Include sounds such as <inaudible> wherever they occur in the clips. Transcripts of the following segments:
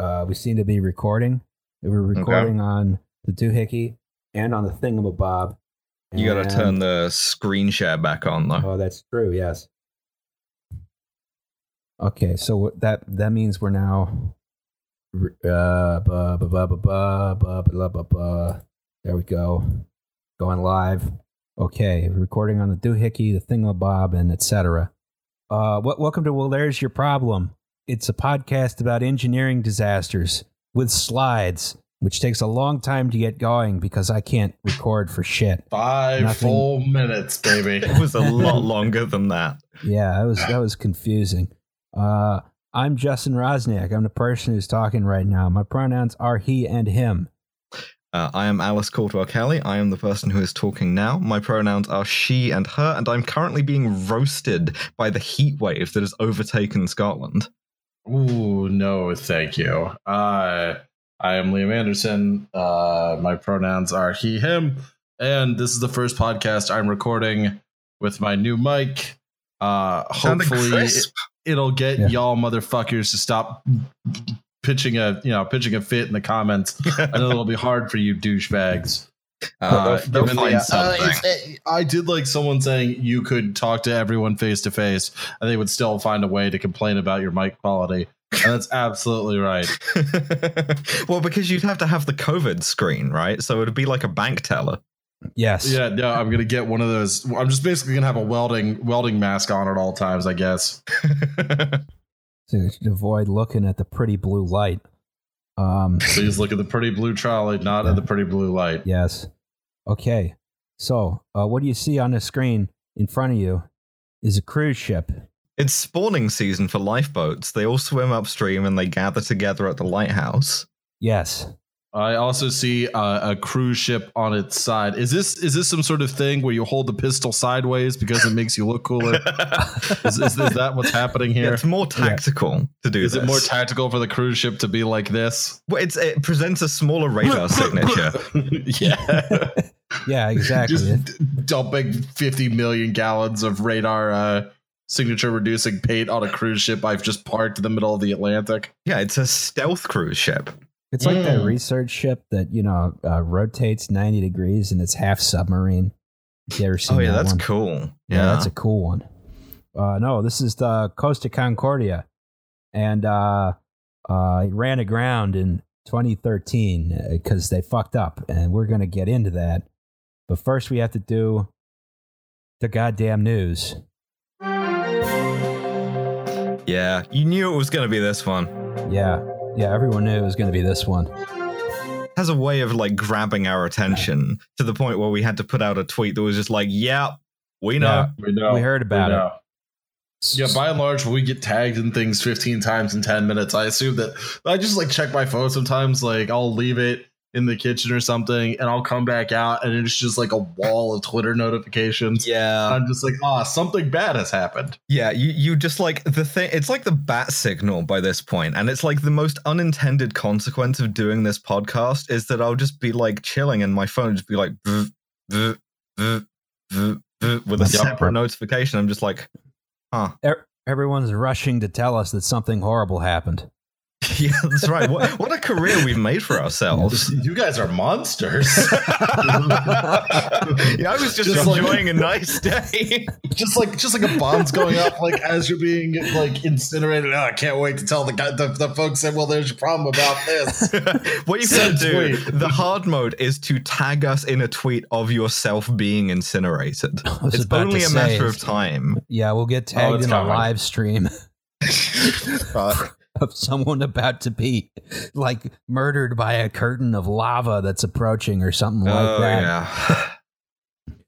Uh, we seem to be recording. We were recording okay. on the doohickey and on the thingamabob. You got to turn the screen share back on, though. Oh, that's true. Yes. Okay, so that that means we're now. There we go, going live. Okay, recording on the doohickey, the thingamabob, and etc. Uh, what? Welcome to well, there's your problem. It's a podcast about engineering disasters with slides, which takes a long time to get going because I can't record for shit. Five Nothing. full minutes, baby. It was a lot longer than that. Yeah, that was that was confusing. Uh, I'm Justin Roczniak. I'm the person who's talking right now. My pronouns are he and him. Uh, I am Alice Caldwell Kelly. I am the person who is talking now. My pronouns are she and her, and I'm currently being roasted by the heat wave that has overtaken Scotland. Ooh, no, thank you. Uh, I am Liam Anderson. Uh, my pronouns are he, him, and this is the first podcast I'm recording with my new mic. Uh, hopefully, crisp. it, will get Yeah. y'all motherfuckers to stop pitching a you know pitching a fit in the comments. <laughs> I know it'll be hard for you douchebags. Uh, Uh, they'll find the- uh, something. it's- it- I did like someone saying you could talk to everyone face to face and they would still find a way to complain about your mic quality. And that's <laughs> absolutely right. <laughs> well, because you'd have to have the COVID screen, right? So it'd be like a bank teller. Yes. Yeah, no, I'm gonna get one of those. I'm just basically gonna have a welding welding mask on at all times, I guess. <laughs> To avoid looking at the pretty blue light. Um. <laughs> Please look at the pretty blue trolley, not at the pretty blue light. Yes. Okay. So, uh, what do you see on the screen in front of you? Is a cruise ship. it's spawning season for lifeboats. They all swim upstream and they gather together at the lighthouse. Yes. I also see uh, a cruise ship on its side. Is this is this some sort of thing where you hold the pistol sideways because it makes you look cooler? <laughs> Is, is, is that what's happening Yeah, here? it's more tactical to do Is this. it more tactical for the cruise ship to be like this? Well, it's, it presents a smaller radar <laughs> signature. <laughs> yeah. Yeah. Exactly. Just d- dumping 50 million gallons of radar uh, signature reducing paint on a cruise ship I've just parked in the middle of the Atlantic. Yeah, it's a stealth cruise ship. It's like that Mm. research ship that you know uh, rotates ninety degrees and it's half submarine. You ever seen Oh yeah, that that's one? cool. Yeah, Yeah, that's a cool one. Uh, no, this is the Costa Concordia, and uh, uh, it ran aground in 2013 because they fucked up, and we're gonna get into that. But first, we have to do the goddamn news. yeah. You knew it was going to be this one. Yeah, yeah, everyone knew it was gonna be this one. It has a way of like grabbing our attention to the point where we had to put out a tweet that was just like, "Yeah, we know." Yeah. We know. We heard about know. it. Yeah, by and large, when we get tagged in things 15 times in 10 minutes, I assume that I just like check my phone sometimes. Like, I'll leave it in the kitchen or something, and I'll come back out, and it's just like a wall of Twitter notifications. Yeah, I'm just like, ah, something bad has happened. yeah. You you just like the thing. It's like the bat signal by this point, and it's like the most unintended consequence of doing this podcast is that I'll just be like chilling, and my phone will just be like with a separate notification. I'm just like, huh. Er- everyone's rushing to tell us that something horrible happened. <laughs> Yeah, that's right. What, what a career we've made for ourselves. <laughs> You guys are monsters. <laughs> yeah, I was just, Just like- enjoying a nice day. just like just like a bomb's going up, like as you're being like incinerated. Oh, I can't wait to tell the guy, the, the folks say, "Well, there's a problem about this." what you can Send do, tweet. the hard mode is to tag us in a tweet of yourself being incinerated. It's only a say, matter of time. Yeah, we'll get oh, tagged it's in a live stream <laughs> of someone about to be like murdered by a curtain of lava that's approaching or something like oh that. yeah. <laughs>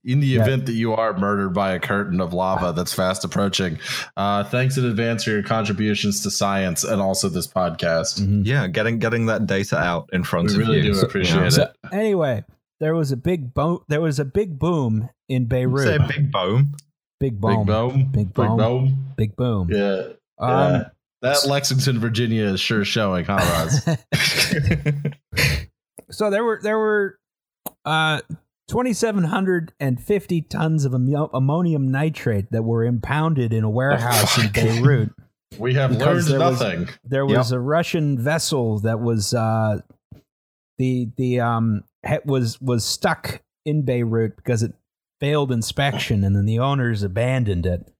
In the Yeah. event that you are murdered by a curtain of lava that's fast approaching, uh, thanks in advance for your contributions to science and also this podcast. Mhm. Yeah, getting getting that data out in front of you. We of really you. do appreciate So it. anyway, there was a big bo- there was a big boom in Beirut. Say big boom. big boom. Big boom, Big big boom. boom. Big boom. Yeah, Um, yeah. That Lexington, Virginia is sure showing, huh, Roz? <laughs> <laughs> so there were there were uh 2750 tons of ammo- ammonium nitrate that were impounded in a warehouse in? <laughs> Beirut We have learned there was- nothing. there was a Russian vessel that was uh, the the um was was stuck in Beirut because it failed inspection, and then the owners abandoned it.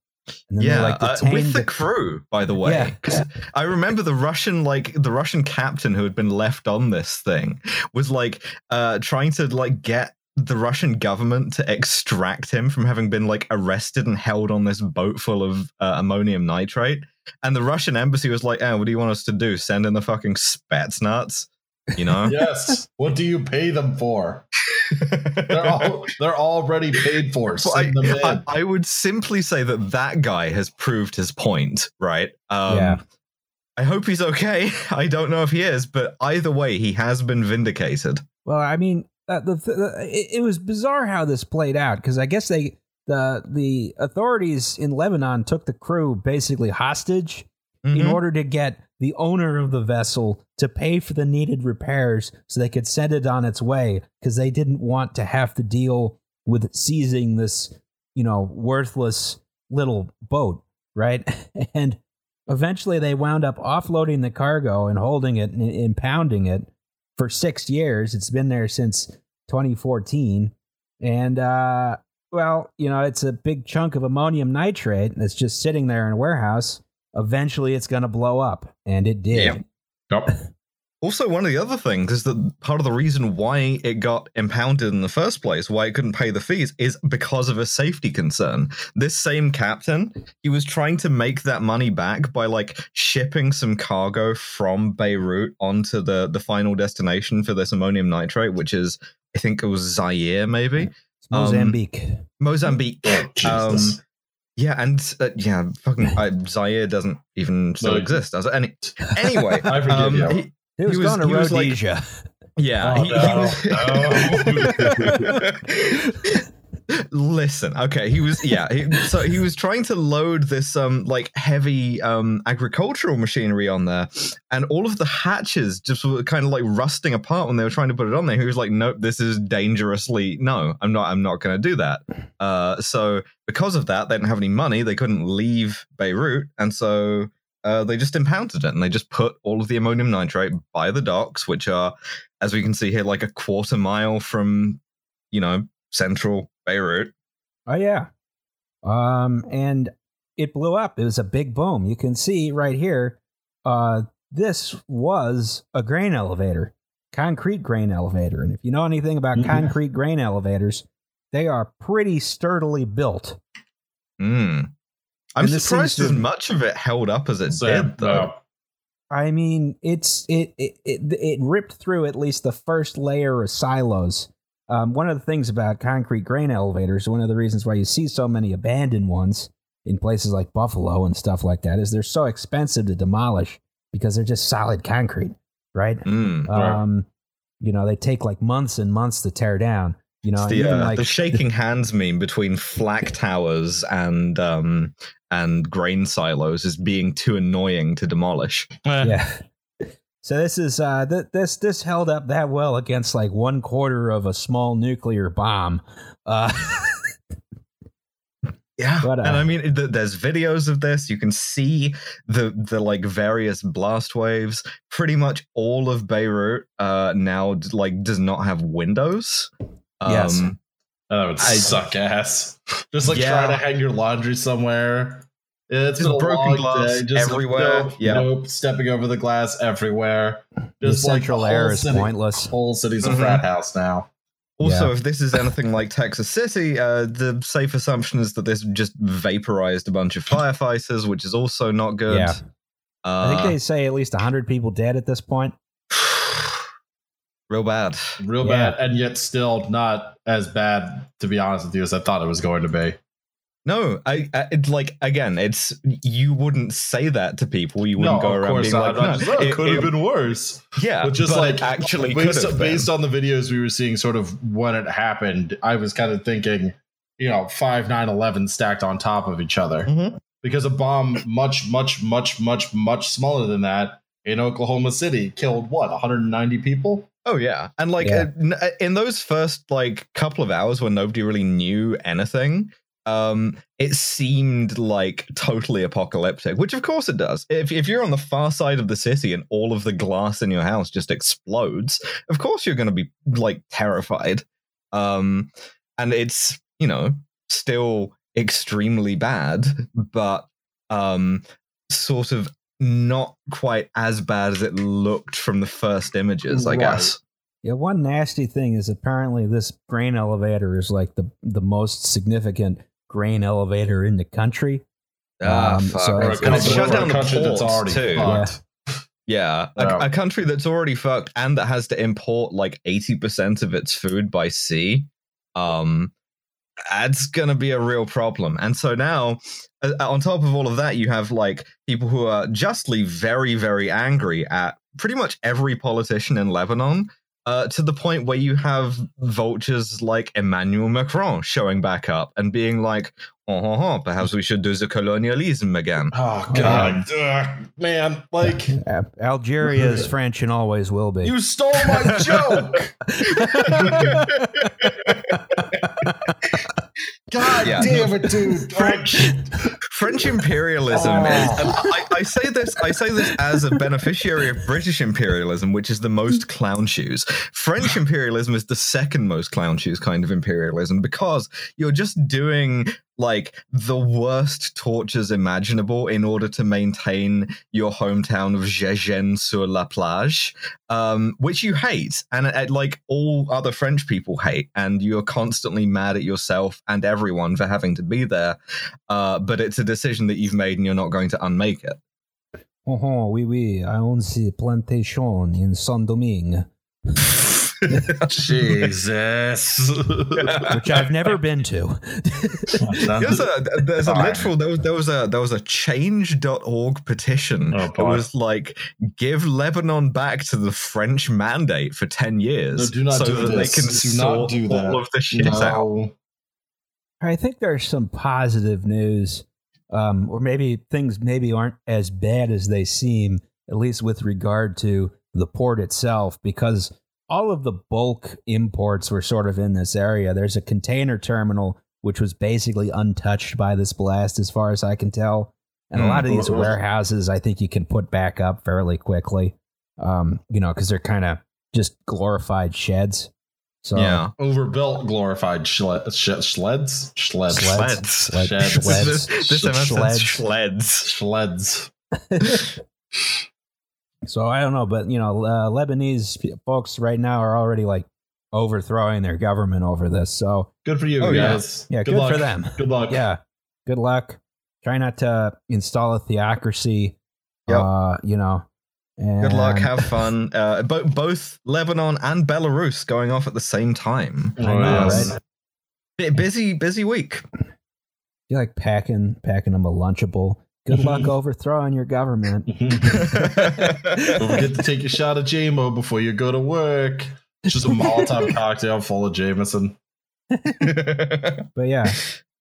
And then yeah, like uh, with the crew, by the way. Yeah. <laughs> 'Cause I remember the Russian, like the Russian captain who had been left on this thing, was like uh, trying to like get the Russian government to extract him from having been like arrested and held on this boat full of uh, ammonium nitrate. And the Russian embassy was like, "Oh, what do you want us to do? Send in the fucking Spetsnaz?" You know? Yes. what do you pay them for? They're all they're already paid for. Well, I, them in. I, I would simply say that that guy has proved his point, right? Um, Yeah. I hope he's okay. <laughs> I don't know if he is, but either way, he has been vindicated. Well, I mean, uh, the, the it, it was bizarre how this played out because I guess they the the authorities in Lebanon took the crew basically hostage in Mhm. order to get the owner of the vessel to pay for the needed repairs so they could send it on its way because they didn't want to have to deal with seizing this, you know, worthless little boat, right? <laughs> And eventually they wound up offloading the cargo and holding it and impounding it for six years. It's been there since 2014. And, uh, well, you know, it's a big chunk of ammonium nitrate that's just sitting there in a warehouse. Eventually, it's going to blow up, and it did. Yeah. Nope. <laughs> Also, one of the other things is that part of the reason why it got impounded in the first place, why it couldn't pay the fees, is because of a safety concern. This same captain, he was trying to make that money back by like shipping some cargo from Beirut onto the the final destination for this ammonium nitrate, which is I think it was Zaire, maybe It's Mozambique. Mozambique. Oh, Jesus. Um, yeah, and uh, yeah, fucking <laughs> uh, Zaire doesn't even still No. exist. Does it? Any, anyway, <laughs> I forgive um, you. he- it was, he was- going to he like- Rhodesia. yeah, Oh, he, he was. <laughs> Listen, okay, he was yeah, he, so he was trying to load this um like heavy um agricultural machinery on there, and all of the hatches just were kind of like rusting apart when they were trying to put it on there. He was like, "Nope, this is dangerously no, I'm not, I'm not going to do that." Uh, so because of that, they didn't have any money, they couldn't leave Beirut, and so uh, they just impounded it and they just put all of the ammonium nitrate by the docks, which are, as we can see here, like a quarter mile from, you know, central Beirut. Oh yeah. Um, and it blew up. It was a big boom. You can see right here. Uh, this was a grain elevator, concrete grain elevator. And if you know anything about Mhm. concrete grain elevators, they are pretty sturdily built. Mm. I'm And this surprised seems as much of it held up as it Sam, did, though. no. I mean, it's it it it, it ripped through at least the first layer of silos. Um, one of the things about concrete grain elevators, one of the reasons why you see so many abandoned ones in places like Buffalo and stuff like that, is they're so expensive to demolish because they're just solid concrete, right? Mm. Right. Um, you know, they take like months and months to tear down. You know, the, even uh, like the shaking hands meme between flak towers and um and grain silos is being too annoying to demolish. Yeah. So this is uh th- this this held up that well against like one quarter of a small nuclear bomb. Uh, <laughs> Yeah, But, uh, and I mean, th- there's videos of this. You can see the the like various blast waves. Pretty much all of Beirut uh, now like does not have windows. Yes. Um, That would I- suck ass. Just like Yeah. trying to hang your laundry somewhere. Yeah, It's Just been a broken long glass day. Just everywhere. Nope, Yeah. nope. Stepping over the glass everywhere. the Just like central the air is city- pointless. Whole city's Mhm. a frat house now. Also, Yeah. if this is anything like Texas City, uh, the safe assumption is that this just vaporized a bunch of firefighters, which is also not good. Yeah. Uh, I think they say at least 100 people dead at this point. <sighs> real bad. Real Yeah. bad, and yet still not as bad, to be honest with you, as I thought it was going to be. No, I, I it's like again, it's you wouldn't say that to people. You wouldn't no, go around being not. like, Not just, no, "Oh, it, it- could have been worse. yeah, but just but like actually based, been. based on the videos we were seeing, sort of when it happened, I was kind of thinking, you know, five 9/11 stacked on top of each other. Mhm. because a bomb much, much, much, much, much smaller than that in Oklahoma City killed what 190 people. Oh yeah, and like Yeah. uh, uh, in those first like couple of hours when nobody really knew anything, um, it seemed like totally apocalyptic, which of course it does. If, if you're on the far side of the city and all of the glass in your house just explodes, of course you're going to be like terrified. Um, and it's, you know, still extremely bad, but um, sort of not quite as bad as it looked from the first images, I Right. guess. Yeah, one nasty thing is apparently this grain elevator is like the the most significant grain elevator in the country. Ah, Um, fuck. so it's- it's it's shut down the country that's ports already too. fucked. <laughs> Yeah, a, Yeah. a country that's already fucked and that has to import like eighty percent of its food by sea. Um, that's gonna be a real problem. And so now, uh, on top of all of that, you have like people who are justly very, very angry at pretty much every politician in Lebanon. Uh, to the point where you have vultures like Emmanuel Macron showing back up and being like, oh, oh, oh, perhaps we should do the colonialism again. Oh god, Ugh, man! Like Algeria is <laughs> French and always will be. you stole my joke. <laughs> <laughs> God Yeah. damn it, dude! French French imperialism Oh. is, I, I say this, I say this as a beneficiary of British imperialism, which is the most clown shoes. French imperialism is the second most clown shoes kind of imperialism because you're just doing like the worst tortures imaginable in order to maintain your hometown of Gégène sur la plage, um, which you hate, and uh, like all other French people hate, and you're constantly mad at yourself and everyone for having to be there. Uh, but it's a decision that you've made, and you're not going to unmake it. Oh, oh, oui, oui. I own the plantation in Saint Domingue, Jesus. which I've never been to. There's a there's a literal there was there was a there was a change.org petition. Oh, it was like give Lebanon back to the French mandate for ten years, No, do not so do that this. they can Do not sort do that. all of the shit out. I think there's some positive news, um, or maybe things maybe aren't as bad as they seem, at least with regard to the port itself, because all of the bulk imports were sort of in this area. There's a container terminal which was basically untouched by this blast, as far as I can tell, and a Hmm. lot of these warehouses I think you can put back up fairly quickly, um, you know, because they're kind of just glorified sheds. So yeah, Overbuilt, glorified schle- sh- sleds, sleds, Sleds. Sleds. Sled- Sheds. Sleds. <laughs> this, this Sh- episode sleds. sleds. sleds. <laughs> <laughs> So I don't know, but you know, uh, Lebanese folks right now are already like overthrowing their government over this. So Good for you Oh, yeah. guys. yeah, good, luck. for them. Good luck. Yeah, good luck. Try not to install a theocracy. Yep. Uh, you know, and Good luck. Have fun. <laughs> Uh, bo- both Lebanon and Belarus going off at the same time. I know, Oh, yes. right? Bit busy, busy week. You like packing packing them a lunchable. Good luck overthrowing your government. <laughs> Don't forget to take a shot of JMO before you go to work. It's just a Molotov <laughs> cocktail full of Jameson. <laughs> But yeah,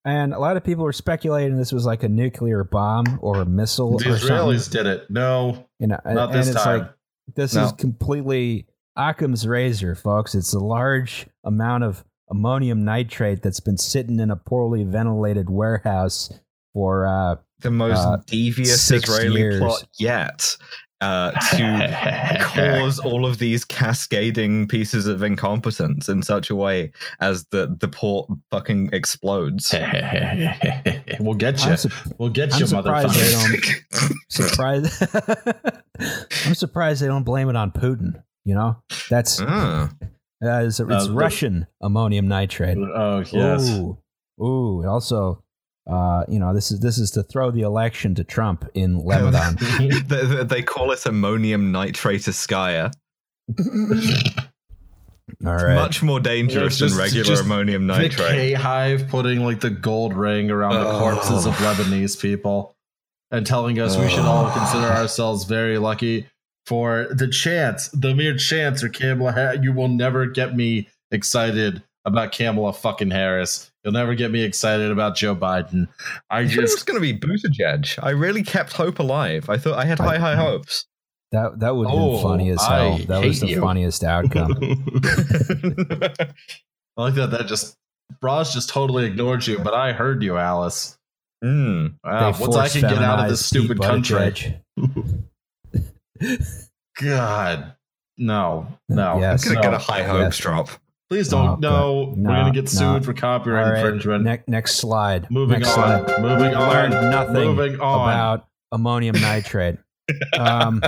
and a lot of people were speculating this was like a nuclear bomb or a missile. The or something. Israelis did it. No, You know, not and this it's time. like this No. is completely Occam's razor, folks. It's a large amount of ammonium nitrate that's been sitting in a poorly ventilated warehouse for uh, the most Uh, devious Israeli years. plot yet uh, to <laughs> cause all of these cascading pieces of incompetence in such a way as the the port fucking explodes. <laughs> we'll get you. su- We'll get I'm you, surprised they motherfucker. don't <laughs> surprised. I'm surprised they don't blame it on Putin. You know, that's uh, Ah, it's, it's Uh, the- Russian ammonium nitrate. Oh yes. Ooh, ooh. And also, uh, you know, this is this is to throw the election to Trump in Lebanon. <laughs> they, they- they call it ammonium nitrate Askaya. All right. Much more dangerous It's than regular just ammonium The nitrate. K Hive putting like the gold ring around the Oh. corpses of Lebanese people and telling us we should all consider ourselves very lucky for the chance, the mere chance, or Kamala. You will never get me excited about Kamala fucking Harris. You'll never get me excited about Joe Biden. I I thought it was just going to be Buttigieg. I really kept hope alive. I thought I had high, high hopes. That that would have Oh, been funny as I hell. That was the you. funniest outcome. <laughs> <laughs> I like that. That just Bras just totally ignored you, but I heard you, Alice. Mm. Wow, They once I force can get out of this stupid country. <laughs> God, no, no. Yes. I'm gonna no. get a high hopes Yes. drop. Please don't. Oh, no, God. we're gonna get sued no. for copyright All right, infringement. ne- next slide. Moving next on. Slide. Moving we on. learned nothing Moving on. about ammonium nitrate. <laughs> Um,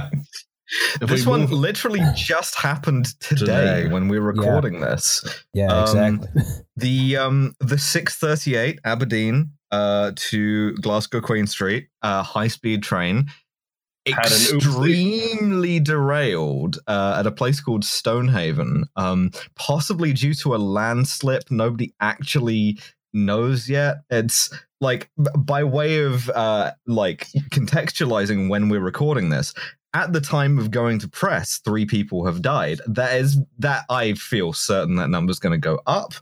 If this we one move- literally just happened today, Today. when we're recording this. yeah, Um, exactly. <laughs> The um the 638 Aberdeen uh to Glasgow Queen Street uh high speed train Had an oopsie. Extremely derailed uh, at a place called Stonehaven, um, possibly due to a landslip. Nobody actually knows yet. It's like by way of uh, like contextualizing when we're recording this. At the time of going to press, three people have died. That is that I feel certain that number's going to go up.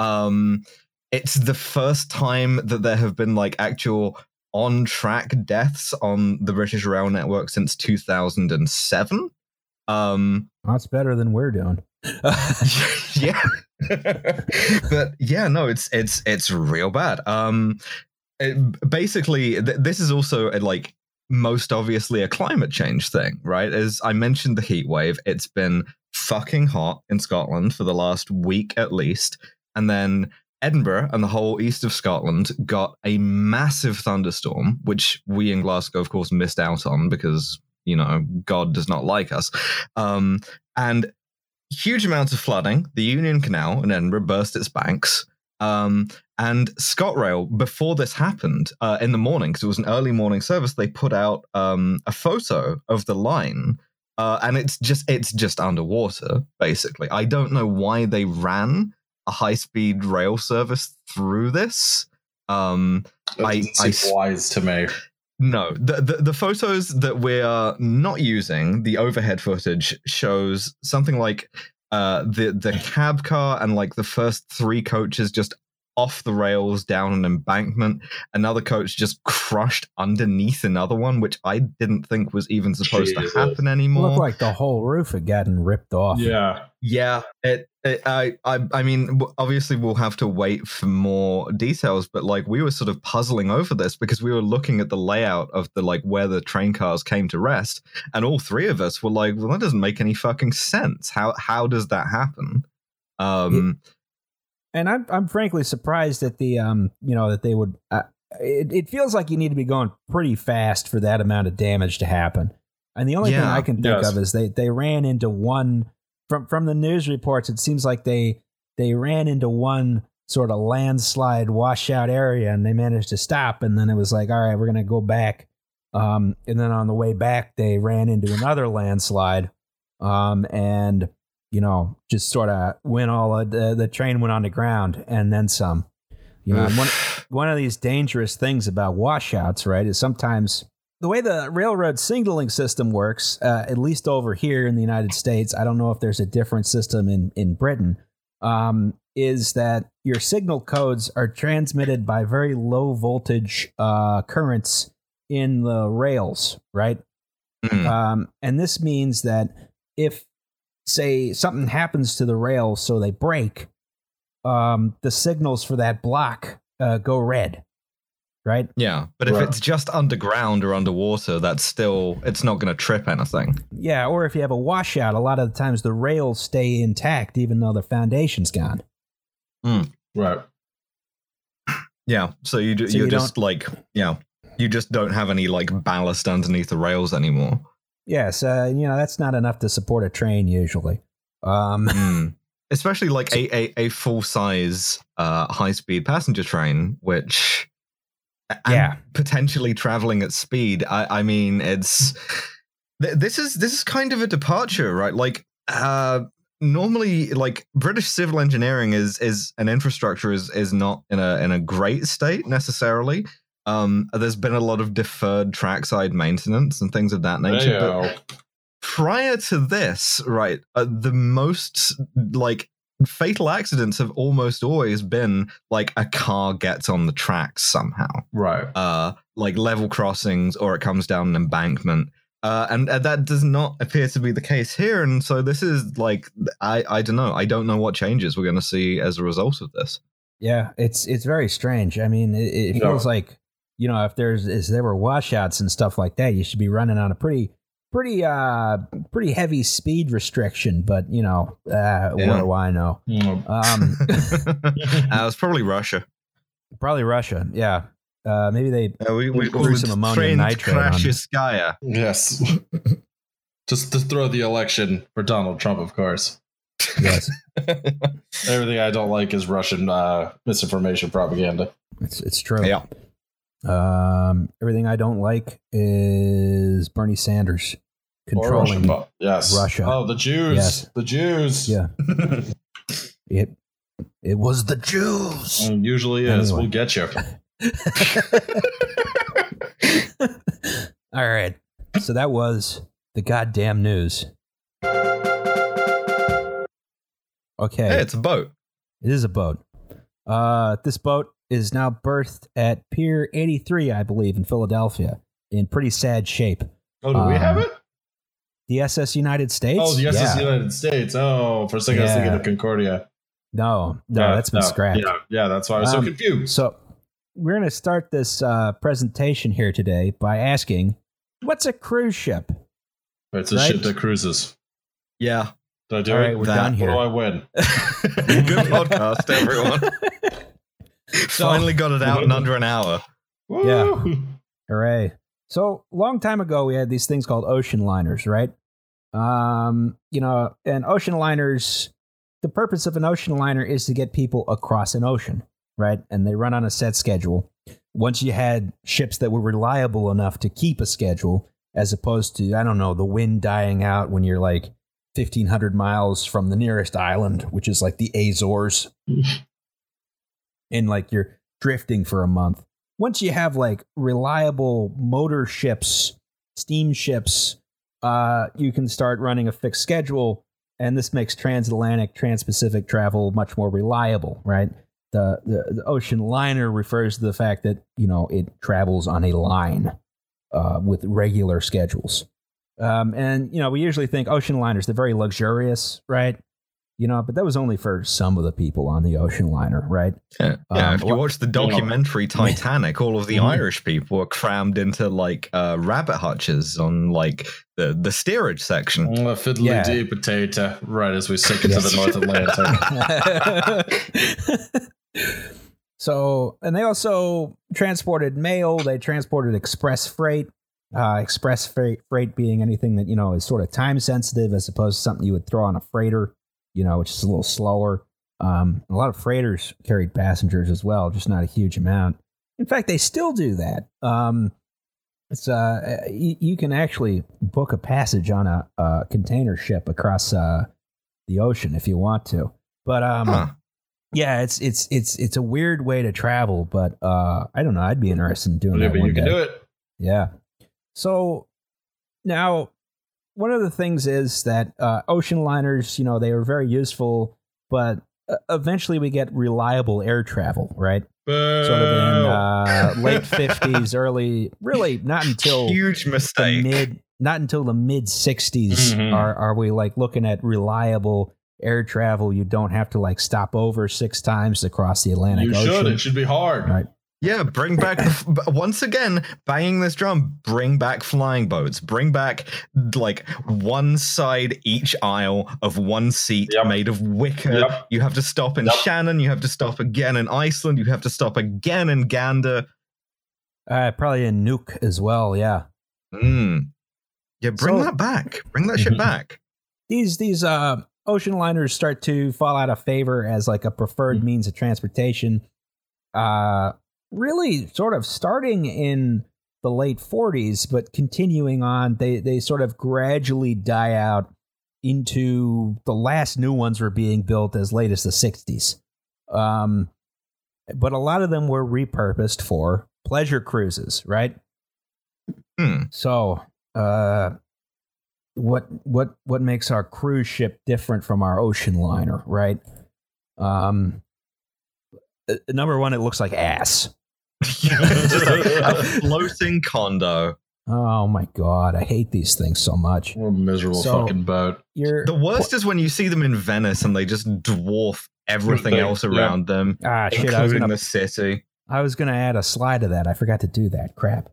Um, it's the first time that there have been like actual on track deaths on the British Rail Network since 2007. Um, That's better than we're doing. <laughs> yeah. <laughs> but yeah, no, it's it's it's real bad. Um, it, basically, th- this is also a, like most obviously a climate change thing, right? As I mentioned, the heat wave. It's been fucking hot in Scotland for the last week at least, and then Edinburgh and the whole east of Scotland got a massive thunderstorm, which we in Glasgow, of course, missed out on because you know God does not like us. Um, and huge amounts of flooding. The Union Canal in Edinburgh burst its banks. Um, and ScotRail, before this happened, uh, in the morning, because it was an early morning service, they put out um, a photo of the line, uh, and it's just it's just underwater. Basically, I don't know why they ran a high speed rail service through this. Um, That I- didn't I seem wise to me. no, the, the the photos that we're not using, the overhead footage shows something like uh the the cab car and like the first three coaches just off the rails down an embankment. Another coach just crushed underneath another one, which I didn't think was even supposed Jesus. to happen It anymore. looked like the whole roof had gotten ripped off. Yeah, Yeah, it, it, I, I, I mean, obviously we'll have to wait for more details, but like we were sort of puzzling over this because we were looking at the layout of the like where the train cars came to rest, and all three of us were like, "Well, that doesn't make any fucking sense. How how does that happen?" Um, and I'm I'm frankly surprised that the um you know that they would. Uh, it, it feels like you need to be going pretty fast for that amount of damage to happen. And the only thing I can think Yes. of is they they ran into one from from the news reports. It seems like they they ran into one sort of landslide washout area and they managed to stop. And then it was like, all right, we're gonna go back. Um, and then on the way back, they ran into another landslide. Um, and you know, just sort of went all uh, the the train went on the ground and then some. You know, one one of these dangerous things about washouts, right, is sometimes the way the railroad signaling system works, uh, at least over here in the United States, I don't know if there's a different system in in Britain. Um, is that your signal codes are transmitted by very low voltage uh, currents in the rails, right? mm, Um, and this means that if, say, something happens to the rails, so they break, um, the signals for that block uh, go red, right? yeah, but if Right. it's just underground or underwater, that's still it's not going to trip anything. Yeah, or if you have a washout, a lot of the times the rails stay intact even though the foundation's gone. right. Yeah, so you do, So you're you just like yeah, you just don't have any like ballast underneath the rails anymore. Yes, uh, you know that's not enough to support a train usually. Um, <laughs> Mm. Especially like a a, a full size uh, high speed passenger train, which and Yeah. potentially traveling at speed. I, I mean, it's th- this is this is kind of a departure, right? Like uh, normally, like British civil engineering is is an infrastructure is is not in a in a great state necessarily. Um, there's been a lot of deferred trackside maintenance and things of that nature. but prior to this, right, uh, the most like fatal accidents have almost always been like a car gets on the tracks somehow, Right. uh, like level crossings or it comes down an embankment. Uh, and uh, that does not appear to be the case here. And so this is like, I, I don't know. I don't know what changes we're going to see as a result of this. Yeah, it's it's very strange. I mean, it, it Yeah. feels like you know if there's if there were washouts and stuff like that, you should be running on a pretty pretty uh pretty heavy speed restriction. But you know, uh, what do I know? Mm. Um, <laughs> uh, was probably Russia. probably Russia. Yeah, uh, maybe they. Uh, we we Threw some ammonium trained nitrate on Yes. <laughs> Just to throw the election for Donald Trump, of course. Yes, <laughs> Everything I don't like is Russian uh, misinformation propaganda. it's it's true. Yeah. Um, everything I don't like is Bernie Sanders controlling. Russian, yes. Russia. Oh, the Jews. Yes. The Jews. Yeah, <laughs> it it was the Jews. Usually is. Anyway. We'll get you. <laughs> All right. So that was the goddamn news. Okay. Hey, it's a boat. It is a boat. Uh, this boat is now berthed at Pier 83, I believe, in Philadelphia, in pretty sad shape. Oh, do we Um, have it? The SS United States? Oh, the SS Yeah. United States. Oh, for a second I was thinking Yeah. of Concordia. No, no, Yeah, that's been no. scrapped. Yeah, yeah, that's why I was so Um, confused. So we're going to start this uh, presentation here today by asking, what's a cruise ship? It's a right. ship that cruises. Yeah. Did I do All right, it? we're that. done What here. do I win? <laughs> <laughs> Good podcast, everyone. <laughs> <laughs> Finally got it out in under an hour. Yeah. Hooray. So, long time ago, we had these things called ocean liners, right? Um, you know, and ocean liners, the purpose of an ocean liner is to get people across an ocean, right? And they run on a set schedule. Once you had ships that were reliable enough to keep a schedule, as opposed to, I don't know, the wind dying out when you're like 1,500 miles from the nearest island, which is like the Azores, <laughs> and like you're drifting for a month once you have like reliable motor ships, steamships, uh, you can start running a fixed schedule, and this makes transatlantic, transpacific travel much more reliable, right? The, the the ocean liner refers to the fact that you know it travels on a line uh, with regular schedules, um, and you know we usually think ocean liners they're very luxurious, right? You know, but that was only for some of the people on the ocean liner, right? Yeah, yeah, Um, if you what- watch the documentary <laughs> Titanic, all of the Mhm. Irish people were crammed into like uh, rabbit hutches on like the the steerage section. A fiddly Yeah. dee potato, right as we sink into Yes. the North Atlantic. <laughs> so, and they also transported mail. They transported express freight. Uh, express freight, freight being anything that you know is sort of time sensitive, as opposed to something you would throw on a freighter, you know, which is a little slower. Um, a lot of freighters carried passengers as well, just not a huge amount. In fact, they still do that. Um, it's uh, you, you can actually book a passage on a, a container ship across uh, the ocean if you want to. But um, Huh. yeah, it's it's it's it's a weird way to travel, but uh, I don't know. I'd be interested in doing that you can day. do it. Yeah. So now, one of the things is that uh, ocean liners, you know, they are very useful, but uh, eventually we get reliable air travel, right? Sort of in uh, <laughs> late fifties, early, really not until Huge mistake. mid, not until the mid 60s Mhm. are are we like looking at reliable air travel. You don't have to like stop over six times to cross the Atlantic You Ocean. should. It should be hard. Right. Yeah, bring back once again, banging this drum. Bring back flying boats. Bring back like one side each aisle of one seat Yep. made of wicker. Yep. You have to stop in Yep. Shannon. You have to stop again in Iceland. You have to stop again in Gander. Uh, probably in Nuuk as well. Yeah. Mm. Yeah, bring So- that back. Bring that shit Mhm. back. these these uh ocean liners start to fall out of favor as like a preferred Mhm. means of transportation uh really sort of starting in the late 40s but continuing on they they sort of gradually die out into the last new ones were being built as late as the 60s um but a lot of them were repurposed for pleasure cruises right Hmm. so, uh, what what what makes our cruise ship different from our ocean liner, right? Um, uh, number one, it looks like ass. <laughs> Just a, a floating condo. Oh my god, I hate these things so much. What a miserable So- fucking boat. You're The worst is when you see them in Venice and they just dwarf everything Thing, else yeah. around them, Ah, shit! I was including gonna the city. I was gonna add a slide to that. I forgot to do that. Crap.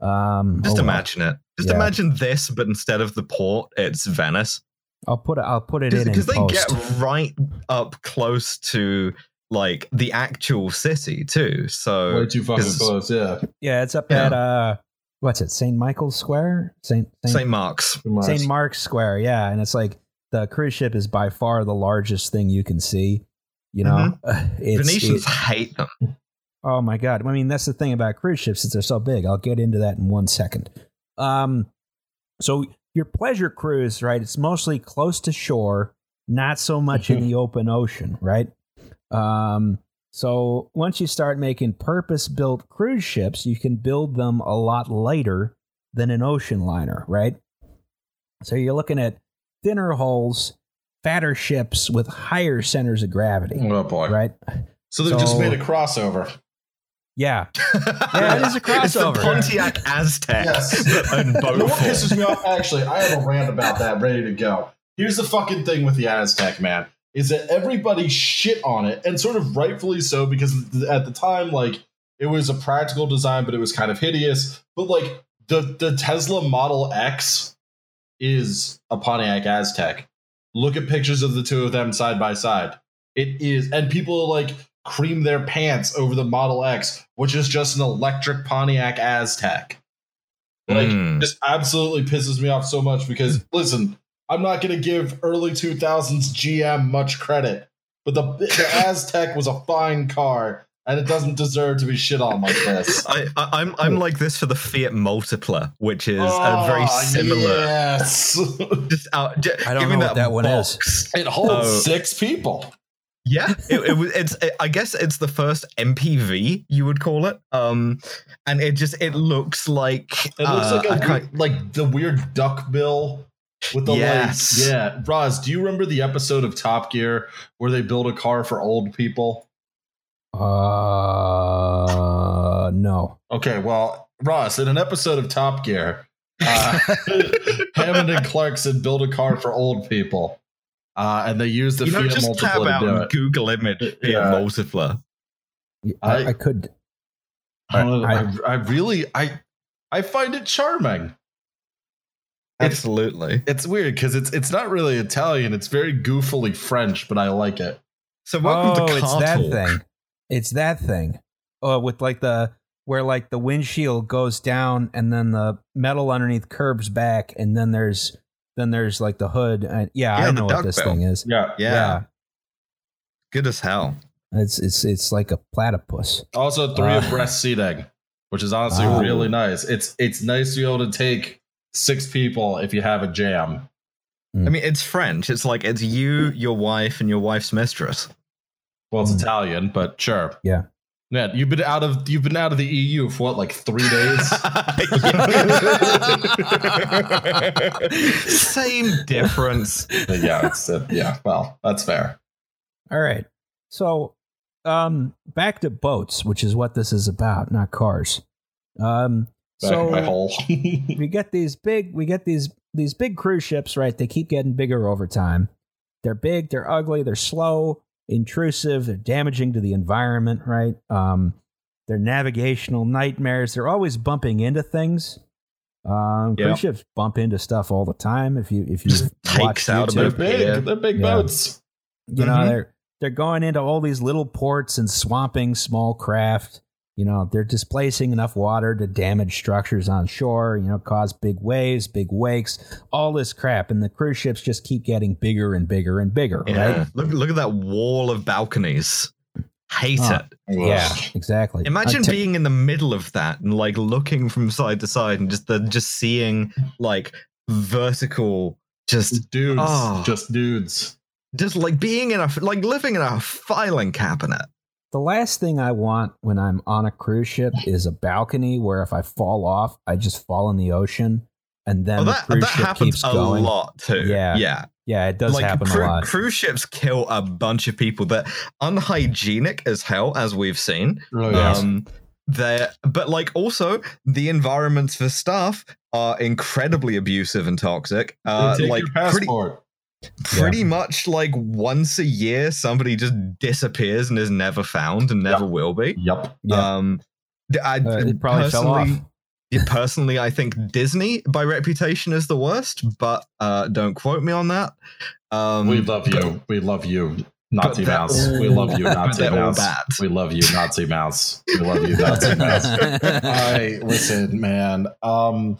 Um, Just oh well. imagine it. Just Yeah. imagine this, but instead of the port, it's Venice. I'll put it. I'll put it in in Because they post. get right up close to like the actual city too. So Way So too fucking 'cause- close. Yeah. yeah, it's up Yeah. at uh, what's it? Saint Michael's Square. Saint St. Saint, Mark's. Saint Mark's Square. Yeah, and it's like the cruise ship is by far the largest thing you can see. You know, <laughs> it's, Venetians it- hate them. <laughs> Oh my god! I mean, that's the thing about cruise ships is they're so big. I'll get into that in one second. Um, so your pleasure cruise, right? It's mostly close to shore, not so much in <laughs> the open ocean, right? Um, so once you start making purpose-built cruise ships, you can build them a lot lighter than an ocean liner, right? So you're looking at thinner hulls, fatter ships with higher centers of gravity, Oh boy. right? So they just So- made a crossover. Yeah, <laughs> Yeah, it is a It's the crossover. Pontiac Aztek Yes. <laughs> and You know what pisses me off? Actually, I have a rant about that ready to go. Here's the fucking thing with the Aztek, man. Is that everybody shit on it, and sort of rightfully so, because at the time, like, it was a practical design, but it was kind of hideous. But like the the Tesla Model X is a Pontiac Aztek. Look at pictures of the two of them side by side. It is, and people like cream their pants over the Model X, which is just an electric Pontiac Aztek. Like, Mm. just absolutely pisses me off so much because listen, I'm not going to give early 2000s GM much credit, but the, the <laughs> Aztek was a fine car and it doesn't deserve to be shit on like this. <laughs> I, I, I'm I'm like this for the Fiat Multipla, which is a Oh, very similar. Yes. <laughs> Just out, j- I don't give me know what that one is. it holds Oh. six people. Yeah, it, it was. It's. It, I guess it's the first MPV you would call it. Um, and it just it looks like It looks uh, like a, can't- like the weird duck bill with the Yes. like yeah. Roz, do you remember the episode of Top Gear where they build a car for old people? Uh, no. Okay, well, Ross, in an episode of Top Gear, uh, <laughs> Hammond and Clarkson build a car for old people, uh, and they use the you know, Fiat just Multipla tab out and it. Google image Fiat Yeah. Multipla. I, I- I could. I, I- I, I really, I, I find it charming. It's Absolutely. it's weird because it's it's not really Italian. It's very goofily French, but I like it. So welcome oh, to it's Car that Talk. thing. It's that thing. Oh, with like the where like the windshield goes down and then the metal underneath curves back and then there's then there's like the hood. And, yeah, Yeah, I the know what this bill. thing is. Yeah. Yeah, Yeah. good as hell. It's it's it's like a platypus. Also, three Uh, abreast seating, which is honestly Oh. really nice. It's it's nice to be able to take six people if you have a jam. I mean, it's French. It's like it's you, your wife, and your wife's mistress. Well, it's Mm. Italian, but sure. Yeah. Yeah, you've been out of you've been out of the EU for what, like three days? <laughs> <laughs> Same difference. yeah, it's uh, yeah. Well, that's fair. All right. So, um, back to boats, which is what this is about, not cars. Um, Back so my hole. <laughs> we get these big, we get these these big cruise ships, right? They keep getting bigger over time. They're big, they're ugly, they're slow, intrusive, they're damaging to the environment, right? Um, they're navigational nightmares. They're always bumping into things. Um, Yep. Cruise ships bump into stuff all the time. If you if you Just takes out a They're big. Yeah. They're big Yeah. boats. you know Mhm. they're they're going into all these little ports and swamping small craft you know they're displacing enough water to damage structures on shore you know cause big waves big wakes all this crap and the cruise ships just keep getting bigger and bigger and bigger Yeah. right Look, look at that wall of balconies. Hate Oh. it. yeah exactly Imagine te- being in the middle of that and like looking from side to side and just the just seeing like vertical, just Dudes. Oh. Just dudes. just like being in a like living in a filing cabinet. The last thing i want when i'm on a cruise ship is a balcony where if i fall off i just fall in the ocean and then Oh, the that cruise that ship happens keeps a going lot too. Yeah. yeah. yeah it does like happen cru- a lot cruise ships kill a bunch of people that unhygienic as hell, as we've seen. Oh, yeah. Um, there, but like also the environments for staff are incredibly abusive and toxic. Uh, They take like your pretty, passport. pretty much like once a year somebody just disappears and is never found and never will be. Yep. Yeah. Um, I Uh, it probably fell off. personally, yeah, personally, I think Disney by reputation is the worst, but uh, don't quote me on that. Um, we love you. We love you, Nazi that- Mouse. We love you, Nazi Mouse. We love you, <laughs> Nazi Mouse. We love you, Nazi Mouse. I listen, man. Um,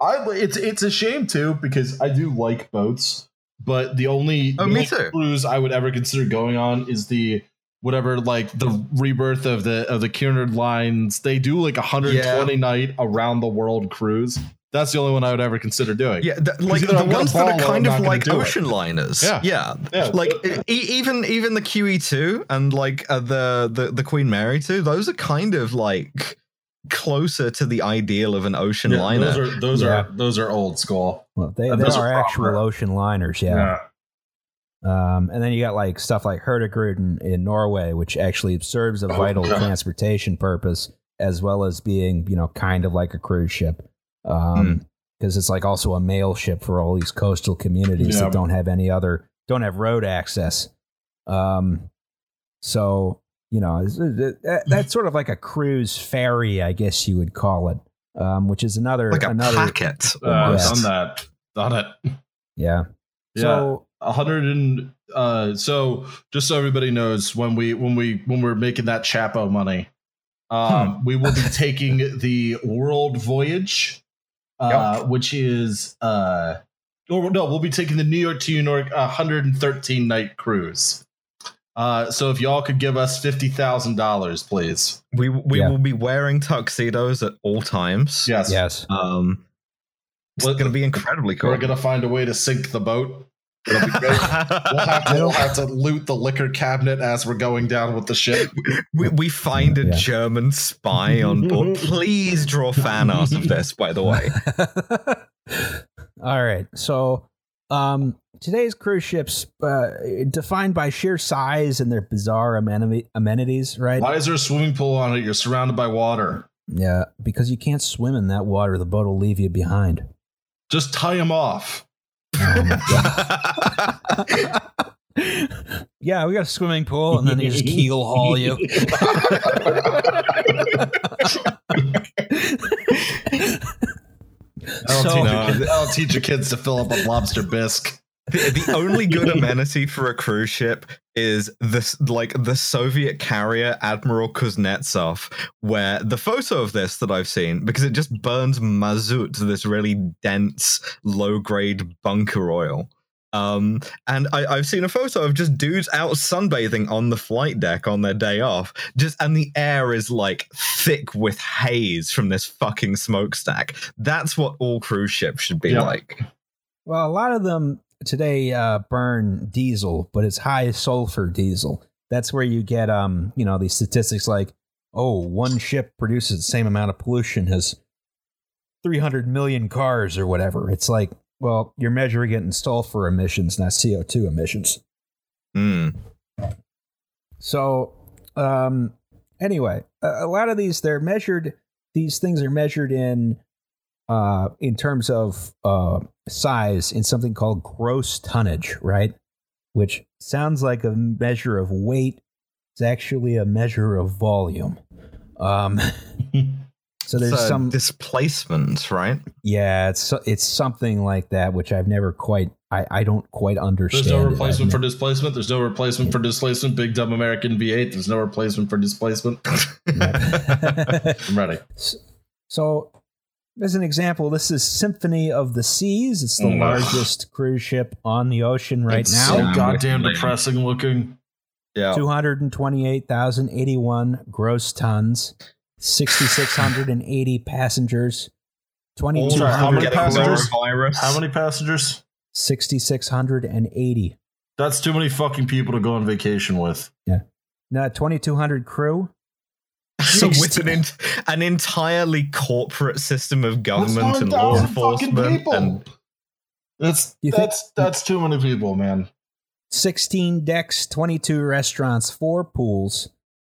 I it's it's a shame too because I do like boats, but the only, Oh, me too. cruise I would ever consider going on is the whatever like the rebirth of the of the Cunard lines. They do like a 120 night around the world cruise. That's the only one I would ever consider doing. Yeah, th- like the I'm ones that are kind of like do it. ocean liners. Yeah. yeah, Yeah. like e- even even the QE2 and like uh, the the the Queen Mary 2, those are kind of like closer to the ideal of an ocean Yeah, liner. those are those Yeah. are those are old school. well, they, And they those are are actual proper. ocean liners, yeah. Um, and then you got like stuff like Hurtigruten in, in Norway, which actually serves a Oh, vital God. transportation purpose as well as being, you know, kind of like a cruise ship. Um, because it's like also a mail ship for all these coastal communities Yeah. that don't have any other, don't have road access. Um, so you know, it's- it- that- that's sort of like a cruise ferry, I guess you would call it. Um, which is another like a another packet. Uh, almost. Done that. Done it. yeah. Yeah. So a hundred and uh so just so everybody knows when we when we when we're making that chapo money um we will be taking the world voyage uh which is uh or no we'll be taking the new york to new york 113 night cruise uh so if y'all could give us $50000 please We we Yeah. will be wearing tuxedos at all times. yes yes. Um, it's Let- going to be incredibly cool. we're gonna find a way to sink the boat It'll be great. <laughs> We'll have, to, we'll have to loot the liquor cabinet as we're going down with the ship. we, we find a Yeah. German spy on board. <laughs> Please draw fan art of this, by the way. <laughs> All right. So, um, today's cruise ships, uh, defined by sheer size and their bizarre ameni- amenities, right? Why is there a swimming pool on it? You're surrounded by water. Yeah, because you can't swim in that water. The boat will leave you behind. Just tie them off. Oh my God. <laughs> yeah, we got a swimming pool, and then they just <laughs> keel haul you. <laughs> I'll, So- teach No. your kids, I'll teach your kids to fill up a lobster bisque. The, the only good <laughs> amenity for a cruise ship is this like the Soviet carrier Admiral Kuznetsov, where the photo of this that I've seen, because it just burns mazout, this really dense, low grade bunker oil. Um, and I, I've seen a photo of just dudes out sunbathing on the flight deck on their day off, just and the air is like thick with haze from this fucking smokestack. That's what all cruise ships should be Yeah. like. Well, a lot of them today uh, burn diesel, but it's high sulfur diesel. That's where you get, um, you know, these statistics like, oh, one ship produces the same amount of pollution as 300 million cars or whatever. It's like, well, you're measuring it in sulfur emissions, not CO2 emissions. Mm. So, um, anyway, a, a lot of these they're measured. These things are measured in, uh, in terms of uh, size in something called gross tonnage, right? Which sounds like a measure of weight. It's actually a measure of volume. Um, <laughs> so there's It's, uh, some, displacement, right? yeah, it's it's something like that, which I've never quite, I, I don't quite understand. There's no replacement for displacement. There's no replacement for displacement. Big dumb American V8. There's no replacement for displacement. <laughs> <laughs> I'm ready. So, as an example, this is Symphony of the Seas. It's the Mm. largest cruise ship on the ocean right It's now. so goddamn Yeah. depressing looking. yeah. 228,081 gross tons, 6,680 passengers, Sorry, how many 2,200 passengers? How many passengers? 6,680. That's too many fucking people to go on vacation with. Yeah. Now, 2,200 crew. So with an in, an entirely corporate system of government and law enforcement, people. and That's You think- that's that's too many people, man. 16 decks, 22 restaurants, 4 pools.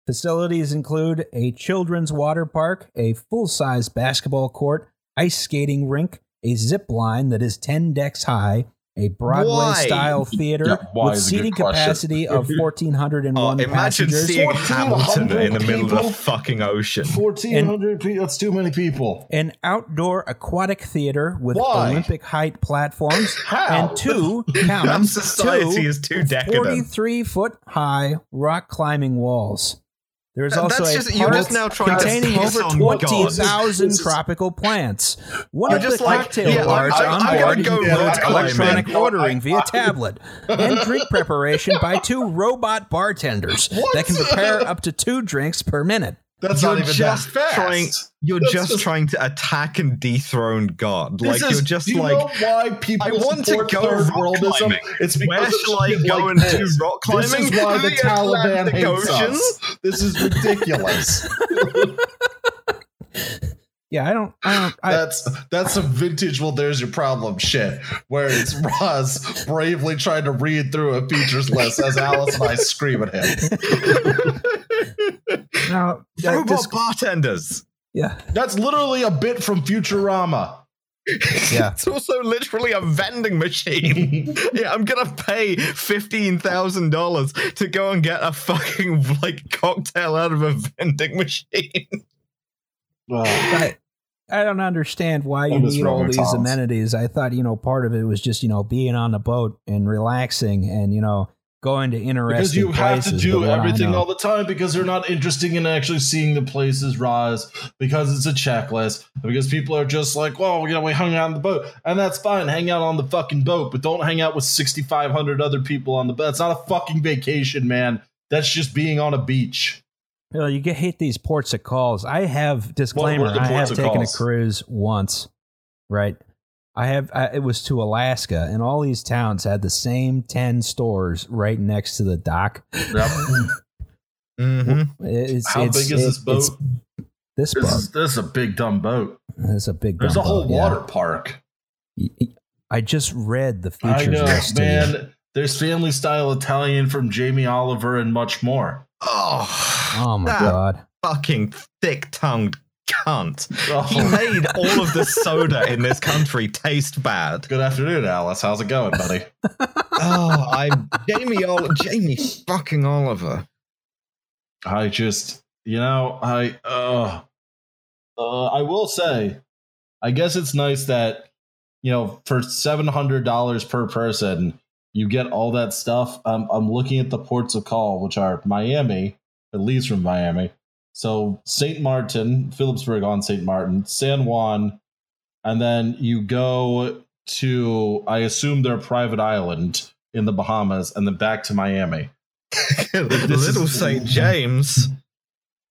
Facilities include a children's water park, a full size basketball court, ice skating rink, a zip line that is 10 decks high, a Broadway Why? style theater Yeah, with is a good seating capacity <laughs> of 1,401 Oh, imagine passengers. seeing Hamilton in the middle of the fucking ocean. Fourteen hundred people. That's too many people. an outdoor aquatic theater with Why? Olympic height platforms <laughs> How? and two <laughs> count society two is too decadent. 43 foot high rock climbing walls. There is also that's a just- you're just now trying to containing piss over 20,000 tropical plants. One of the like, cocktail yeah, bars I'm- on I'm board go includes electronic No, ordering I- via tablet and drink preparation by two <laughs> robot bartenders What? that can prepare up to two drinks per minute. That's You're not even just that fast. trying. You're just, just- trying to attack and dethrone God. This like is- you're just do you like. know why people I want to go third rock worldism? climbing. It's because Where of shall I go like and do this. rock climbing? This is why the <laughs> The Taliban Atlantic hates Ocean? us. This is ridiculous. <laughs> Yeah, I don't. I don't. I, that's that's some vintage. Well, there's your problem. Shit, where it's Roz bravely trying to read through a features list as Alice and I scream at him. <laughs> now, uh, Robot this- bartenders. yeah, That's literally a bit from Futurama. Yeah. <laughs> it's also literally a vending machine. <laughs> yeah, I'm gonna pay fifteen thousand dollars to go and get a fucking like cocktail out of a vending machine. Ugh. I, I don't understand why you need all these Toms. amenities. I thought, you know, part of it was just, you know, being on the boat and relaxing and, you know, going to interesting because you have to do but what I everything all the time because they're not interested in actually seeing the places rise because it's a checklist because people are just like well you know we hung out on the boat and that's fine hang out on the fucking boat but don't hang out with 6500 other people on the boat it's not a fucking vacation man that's just being on a beach You, know, you get hate these ports of calls. I have disclaimer. I have taken calls? a cruise once, right? I have. I, it was to Alaska, and all these towns had the same ten stores right next to the dock. <laughs> Mm-hmm. It's, How it's- big is this boat? it's- This this boat. is, this is a big dumb boat It's a big. there's a whole boat, yeah. water park I just read the i features know list. to man there's family style italian from jamie oliver and much more Oh, Oh my that god. fucking thick-tongued cunt. Oh. He made all of the soda in this country taste bad. Good afternoon, Alice. How's it going, buddy? <laughs> Oh, I'm Jamie Ol- Jamie fucking Oliver. I just, you know, I, uh, uh, I will say, I guess it's nice that, you know, for seven hundred dollars per person, you get all that stuff. Um, I'm looking at the ports of call, which are Miami, at least from Miami. So Saint Martin, Philipsburg on Saint Martin, San Juan, and then you go to, I assume their private island in the Bahamas, and then back to Miami. <laughs> Little is- St. James.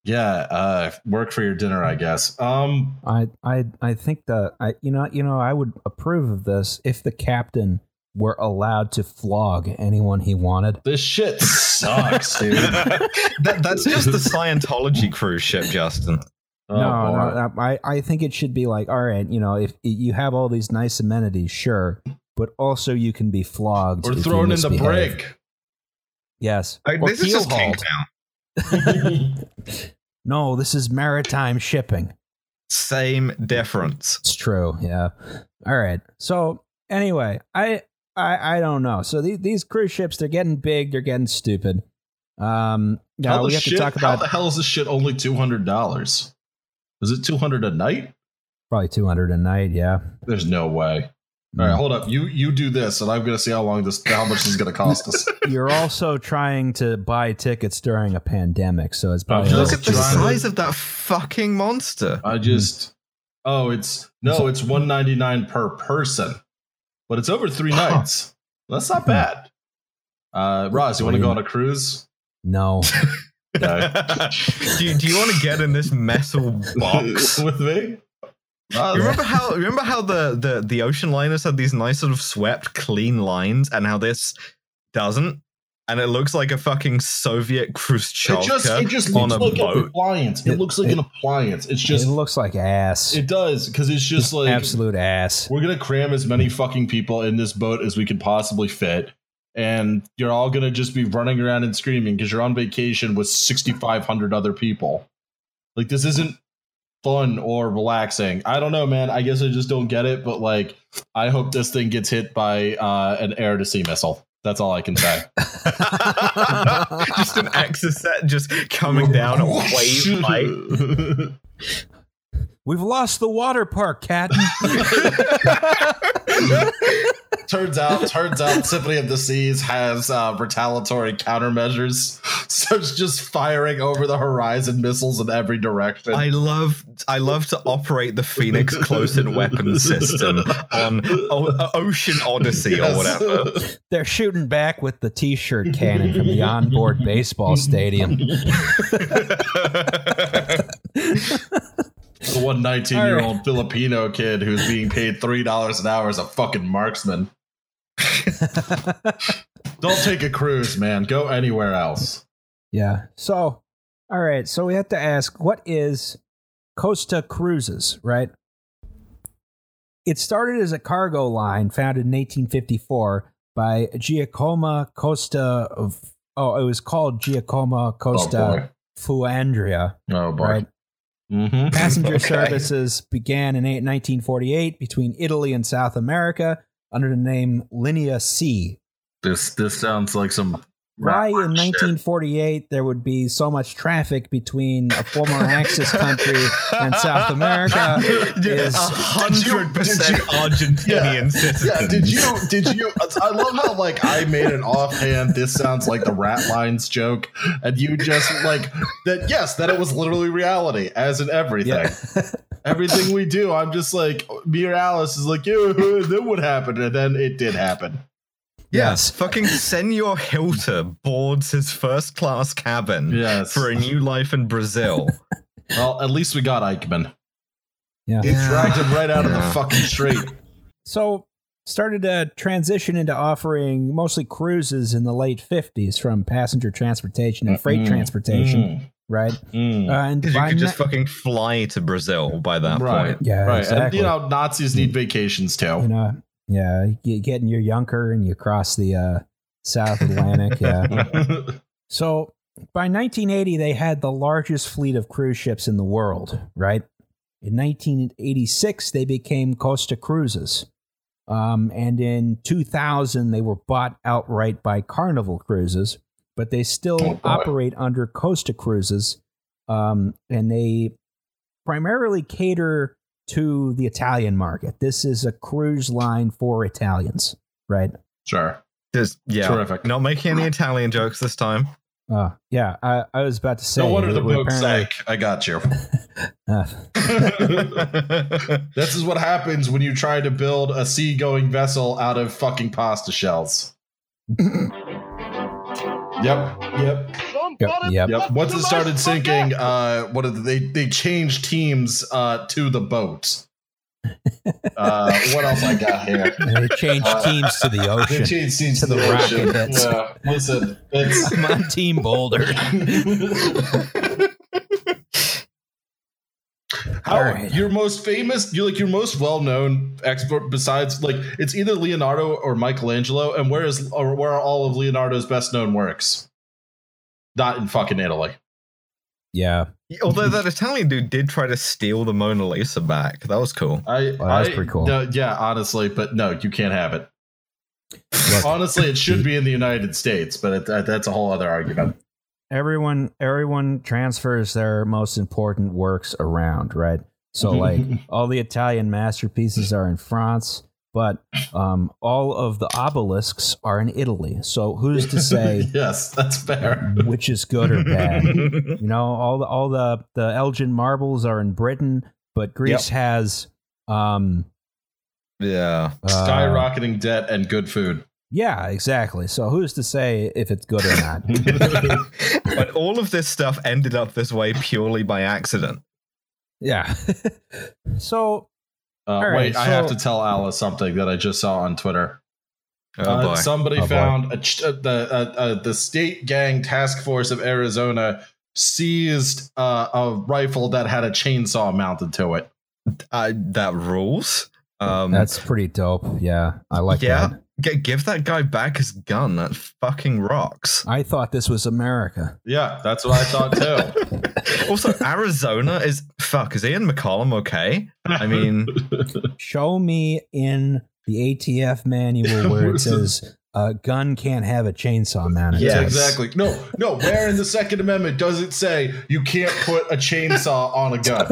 Yeah, uh, work for your dinner, I guess. Um, I I I think that I you know you know I would approve of this if the captain were allowed to flog anyone he wanted. this shit sucks, dude. <laughs> That, that's just the Scientology cruise ship, Justin. Oh, no, no, no, I I think it should be like all right, you know, if you have all these nice amenities, sure, but also you can be flogged. We're thrown in the brig. Yes, Like, or this is just keel-hauled. <laughs> No, this is maritime shipping. Same difference. It's true. Yeah. All right. So anyway, I I I don't know. So these these cruise ships, they're getting big. They're getting stupid. Um. how, Now we have shit, to talk how about the hell is this shit only two hundred dollars? Is it two hundred a night? probably two hundred a night. Yeah. There's no way. All Mm. hold up. You you do this, and I'm gonna see how long this, how much this is gonna cost us. <laughs> You're also trying to buy tickets during a pandemic, so it's probably Oh, Look at the trying to- size of that fucking monster. I just, oh, it's no, it's one ninety nine per person, but it's over three Huh. nights. That's not bad. Uh, Roz, you want to go on a cruise? no. <laughs> No. do, you, do you want to get in this metal box? <laughs> with me? Roz? You remember how remember how the, the the ocean liners had these nice sort of swept clean lines and how this doesn't and it looks like a fucking soviet It khrushchevka just it just on looks a like an appliance. It, It- looks like it- an appliance. It's just it looks like ass. it does because it's just like absolute ass. we're gonna cram as many fucking people in this boat as we can possibly fit, and you're all gonna just be running around and screaming because you're on vacation with 6,500 other people. Like this isn't fun or relaxing. I don't know, man. I guess I just don't get it. But like, I hope this thing gets hit by uh, an air to sea missile. That's all I can say. <laughs> just an exocet just coming down a <laughs> wave height. <laughs> We've lost the water park, cat. <laughs> turns out, turns out, Symphony of the Seas has uh, retaliatory countermeasures, <laughs> so it's just firing over the horizon missiles in every direction. I love, I love to operate the Phalanx close-in weapon system on o- Ocean Odyssey Yes. or whatever. They're shooting back with the T-shirt cannon from the onboard baseball stadium. <laughs> One 19 year old Filipino kid who's being paid $3 an hour as a fucking marksman. <laughs> Don't take a cruise, man. Go anywhere else. Yeah. So, all right. So we have to ask, what is Costa Cruises, right? It started as a cargo line founded in 1854 by Giacomo Costa of. Oh, it was called Giacomo oh, Costa fu Andrea, Oh boy. Oh boy. right? Mm-hmm. Passenger Okay. services began in 1948 between Italy and South America under the name Linea C. This this sounds like some Why in 1948 there would be so much traffic between a former Axis country and South America <laughs> is hundred percent Argentinian Yeah. citizens. Yeah, did you did you I love how like I made an offhand this sounds like the rat lines joke and you just like that yes, that it was literally reality as in everything. yeah. <laughs> Everything we do, I'm just like me or Alice is like, yeah, <laughs> then what happened? And then it did happen. Yes. Fucking <laughs> Senor Hilter boards his first class cabin Yes. for a new life in Brazil. <laughs> Well, at least we got Eichmann. Yeah. They dragged him right out of the fucking street. <laughs> So started to transition into offering mostly cruises in the late 50s from passenger transportation and freight Mm, transportation, right? Mm, mm. Uh, and Because you by could just ni- fucking fly to Brazil by that Right. point. yeah, right. exactly. And, you know, Nazis need vacations too. you know, yeah, you get in your Yunker and you cross the uh, South Atlantic. Yeah. <laughs> So by 1980, they had the largest fleet of cruise ships in the world, right? In 1986, they became Costa Cruises. Um, and in 2000, they were bought outright by Carnival Cruises, but they still Oh, operate under Costa Cruises. Um, and they primarily cater to the Italian market. This is a cruise line for Italians, right? sure. Just yeah, Terrific. Not making any Italian jokes this time. Uh, yeah, I, I was about to say. No wonder the we boat sank. I got you. <laughs> Uh, this is what happens when you try to build a seagoing vessel out of fucking pasta shells. <clears throat> yep. Yep. Yep, yep. Yep. Once it started sinking, uh, what did they they changed teams uh to the boat. Uh, what else I got here? <laughs> They changed Uh, teams to the ocean. They changed teams To to, the the, rocket ocean. hits. Yeah, listen, it's <laughs> I'm on Team Boulder. <laughs> How All right. your most famous, you like your most well known expert besides like it's either Leonardo or Michelangelo, and where is or where are all of Leonardo's best known works? Not in fucking Italy. Yeah, Although that Italian dude did try to steal the Mona Lisa back. That was cool. I, Well, that's I- pretty cool. no, yeah, honestly, but no, you can't have it. Look, Honestly, it should be in the United States, but it, that, that's a whole other argument. everyone everyone transfers their most important works around, right? So like <laughs> all the Italian masterpieces are in France, but um, all of the obelisks are in Italy. So who's to <laughs> say yes, that's fair. which is good or bad? <laughs> You know, all the all the the Elgin marbles are in Britain, but Greece has um yeah. uh, Skyrocketing debt and good food. Yeah, exactly. So who's to say if it's good or not? <laughs> but all of this stuff ended up this way purely by accident. yeah. so Uh, All right, wait, I have to tell Alice something that I just saw on Twitter. Oh Uh, boy. somebody Oh, boy. found a ch- uh, the uh, uh, the state gang task force of Arizona seized uh, a rifle that had a chainsaw mounted to it. Uh, that rules. Um, that's pretty dope. Yeah, I like yeah. that. G- give that guy back his gun. That fucking rocks. I thought this was America. Yeah, that's what I thought too. <laughs> also, Arizona is fuck. Is Ian McCollum okay? I mean, <laughs> Show me in the ATF manual <laughs> where it says a gun can't have a chainsaw mounted. Yes. exactly. No, no. Where in the Second Amendment does it say you can't put a chainsaw on a gun?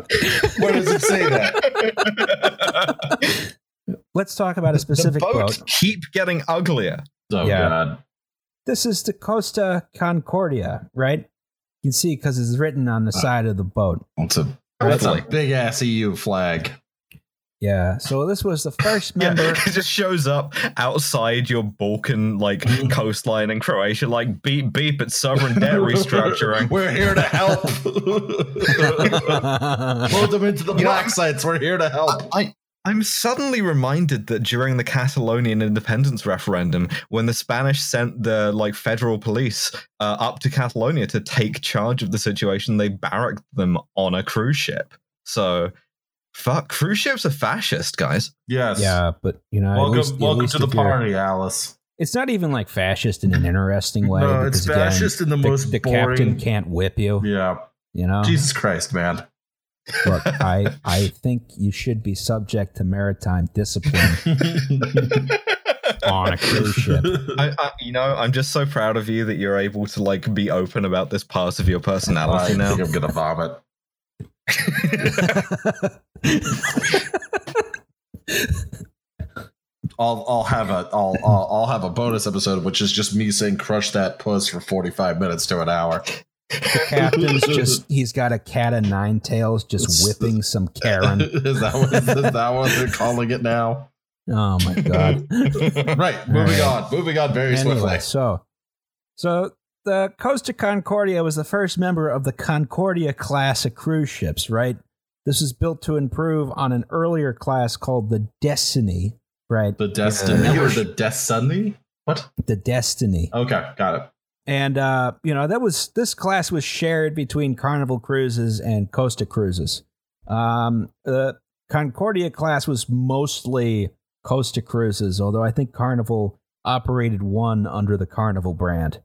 Where does it say that? Let's talk about a specific the boat. boats keep getting uglier. Oh Yeah. God. This is the Costa Concordia, right? You can see because it's written on the ah. side of the boat. It's a that's a big ass EU flag. Yeah. So this was the first Yeah, member. <laughs> it just shows up outside your Balkan like <laughs> coastline in Croatia, like beep beep, it's sovereign debt restructuring. <laughs> We're here to help. Load them into the You know, black sites. We're here to help. I, I'm suddenly reminded that during the Catalonian independence referendum, when the Spanish sent the like federal police uh, up to Catalonia to take charge of the situation, they barracked them on a cruise ship. So, fuck, cruise ships are fascist, guys. Yes. yeah, but you know, Welcome, least- welcome to the party, Alice. It's not even like fascist in an <clears throat> interesting way. No, it's because, again, fascist in the the, most the captain can't whip you. Yeah. You know, Jesus Christ, man. Look, I I think you should be subject to maritime discipline on a cruise ship. I, I, you know, I'm just so proud of you that you're able to like be open about this part of your personality I now. think I'm gonna vomit. <laughs> I'll I'll have a I'll, I'll I'll have a bonus episode which is just me saying crush that puss for 45 minutes to an hour. The captain's just <laughs> he's got a cat of nine tails just whipping some Karen. <laughs> is that what is that what they're <laughs> calling it now? Oh my god. Right, moving All on. Moving on very anyway, swiftly. so so the Costa Concordia was the first member of the Concordia class of cruise ships, right? This was built to improve on an earlier class called the Destiny, right? The Destiny Yeah. or the Destiny? What? The Destiny. Okay, got it. And uh, you know, that was this class was shared between Carnival Cruises and Costa Cruises. Um, the Concordia class was mostly Costa Cruises, although I think Carnival operated one under the Carnival brand.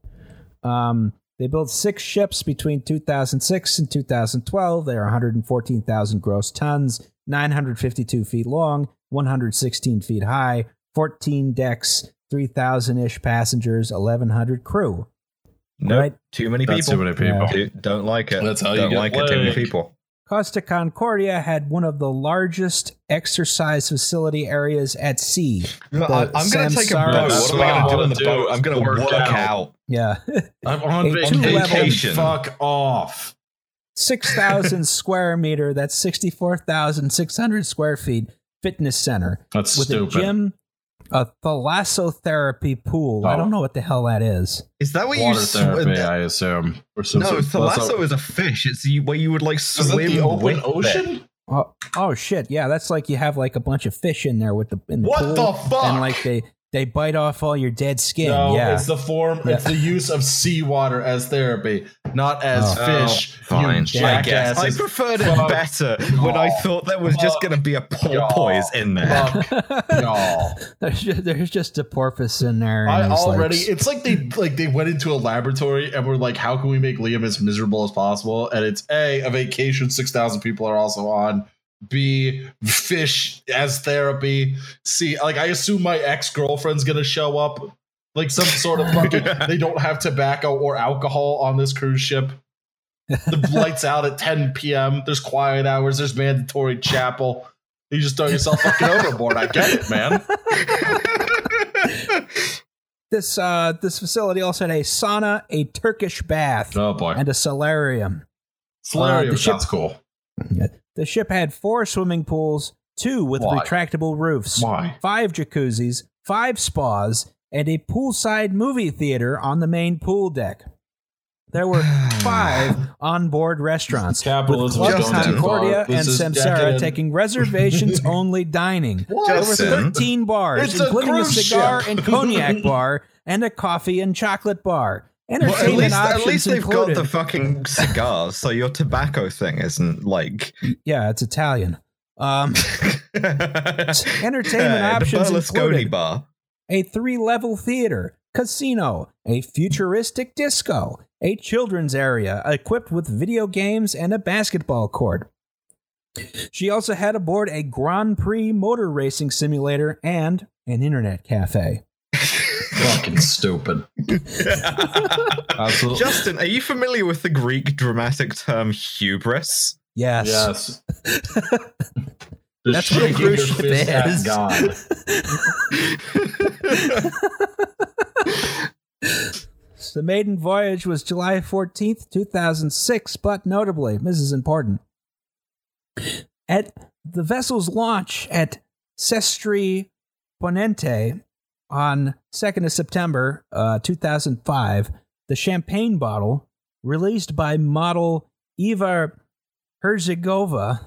Um, they built six ships between 2006 and 2012. They are 114,000 gross tons, 952 feet long, 116 feet high, 14 decks, 3,000 ish passengers, 1,100 crew. Nope, Right. too many That's people. too many people. Dude, don't like it. That's how you don't get like it. Too many people. Costa Concordia had one of the largest exercise facility areas at sea. No, I, I'm going to take a Samsara boat. What am I going to do in the do boat? I'm going to work work out. out. Yeah. <laughs> I'm on A vacation. two-level- Fuck off. 6,000 <laughs> square meter. That's 64,600 square feet fitness center That's with stupid. a gym, a thalassotherapy pool. I Oh. don't know what the hell that is. Is that what Water you sw- therapy, that- I assume. Or No, sort- thalasso is a fish. It's you, where you would like Is that swim the open ocean? Oh, oh shit. Yeah, that's like you have like a bunch of fish in there with the in the What pool, the fuck? And like they they bite off all your dead skin. No, yeah. it's the form. Yeah. It's the use of seawater as therapy, not as Oh. fish. Oh, fine. You I guess I preferred it Fuck better when I thought there was just going to be a porpoise in there. <laughs> There's, just, there's just a porpoise in there. I he's like- already. it's like they <laughs> like they went into a laboratory and were like, "How can we make Liam as miserable as possible?" And it's a a vacation six thousand people are also on. B fish as therapy. C like I assume my ex girlfriend's gonna show up. Like some sort of fucking. <laughs> they don't have tobacco or alcohol on this cruise ship. The <laughs> lights out at 10 p.m. There's quiet hours. There's mandatory chapel. You just throw yourself fucking overboard. I get it, man. <laughs> this uh this facility also had a sauna, a Turkish bath, Oh boy, and a solarium. solarium uh, the ship- sounds cool. The ship had four swimming pools, two with Why? retractable roofs, Why? five jacuzzis, five spas, and a poolside movie theater on the main pool deck. There were <sighs> five onboard restaurants. Capitalism with Club Concordia and Samsara taking reservations <laughs> only dining. There were 13 bars, It's including a cruise cigar ship. and cognac <laughs> bar and a coffee and chocolate bar. Well, at least, at least they've included. got the fucking cigars, so your tobacco thing isn't like yeah, it's Italian. Um, <laughs> entertainment options included. bar. a three level theater, casino, a futuristic disco, a children's area equipped with video games and a basketball court. She also had aboard a Grand Prix motor racing simulator and an internet cafe. Fucking stupid. <laughs> Absolutely. Justin, are you familiar with the Greek dramatic term hubris? Yes. Yes. <laughs> That's Just what a shaking cruise your ship fist at is. God. <laughs> The maiden voyage was July 14th, 2006, but notably, this is important. At the vessel's launch at Sestri Ponente on 2nd of September uh, 2005, the champagne bottle, released by model Eva Herzigova,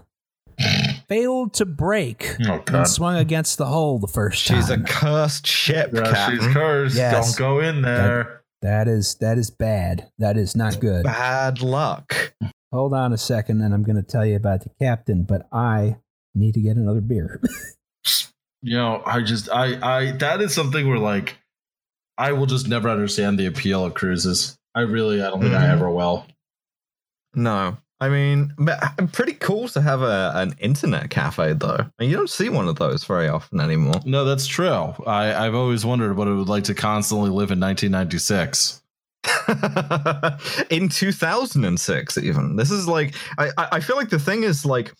failed to break Oh, and swung against the hull the first She's a cursed ship, Yeah, she's Captain. cursed. Yes. Don't go in there. that is that is bad. That is not good. Bad luck. Hold on a second, and I'm going to tell you about the captain. But I need to get another beer. <laughs> You know, I just, I, I, that is something where like, I will just never understand the appeal of cruises. I really, I don't think I Mhm. ever will. No. I mean, but pretty cool to have a, an internet cafe, though. And you don't see one of those very often anymore. No, that's true. I, I've always wondered what it would like to constantly live in 1996. <laughs> in 2006 even this is like I I feel like the thing is like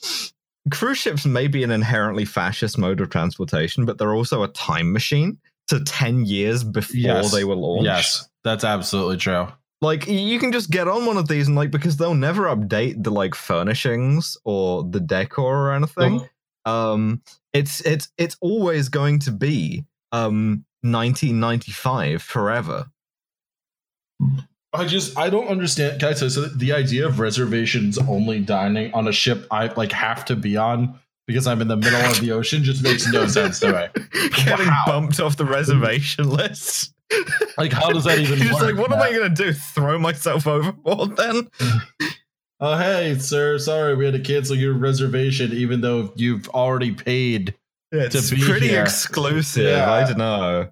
cruise ships may be an inherently fascist mode of transportation but they're also a time machine to 10 years before Yes. they were launched Yes, that's absolutely true. like you can just get on one of these and like because they'll never update the like furnishings or the decor or anything um it's it's it's always going to be um 1995 forever I just I don't understand. Tell you? The idea of reservations only dining on a ship I like have to be on because I'm in the middle of the ocean just makes no <laughs> sense to me. getting Wow. bumped off the reservation list. Like, how does that even <laughs> He's work? like, what am I going to do? Throw myself overboard then? <laughs> Oh, hey, sir. Sorry, we had to cancel your reservation, even though you've already paid. It's To be pretty here. exclusive. Yeah. I don't know.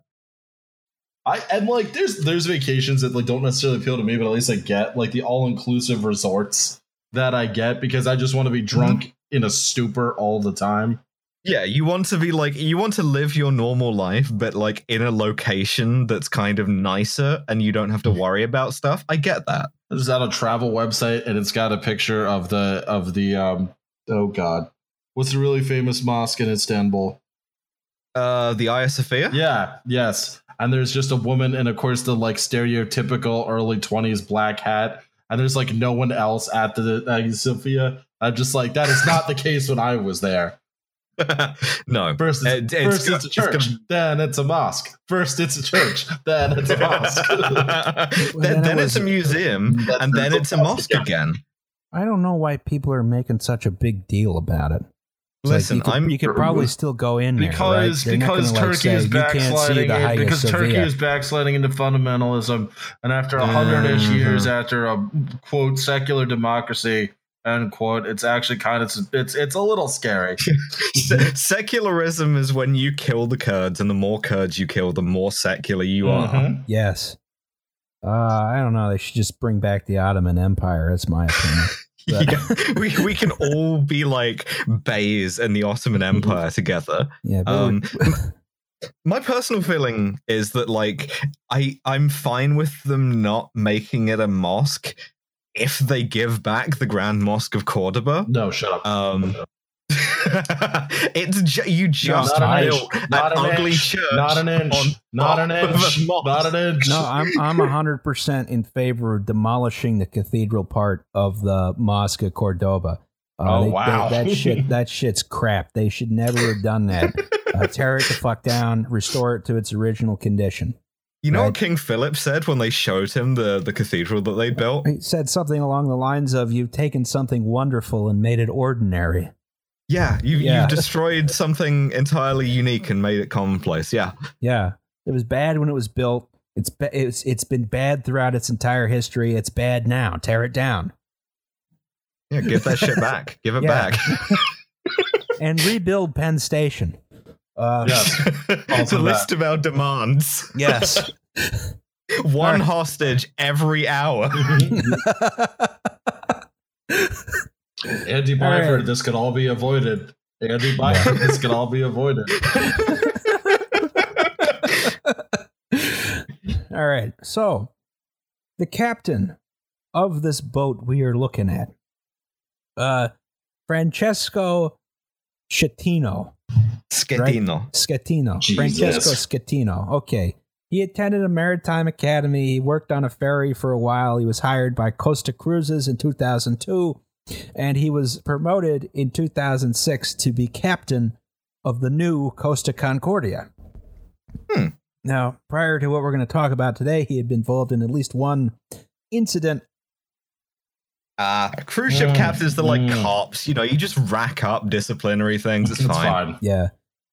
I and like, there's there's vacations that like don't necessarily appeal to me, but at least I get like the all inclusive resorts that I get because I just want to be drunk in a stupor all the time. Yeah, you want to be like, you want to live your normal life, but like in a location that's kind of nicer and you don't have to worry about stuff. I get that. I was at a travel website and it's got a picture of the of the um oh god. What's the really famous mosque in Istanbul? Uh, the Hagia Sophia? Yeah, yes. And there's just a woman in of course the like stereotypical early 20s black hat and there's like no one else at the Hagia Sophia. I'm just like that is not the case when I was there. <laughs> no. First it's, It- it's first go- it's a it's church, gonna- then it's a mosque. First it's a church, then it's a mosque. <laughs> then then then it's a museum, and then it's a mosque Yeah. again. I don't know why people are making such a big deal about it. It's like Listen, you could, I'm you could probably still go in there, right? because They're because gonna, like, Turkey say, is "You can't see backsliding in- because Turkey Sophia." is backsliding into fundamentalism, and after a hundred ish Mhm. years after a quote secular democracy end quote, it's actually kind of it's it's a little scary. <laughs> Se- secularism is when you kill the Kurds, and the more Kurds you kill, the more secular you are. Mhm. Yes. Uh, I don't know. They should just bring back the Ottoman Empire. That's my opinion. <laughs> But- <laughs> Yeah, we we can all be like beys in the Ottoman Empire together. yeah, Um, <laughs> My personal feeling is that like I I'm fine with them not making it a mosque if they give back the Grand Mosque of Cordoba. No, shut up. Um, <laughs> it's ju- you just not an built inch, an not an ugly inch, church. not an inch, not an top of a inch, not an inch. no, I'm I'm hundred percent in favor of demolishing the cathedral part of the Mosque of Cordoba. Uh, Oh, they- they- wow. that <laughs> shit that shit's crap. They should never have done that. Uh, <laughs> tear it the fuck down, restore it to its original condition. You know Right. what King Philip said when they showed him the, the cathedral that they built? He said something along the lines of, "You've taken something wonderful and made it ordinary." Yeah, you Yeah. you destroyed something entirely unique and made it commonplace. Yeah. Yeah, it was bad when it was built. It's ba- it's it's been bad throughout its entire history. It's bad now. Tear it down Yeah, give that shit back. <laughs> Give it Yeah. back. <laughs> and rebuild Penn Station. Uh, Yes. <laughs> the Also list of our demands. yes. One Alright. hostage every hour. Andy All Byford, right. this could all be avoided. Andy <laughs> Byford, this could all be avoided. <laughs> All right. So, the captain of this boat we are looking at, uh, Francesco Schettino. Schettino. Schettino. Jesus. Francesco Schettino. Okay. He attended a maritime academy. He worked on a ferry for a while. He was hired by Costa Cruises in 2002, and he was promoted in 2006 to be captain of the new Costa Concordia. Hmm. Now, prior to what we're going to talk about today, he had been involved in at least one incident. Uh, cruise ship Mm, captains, they're like mm. cops. You know, you just rack up disciplinary things. It's, It's fine. fine. Yeah.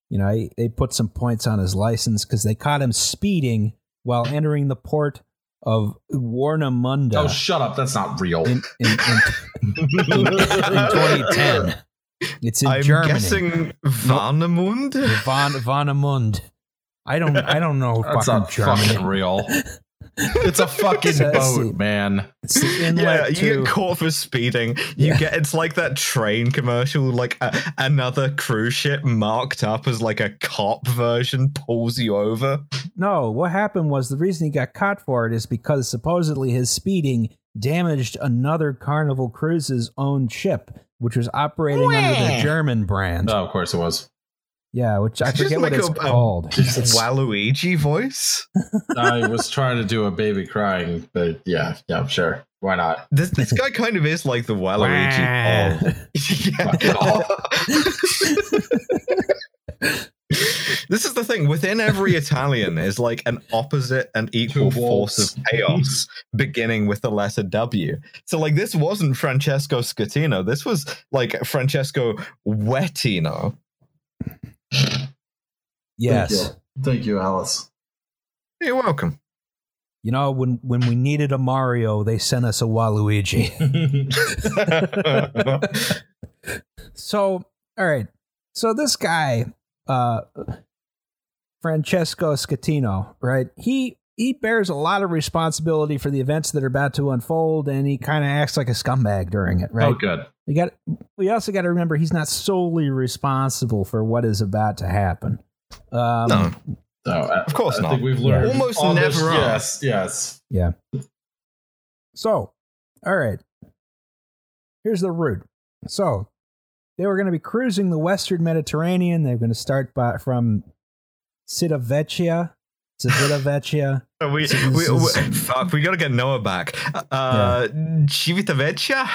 You know, he, they put some points on his license because they caught him speeding while entering the port of Warnemünde. Oh, shut up. That's not real. in, in, in, in 2010. It's in I'm Germany. guessing Varnemund? Von Vanemund. I don't. I don't know That's fucking not Germany. fucking real. <laughs> It's a fucking So- boat, man. It's the Yeah, you to. get caught for speeding. You Yeah. get it's like that train commercial, like a, another cruise ship marked up as like a cop version pulls you over. No, what happened was the reason he got caught for it is because supposedly his speeding damaged another Carnival Cruises owned ship, which was operating under the German brand. Oh, of course it was. Yeah, which I Just forget what it's a- a- called. It's- Waluigi voice. I was trying to do a baby crying, but yeah, yeah, sure. Why not? This this guy kind of is like the Waluigi. of- oh. <laughs> <laughs> this is the thing. Within every Italian is like an opposite and equal force of chaos, beginning with the letter W. So, like, this wasn't Francesco Schettino. This was like Francesco Wettino. Yes. Thank you, Alice. You're welcome. You know, when when we needed a Mario, they sent us a Waluigi. <laughs> <laughs> so, all right. So this guy, uh Francesco Schettino, right? He he bears a lot of responsibility for the events that are about to unfold, and he kind of acts like a scumbag during it, right? Oh, good. We got. We also got to remember he's not solely responsible for what is about to happen. Um, no, No, I, Of course I not. think we've learned Almost on this- never are. Yes, yes. Yeah. So, all right. Here's the route. So, they were going to be cruising the Western Mediterranean. They're going to start by, from Civitavecchia. Civitavecchia. we, <laughs> So we, we, fuck, we gotta get Noah back. Uh, Civitavecchia?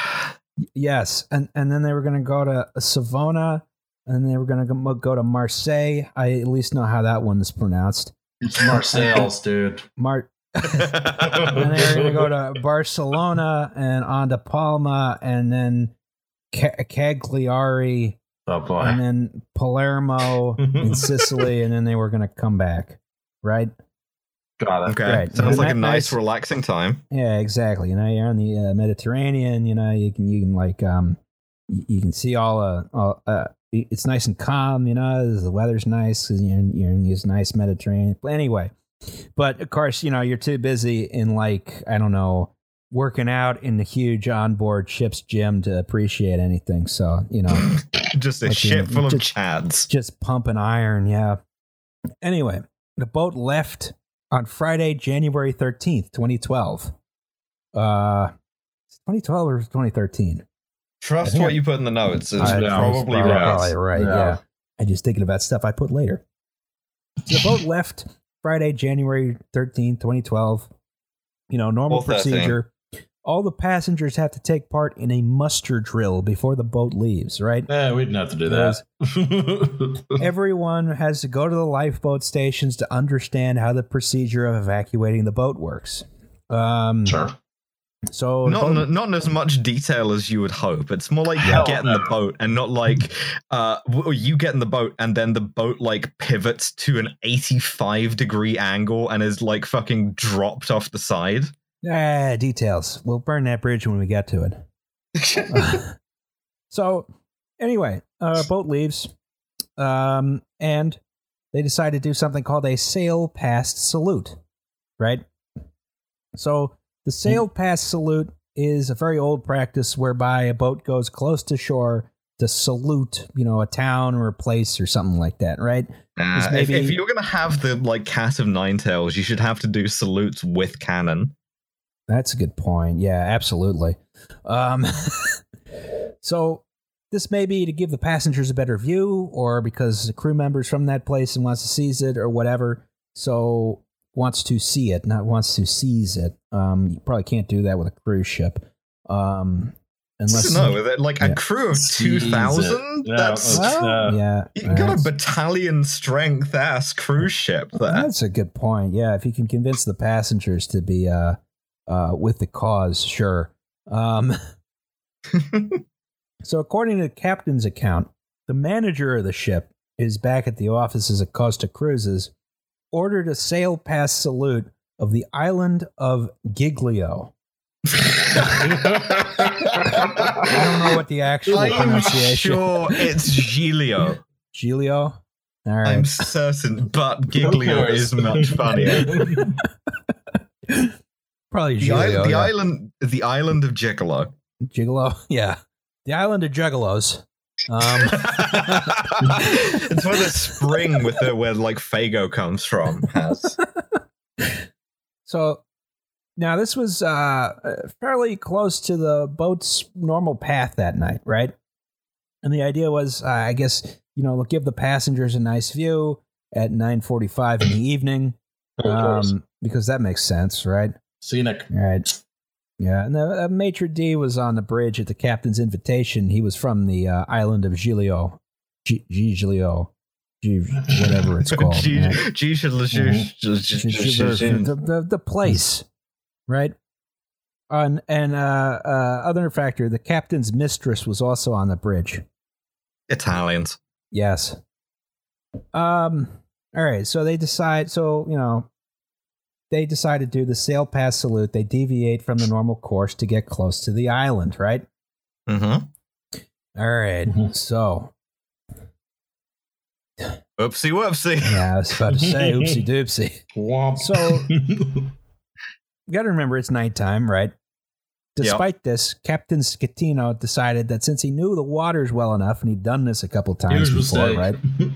Yes, and and then they were going to go to Savona, and they were going to go to Marseille. I at least know how that one is pronounced. It's <laughs> Marseilles, dude. Mar. <laughs> and they were going to go to Barcelona and on to Palma, and then Ca- Cagliari, Oh boy. and then Palermo in <laughs> Sicily, and then they were going to come back. Right? Got it. Okay, Right. sounds like a nice, nice- relaxing time. Yeah, exactly. You know, you're on the uh, Mediterranean. You know, you can you can like um, you, you can see all uh, all uh, it's nice and calm. You know, the weather's nice. 'cause You're in, you're in this nice Mediterranean. Anyway, but of course, you know, you're too busy in like I don't know working out in the huge onboard ship's gym to appreciate anything. So you know, <laughs> Just a Like, you ship know, full of chads. just pumping iron. Yeah. Anyway, the boat left on Friday, January 13th, 2012. Uh, 2012 or 2013? Trust what I- you put in the notes. It's I- probably probably, right. probably right. Yeah. Yeah. I'm just thinking about stuff I put later. So the boat left Friday, January 13th, 2012. You know, normal Or 13. procedure. All the passengers have to take part in a muster drill before the boat leaves, right? Yeah, we didn't have to do that. <laughs> Everyone has to go to the lifeboat stations to understand how the procedure of evacuating the boat works. Um, sure. So Not, boat- in, not in as much detail as you would hope. It's more like Hell you get in no. the boat and not like uh you get in the boat and then the boat like pivots to an 85 degree angle and is like fucking dropped off the side. Ah, details. We'll burn that bridge when we get to it. <laughs> so anyway, uh, boat leaves, um, and they decide to do something called a sail past salute, right? So the sail past salute is a very old practice whereby a boat goes close to shore to salute, you know, a town or a place or something like that, right? Uh, if, if you're gonna have the like cat of nine tails, you should have to do salutes with cannon. That's a good point. Yeah, absolutely. Um, <laughs> so this may be to give the passengers a better view, or because the crew members from that place and wants to seize it, or whatever. So wants to see it, not wants to seize it. Um, you probably can't do that with a cruise ship. Um, unless no, that- like yeah. a crew of two thousand. two it. thousand. Yeah, That's that's- Well, Uh, yeah, you got a battalion strength ass cruise ship there. That's a good point. Yeah, if you can convince the passengers to be uh, uh, with the cause, sure. Um, <laughs> so, according to the captain's account, the manager of the ship is back at the offices of Costa Cruises, ordered a sail past salute of the island of Giglio. I don't know what the actual I'm pronunciation. sure it's Giglio. Giglio. All right. I'm certain, but Giglio is much funnier. <laughs> Probably The, i- the yeah. island, the island of Gigolo. <laughs> Gigolo. Yeah. The island of Juggalos. Um, <laughs> it's where the spring with the where like Fago comes from has. <laughs> so now this was uh, fairly close to the boat's normal path that night, right? And the idea was, uh, I guess, you know, give the passengers a nice view at 9:45 in the evening, um, because that makes sense, right? Scenic. All right. Yeah, and the uh, maitre d was on the bridge at the captain's invitation. He was from the uh, island of Giglio, G- Giglio, G- whatever it's <laughs> called. G- right? G- the, the, the place, right? And and uh, uh, other factor, the captain's mistress was also on the bridge. Italians. Yes. Um. All right. So they decide. So you know, they decide to do the sail pass salute. They deviate from the normal course to get close to the island. Right. Mm-hmm. All right, Mhm. So Oopsie whoopsie. yeah, I was about to say oopsie <laughs> doopsie. Womp. So you got to remember it's nighttime, right? Despite this, Captain Schettino decided that since he knew the waters well enough and he'd done this a couple times Huge before, right? <laughs>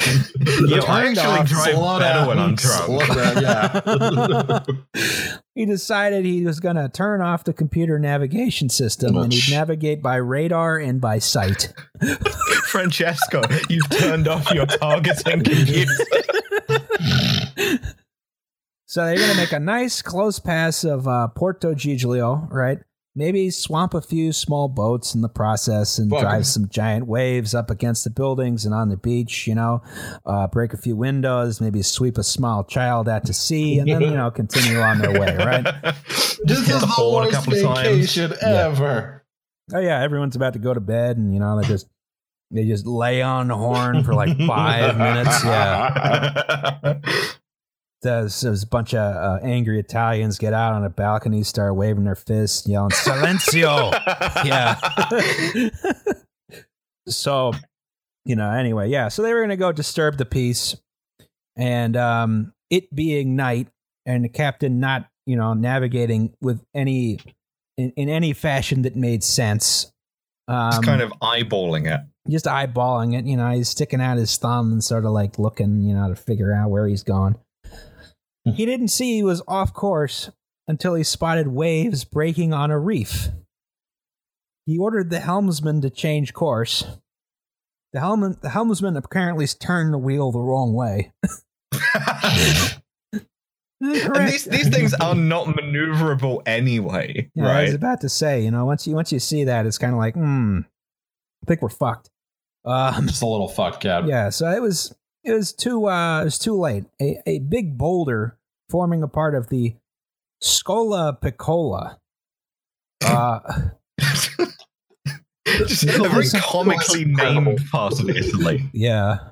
Yo, I actually off, drive slow better down, when I'm drunk. down, <laughs> yeah. he decided he was going to turn off the computer navigation system and he'd navigate by radar and by sight. <laughs> Francesco, you've turned off your targeting <laughs> computer. So they're going to make a nice close pass of uh, Porto Giglio, right? Maybe swamp a few small boats in the process and Fuck. drive some giant waves up against the buildings and on the beach, you know, uh, break a few windows, maybe sweep a small child out to sea, and then, you know, continue on their way, right? This Hit is the the worst couple of times. vacation ever. Oh, yeah, everyone's about to go to bed, and, you know, they just. They just lay on the horn for like <laughs> five minutes. Yeah. <laughs> There's, there's a bunch of uh, angry Italians get out on a balcony, start waving their fists, yelling "Silencio!" <laughs> yeah. so, you know, anyway, yeah. So they were going to go disturb the peace, and um, it being night, and the captain not, you know, navigating with any in, in any fashion that made sense. Um, Just kind of eyeballing it. just eyeballing it. You know, he's sticking out his thumb and sort of like looking, you know, to figure out where he's going. <laughs> He didn't see he was off course until he spotted waves breaking on a reef. He ordered the helmsman to change course. The, helm- the helmsman apparently turned the wheel the wrong way. <laughs> and these these things <laughs> are not maneuverable anyway, Yeah, I was about to say, you know, once you once you see that, it's kind of like, hmm, I think we're fucked. Um, Just a little fucked, cap. Yeah, so it was it was too uh it was too late. A a big boulder forming a part of the Scola Piccola. Uh <laughs> Just <laughs> a very comically named part of Italy. yeah.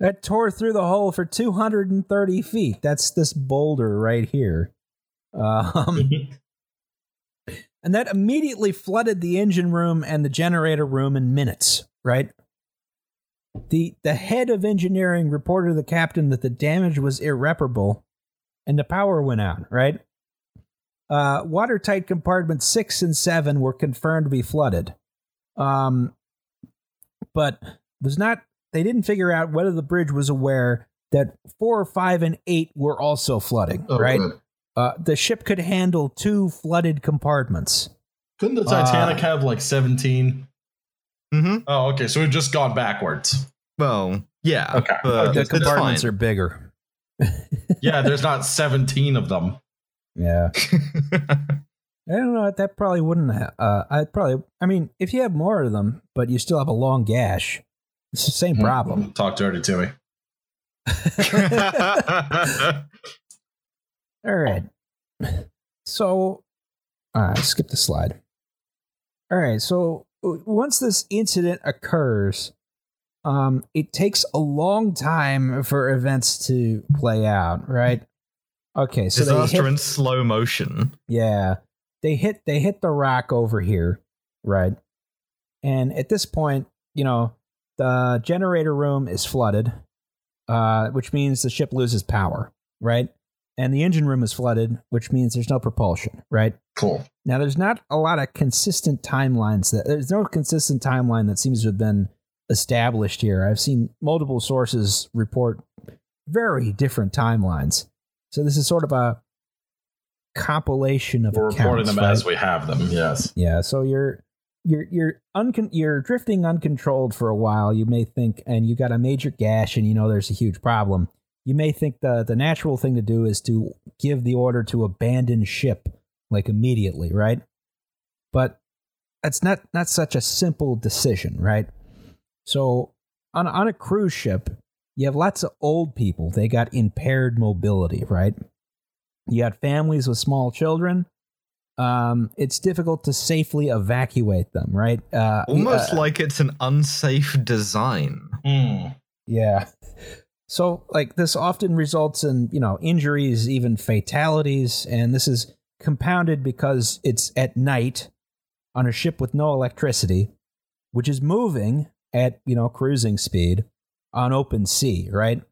That tore through the hole for 230 feet. That's this boulder right here. Um, and that immediately flooded the engine room and the generator room in minutes, right? the the head of engineering reported to the captain that the damage was irreparable, and the power went out. Right. Uh, watertight compartments six and seven were confirmed to be flooded, um, but was not. They didn't figure out whether the bridge was aware that four, five, and eight were also flooding. Oh, right. good. Uh, the ship could handle two flooded compartments. Couldn't the Titanic Uh, have like 17? hmm Oh, okay. So we've just gone backwards. Well, yeah. Okay. But the compartments are bigger. Yeah, there's not 17 of them. Yeah. <laughs> I don't know. That probably wouldn't. Ha- uh, I probably. I mean, if you have more of them, but you still have a long gash, it's the same problem. Talk dirty to me. <laughs> All right. So, uh, skip the slide. All right. So once this incident occurs, um, it takes a long time for events to play out. Right. Okay. So they Disaster hit, in slow motion. Yeah. They hit they hit the rock over here, right? And at this point, you know, the generator room is flooded, uh, which means the ship loses power, right? And the engine room is flooded, which means there's no propulsion, right? Cool. Now there's not a lot of consistent timelines that there's no consistent timeline that seems to have been established here. I've seen multiple sources report very different timelines. So this is sort of a compilation of We're reporting them right? as we have them. Yes. Yeah, so you're you're you're uncon- you're drifting uncontrolled for a while. You may think, and you got a major gash, and you know there's a huge problem. You may think the the natural thing to do is to give the order to abandon ship like immediately, right? But that's not not such a simple decision, right? So on on a cruise ship, you have lots of old people. They got impaired mobility, right? You got families with small children um, it's difficult to safely evacuate them, right? Uh, Almost uh, like it's an unsafe design. Hmm. yeah. So, like, this often results in you know injuries, even fatalities, and this is compounded because it's at night on a ship with no electricity, which is moving at you know cruising speed on open sea, right?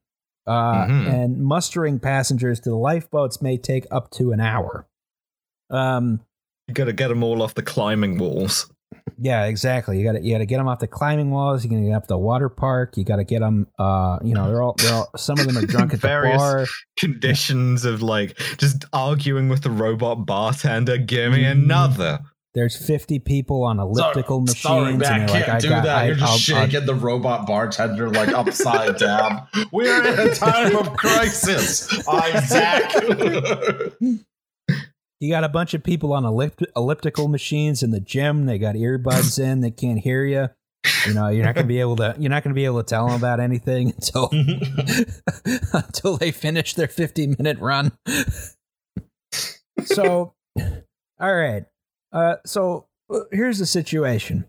Uh, Mhm. And mustering passengers to the lifeboats may take up to an hour. Um, You gotta get them all off the climbing walls. Yeah, exactly. You got to you got to get them off the climbing walls. You got to get up the water park. You got to get them. Uh, you know, they're all they're all. Some of them are drunk at the Various- bar. Conditions of like just arguing with the robot bartender. Give me Mm. another. There's 50 people on elliptical machines. Sorry, and man, they're can't like, I do got, that. I, You're just I'll- I'll- shaking the robot bartender like upside <laughs> down. We're in a time of crisis, Isaac. <laughs> you got a bunch of people on ellip- elliptical machines in the gym. They got earbuds <laughs> in. They can't hear you. You know, you're not gonna be able to. You're not gonna be able to tell them about anything until until they finish their 50 minute run. so, all right. Uh, so uh, here's the situation: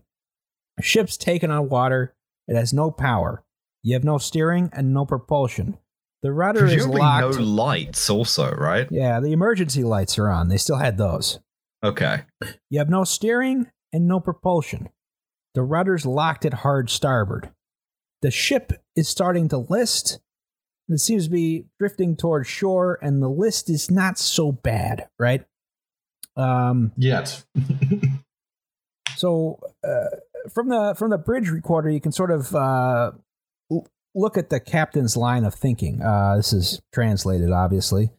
ship's taken on water. It has no power. You have no steering and no propulsion. The rudder is Presumably no lights, also, right? yeah, the emergency lights are on. They still had those. Okay. You have no steering and no propulsion. The rudder's locked at hard starboard. The ship is starting to list. It seems to be drifting towards shore, and the list is not so bad, right? Um, Yet. <laughs> so uh, from the from the bridge recorder, you can sort of uh, l- look at the captain's line of thinking. Uh, this is translated, obviously.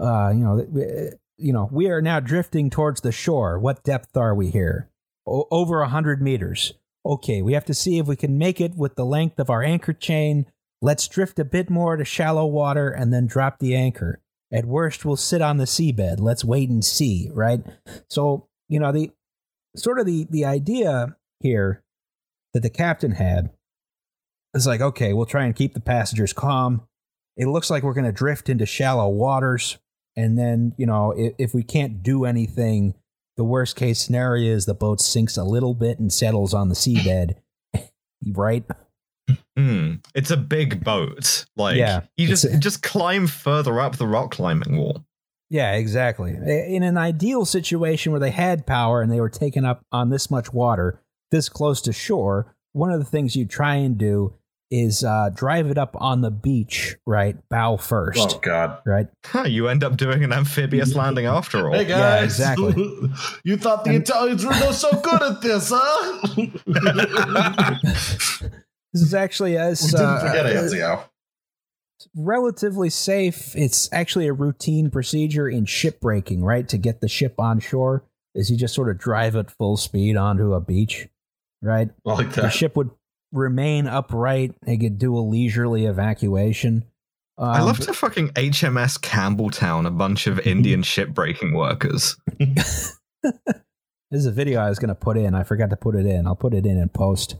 Uh, you know, th- you know, we are now drifting towards the shore. What depth are we here? O- over a hundred meters. Okay, we have to see if we can make it with the length of our anchor chain. Let's drift a bit more to shallow water and then drop the anchor. At worst, we'll sit on the seabed. Let's wait and see, right? So, you know, the sort of the the idea here that the captain had is like, okay, we'll try and keep the passengers calm. It looks like we're going to drift into shallow waters, and then you know, if, if we can't do anything, the worst case scenario is the boat sinks a little bit and settles on the seabed, <laughs> right? Hmm. It's a big boat. Like Yeah, you just a- just climb further up the rock climbing wall. Yeah, exactly. In an ideal situation where they had power and they were taken up on this much water, this close to shore, one of the things you try and do is uh, drive it up on the beach, right? Bow first, Oh God. right? Huh, you end up doing an amphibious <laughs> landing after all. Hey guys, Yeah, exactly. <laughs> you thought the And- Italians were no so good at this, huh? <laughs> This is actually as Didn't uh, forget uh, relatively safe. It's actually a routine procedure in shipbreaking, right? To get the ship on shore, is you just sort of drive it full speed onto a beach, right? Like The ship would remain upright. They could do a leisurely evacuation. Um, I love to fucking HMS Campbeltown, a bunch of Indian shipbreaking workers. <laughs> This is a video I was going to put in. I forgot to put it in. I'll put it in and post.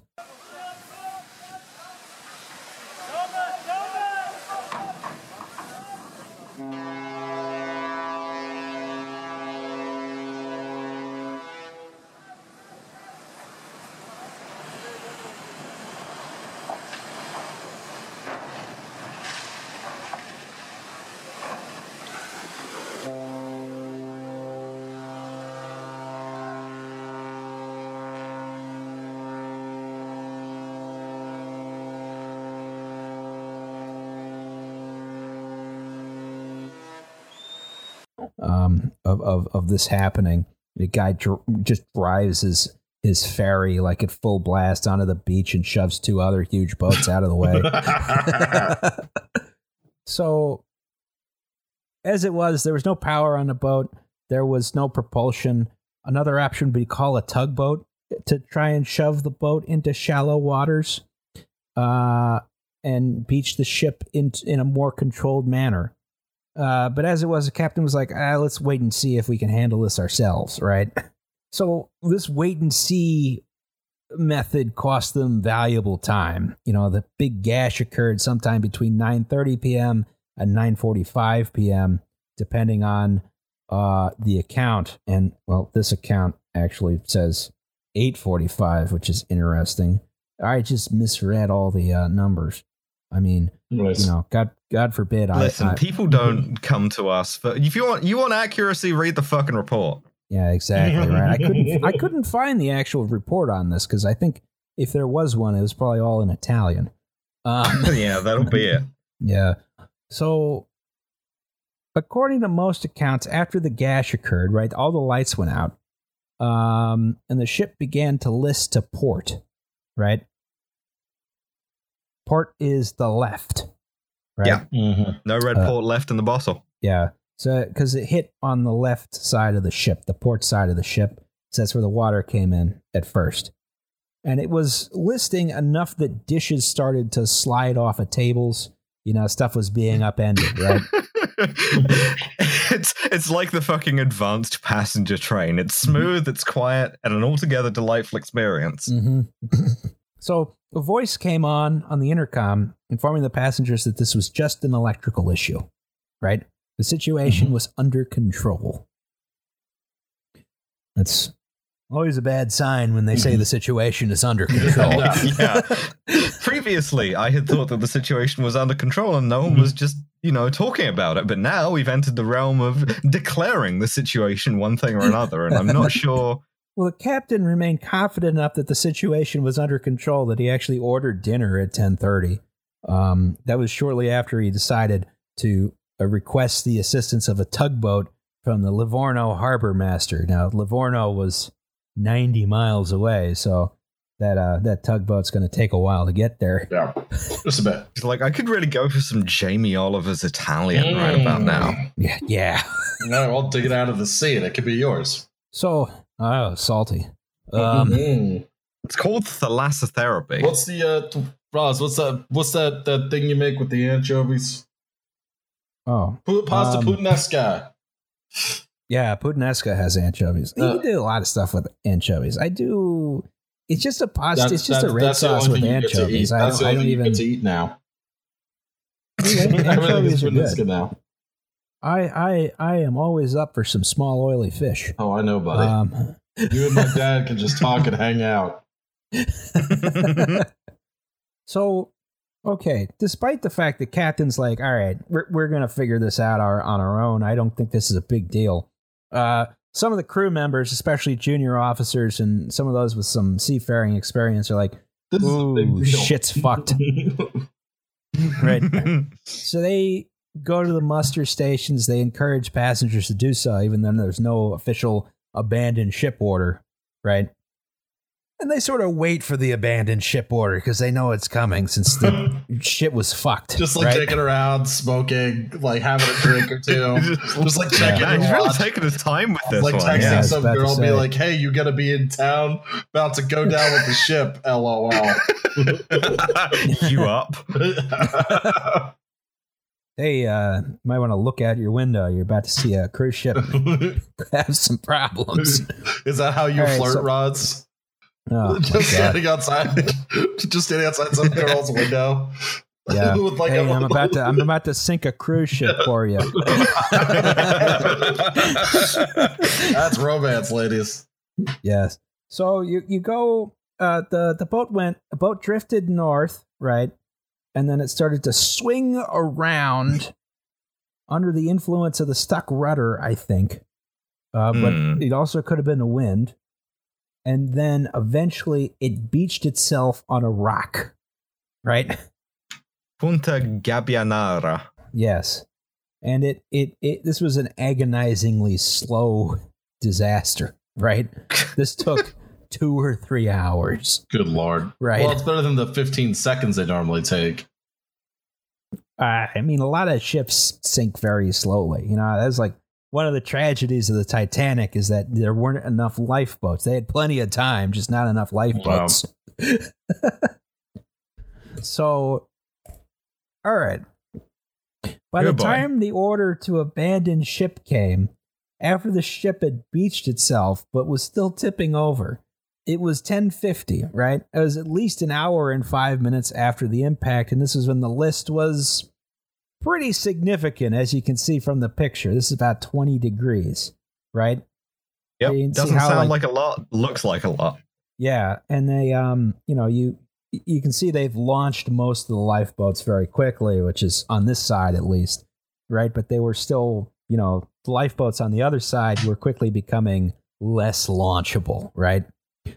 um, of, this happening. The guy dr- just drives his his ferry like at full blast onto the beach and shoves two other huge boats out of the way. <laughs> so, as it was, there was no power on the boat. There was no propulsion. Another option would be call a tugboat to try and shove the boat into shallow waters, uh, and beach the ship in in a more controlled manner. Uh, but as it was, the captain was like, ah, let's wait and see if we can handle this ourselves, right? <laughs> So this wait and see method cost them valuable time. You know, the big gash occurred sometime between 9:30 p.m. and 9:45 p.m. depending on uh, the account. And well, this account actually says 8:45, which is interesting. I just misread all the uh, numbers. I mean, Nice. you know, God, God forbid. Listen, I, I, people <laughs> don't come to us for if you want you want accuracy, read the fucking report. Yeah, exactly <laughs> right. I couldn't I couldn't find the actual report on this because I think if there was one, it was probably all in Italian. Um, <laughs> yeah, that'll be it. yeah. So, according to most accounts, after the gash occurred, right, all the lights went out, um, and the ship began to list to port. Right. Port is the left. Right. Yeah. Mhm. No red Uh, port left in the bottle. Yeah. So, because it hit on the left side of the ship, the port side of the ship. So that's where the water came in at first. And it was listing enough that dishes started to slide off of tables. You know, stuff was being upended, <laughs> right? it's it's like the fucking advanced passenger train. It's smooth, it's quiet, and an altogether delightful experience. hmm <laughs> so a voice came on on the intercom informing the passengers that this was just an electrical issue, right? The situation mm-hmm. was under control. That's always a bad sign when they say mm-hmm. the situation is under <laughs> control. yeah. Previously, I had thought that the situation was under control and no one was mm-hmm. just, you know, talking about it. But now we've entered the realm of declaring the situation one thing or another, and I'm not <laughs> sure. Well, the captain remained confident enough that the situation was under control that he actually ordered dinner at 10:30. Um, that was shortly after he decided to uh, request the assistance of a tugboat from the Livorno harbor master. Now, Livorno was 90 miles away, so that uh, that tugboat's going to take a while to get there. Yeah. Just a bit. It's like I could really go for some Jamie Oliver's Italian right about now. Yeah, yeah. No, I'll dig it out of the sea and it could be yours. So, oh, salty. Um, Mm. It's called thalassotherapy. What's the uh Roz, what's that what's that that thing you make with the anchovies? oh, Pu- Pasta Um, puttanesca. Yeah, puttanesca has anchovies. You Uh, can do a lot of stuff with anchovies. I do. It's just a pasta. That- it's just that- a red sauce with thing you get to eat. anchovies. I don't, <laughs> I don't even. <laughs> get to eat now. Dude, Everything is anchovies are puttanesca good. now. I, I, I am always up for some small oily fish. Oh, I know, buddy. Um, you and my <laughs> dad can just talk and hang out. <laughs> so, okay, despite the fact that Captain's like, all right, we're, we're going to figure this out our, on our own, I don't think this is a big deal. Uh, some of the crew members, especially junior officers and some of those with some seafaring experience, are like, This is Ooh, shit's fucked. <laughs> Right. So they go to the muster stations. They encourage passengers to do so, even though there's no official abandoned ship order, right? And they sort of wait for the abandoned ship order because they know it's coming since the <laughs> shit was fucked. Just like right? dicking around, smoking, like having a drink or two. <laughs> just like checking Yeah, he's really taking his time with this like one. texting yeah, some about to girl, be like, "Hey, you gotta be in town, about to go down with the ship." <laughs> LOL. you up? Hey, uh, you might want to look out your window. You're about to see a cruise ship <laughs> <laughs> have some problems. Is that how you right, flirt, so- Roz? Oh, <laughs> just standing outside, just standing outside some girl's window. Yeah. like hey, a, I'm about to I'm about to sink a cruise ship for you. That's romance, ladies. Yes. So you you go uh the the boat went the boat drifted north, right? And then it started to swing around under the influence of the stuck rudder, I think. Uh, but Hmm. it also could have been the wind. And then eventually it beached itself on a rock. Right? <laughs> Punta Gabbianara. Yes. And it, it it this was an agonizingly slow disaster, right? <laughs> This took two or three hours. Good lord. Right. Well, it's better than the 15 seconds they normally take. Uh, I mean, a lot of ships sink very slowly. You know, that's like one of the tragedies of the Titanic is that there weren't enough lifeboats. They had plenty of time, just not enough lifeboats. <laughs> so, all right. By Good the boy. time the order to abandon ship came, after the ship had beached itself but was still tipping over, it was 1050, right? It was at least an hour and five minutes after the impact, and this is when the list was pretty significant, as you can see from the picture. This is about 20 degrees, right? Yep. You can see Doesn't how, sound like- like, a lot. Looks like a lot. Yeah, and they, um, you know, you you can see they've launched most of the lifeboats very quickly, which is on this side at least, right? But they were still, you know, lifeboats on the other side were quickly becoming less launchable, right?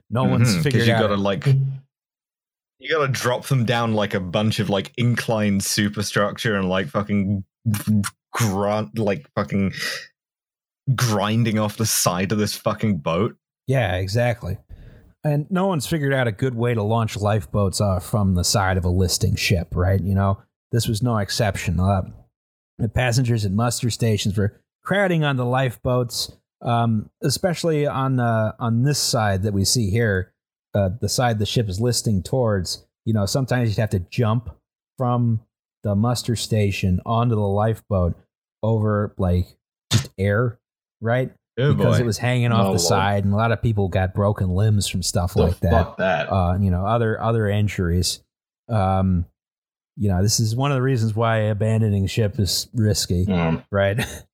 No one's Mhm, 'cause figured you out. gotta like you gotta drop them down like a bunch of like inclined superstructure and like fucking grunt like fucking grinding off the side of this fucking boat. Yeah, exactly. And no one's figured out a good way to launch lifeboats off from the side of a listing ship, right? You know, this was no exception. Uh, the passengers at muster stations were crowding on the lifeboats, um, especially on uh, on this side that we see here, uh, the side the ship is listing towards. You know, sometimes you'd have to jump from the muster station onto the lifeboat over like just air, right? Oh because boy. it was hanging off Oh, the Lord. side, and a lot of people got broken limbs from stuff The like that. fuck that. Uh, you know, other other injuries. Um, you know, this is one of the reasons why abandoning ship is risky, Um, right? <laughs>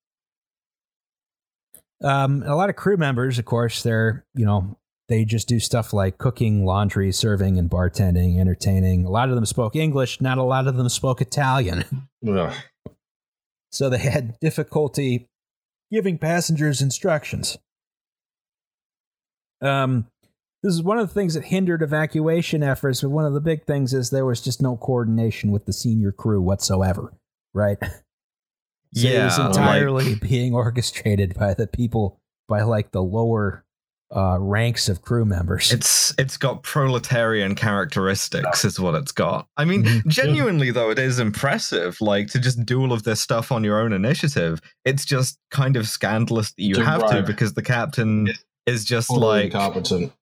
um, a lot of crew members, of course, they're you know they just do stuff like cooking, laundry, serving, and bartending, entertaining. A lot of them spoke English. Not a lot of them spoke Italian. <laughs> ugh. so they had difficulty giving passengers instructions. Um, this is one of the things that hindered evacuation efforts, but one of the big things is there was just no coordination with the senior crew whatsoever, right? <laughs> So it was Yeah, like- entirely <laughs> being orchestrated by the people, by like the lower uh, ranks of crew members. It's it's got proletarian characteristics, is what it's got. I mean, Mhm. genuinely though, it is impressive. Like to just do all of this stuff on your own initiative. It's just kind of scandalous that you To have to because the captain is just Totally like incompetent.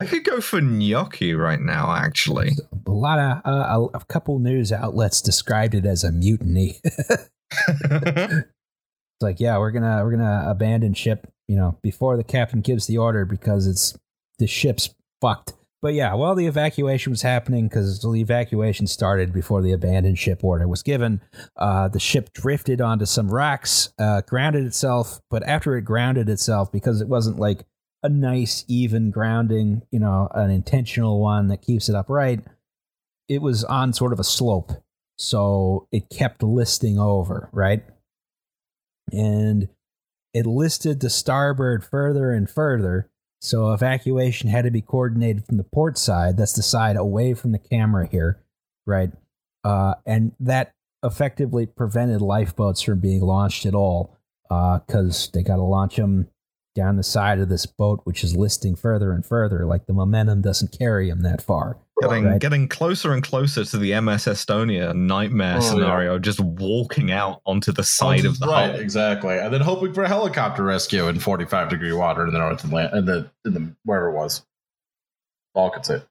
I could go for gnocchi right now. Actually, a lot of uh, a, a couple news outlets described it as a mutiny. <laughs> <laughs> It's like, yeah, we're gonna we're gonna abandon ship, you know, before the captain gives the order because it's the ship's fucked. But yeah, while the evacuation was happening, because the evacuation started before the abandoned ship order was given, uh, the ship drifted onto some rocks, uh, grounded itself. But after it grounded itself, because it wasn't like a nice even grounding, you know, an intentional one that keeps it upright, it was on sort of a slope. So it kept listing over, right? And it listed to starboard further and further. So evacuation had to be coordinated from the port side. That's the side away from the camera here, right? Uh, and that effectively prevented lifeboats from being launched at all because uh, they got to launch them down the side of this boat, which is listing further and further. Like the momentum doesn't carry them that far. Getting right? getting closer and closer to the MS Estonia nightmare Oh, scenario, just walking out onto the side of the right, hull. exactly, and then hoping for a helicopter rescue in 45 degree water in the North Atlantic, in the in the wherever it was. All could say.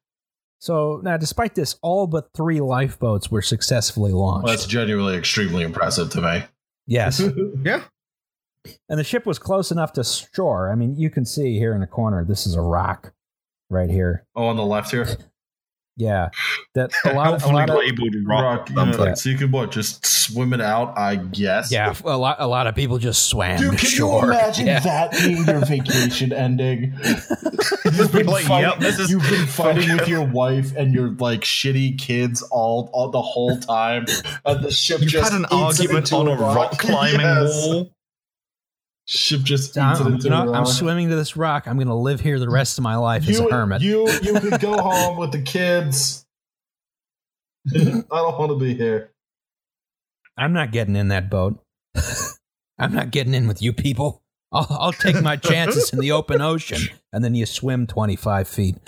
So now, despite this, all but three lifeboats were successfully launched. Well, that's genuinely extremely impressive to me. yes. <laughs> Yeah. And the ship was close enough to shore. I mean, you can see here in the corner, this is a rock right here. oh, on the left here, Yeah. That a <laughs> lot, a lot of, labeled rock. rock. You something. know, so you could what? Just swim it out, I guess. yeah, a lot, a lot of people just swam Dude, can shore. you imagine <laughs> Yeah. that being your vacation <laughs> ending? You've been, like, fighting, yep, this is you've been fighting with your wife and your like shitty kids all, all the whole time. And the ship You've just had an argument on a rock climbing Yes. wall. Ship just eats I'm, into you know, I'm swimming to this rock. I'm going to live here the rest of my life as You, a hermit. you you could go home with the kids. <laughs> I don't want to be here. I'm not getting in that boat. I'm not getting in with you people. I'll, I'll take my <laughs> chances in the open ocean. And then you swim 25 feet. <laughs>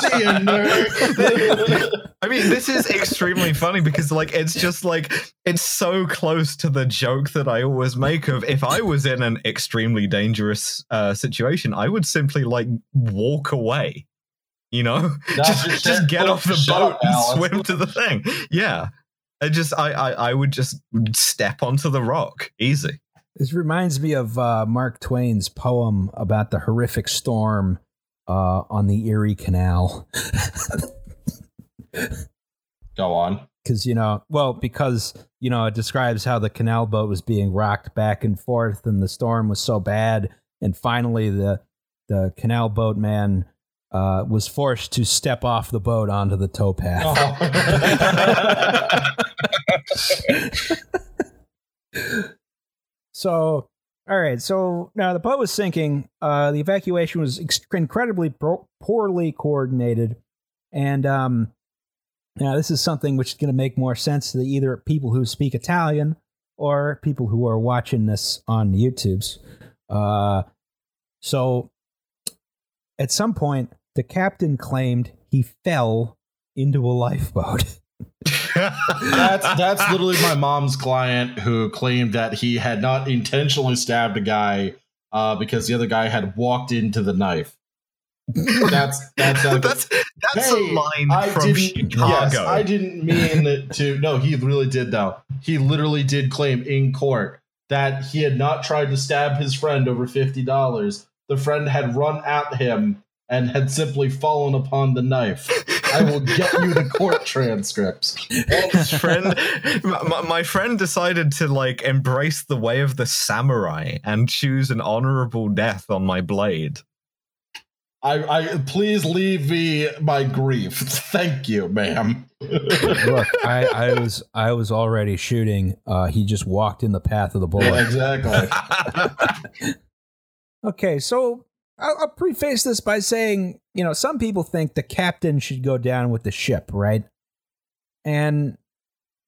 See you, nerd. I mean, this is extremely funny because, like, it's just like it's so close to the joke that I always make of if I was in an extremely dangerous uh, situation, I would simply like walk away. You know, That's just just just get off the boat up, and Alex. swim to the thing. Yeah, I just I, I I would just step onto the rock easy. This reminds me of uh, Mark Twain's poem about the horrific storm uh, on the Erie Canal. Go on. Because, you know, well, because, you know, it describes how the canal boat was being rocked back and forth and the storm was so bad. And finally, the, the canal boat man uh, was forced to step off the boat onto the towpath. <laughs> So, all right. So now the boat was sinking. Uh, the evacuation was incredibly pro- poorly coordinated, and um, now this is something which is going to make more sense to either people who speak Italian or people who are watching this on YouTube's. Uh, so, at some point, the captain claimed he fell into a lifeboat. <laughs> that's that's literally my mom's client who claimed that he had not intentionally stabbed a guy uh, because the other guy had walked into the knife. That's that's how- <laughs> that's that's Hey, a line I from didn't. Chicago. Yes, I didn't mean it to. No, he really did. Though he literally did claim in court that he had not tried to stab his friend over fifty dollars. The friend had run at him and had simply fallen upon the knife. I will get you the court <laughs> transcripts. his friend my, my friend decided to like embrace the way of the samurai and choose an honorable death on my blade I, I please leave me my grief. Thank you, ma'am. <laughs> Look, I, I was I was already shooting. Uh, he just walked in the path of the bullet. Yeah, exactly. <laughs> Okay, so I'll, I'll preface this by saying, you know, some people think the captain should go down with the ship, right? And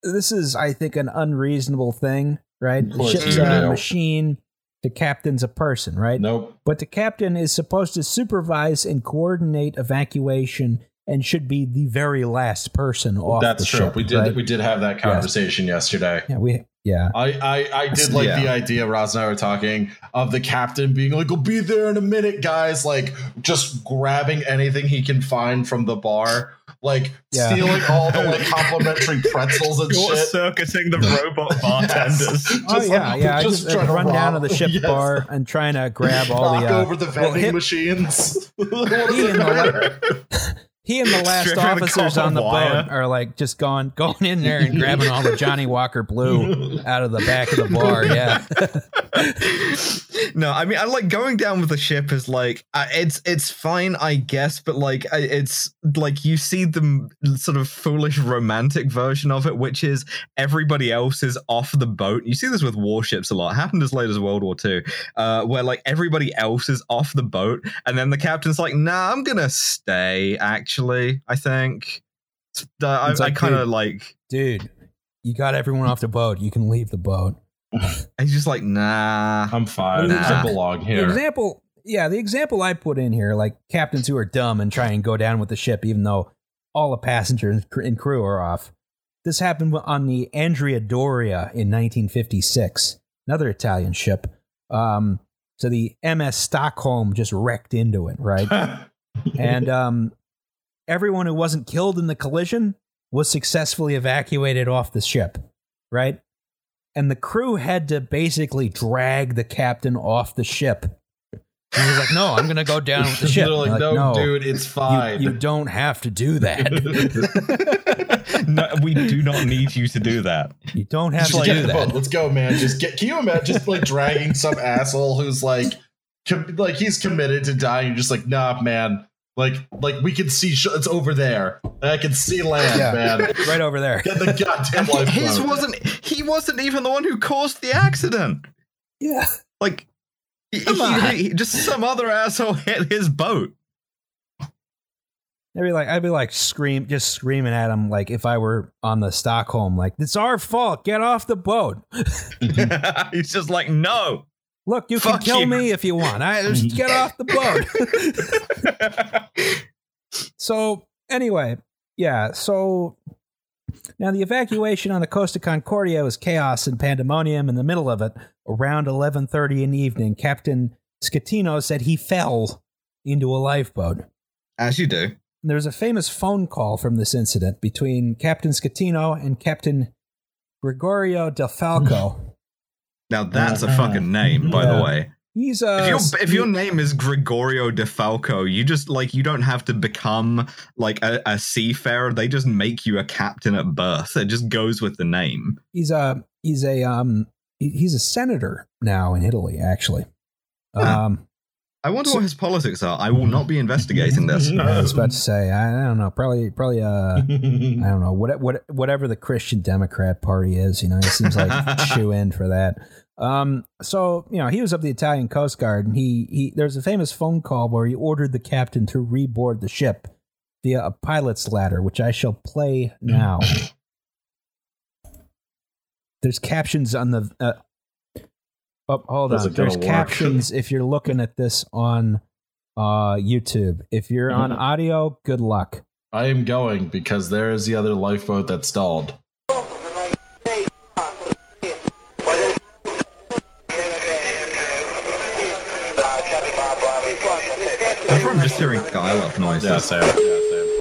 this is, I think, an unreasonable thing, right? The ship's a machine. The captain's a person, right? Nope. But the captain is supposed to supervise and coordinate evacuation and should be the very last person off That's the true. ship. we did right? we did have that conversation yesterday. Yeah, we. Yeah. I, I, I did like Yeah. the idea, Roz and I were talking, of the captain being like, we'll be there in a minute, guys. Like, just grabbing anything he can find from the bar. Like, Yeah. stealing all the <laughs> like complimentary pretzels and Short shit. circuiting the robot <laughs> bartenders Oh Just, yeah, like, yeah. I just just, trying to run down to the ship Yes. bar and trying to grab all Knock the uh, over the well, vending hit- machines. <laughs> What he is and the it? le- he and the <laughs> last officers on the wire. boat are like just going going in there and grabbing all the Johnnie Walker Blue <laughs> out of the back of the bar. Yeah, <laughs> no, I mean, I like going down with the ship is like uh, it's it's fine, I guess, but like it's like you see the m- sort of foolish romantic version of it, which is everybody else is off the boat. You see this with warships a lot. It happened as late as World War II, uh, where like everybody else is off the boat, and then the captain's like, "Nah, I'm gonna stay." Actually, I think. I, It's I kind of like. dude, you got everyone off the boat. You can leave the boat. <laughs> He's just like, nah. I'm fine. Nah. I belong The here. example, yeah, the example I put in here, like captains who are dumb and try and go down with the ship, even though all the passengers and and crew are off. This happened on the Andrea Doria in 1956, another Italian ship. Um, so the MS Stockholm just wrecked into it, right? <laughs> and um, everyone who wasn't killed in the collision was successfully evacuated off the ship, right? And the crew had to basically drag the captain off the ship. He was like, "No, I'm going to go down with the <laughs> ship." They're like, They're no, dude, it's fine. You, don't have to do that. <laughs> no, we do not need you to do that. You don't have Just to like, do that. boat. Let's go, man. Just get. Can you imagine just like dragging some asshole who's like, com- like he's committed to dying? You're just like, nah, man. Like, like we can see. Sh- it's over there. I can see land, Yeah. man. <laughs> Right over there. Get the goddamn And he- lifeboat. his wasn't. He wasn't even the one who caused the accident. Yeah. Like, he, Come he- on. he- just some other asshole hit his boat. I'd be like, I'd be like scream, just screaming at him, like if I were on the Stockholm, like it's our fault. Get off the boat. <laughs> He's just like, no. Look, you Fuck can kill you. me if you want. I just get off the boat. <laughs> so anyway, yeah. So now the evacuation on the Costa Concordia was chaos and pandemonium. In the middle of it, around eleven thirty in the evening, Captain Schettino said he fell into a lifeboat. As you do. There's a famous phone call from this incident between Captain Schettino and Captain Gregorio Del Falco. <laughs> Now that's a fucking name, by Yeah. the way. He's uh, If, your if your name is Gregorio De Falco, you just like you don't have to become like a, a seafarer. They just make you a captain at birth. It just goes with the name. he's a he's a um he's a senator now in Italy actually. Huh. Um, I wonder what his politics are. I will not be investigating this. <laughs> I was about to say I, I don't know probably probably uh <laughs> I don't know what what whatever the Christian Democrat Party is you know it seems like <laughs> shoe in for that. Um, so you know he was of the Italian Coast Guard and he he there's a famous phone call where he ordered the captain to reboard the ship via a pilot's ladder, which I shall play now. There's captions on the. Uh, oh, hold Is on. There's work? captions if you're looking at this on uh, YouTube. If you're on Mhm. audio, good luck. I am going because there is the other lifeboat that stalled. I'm just hearing dial-up noises. Yeah, same. Yeah, same.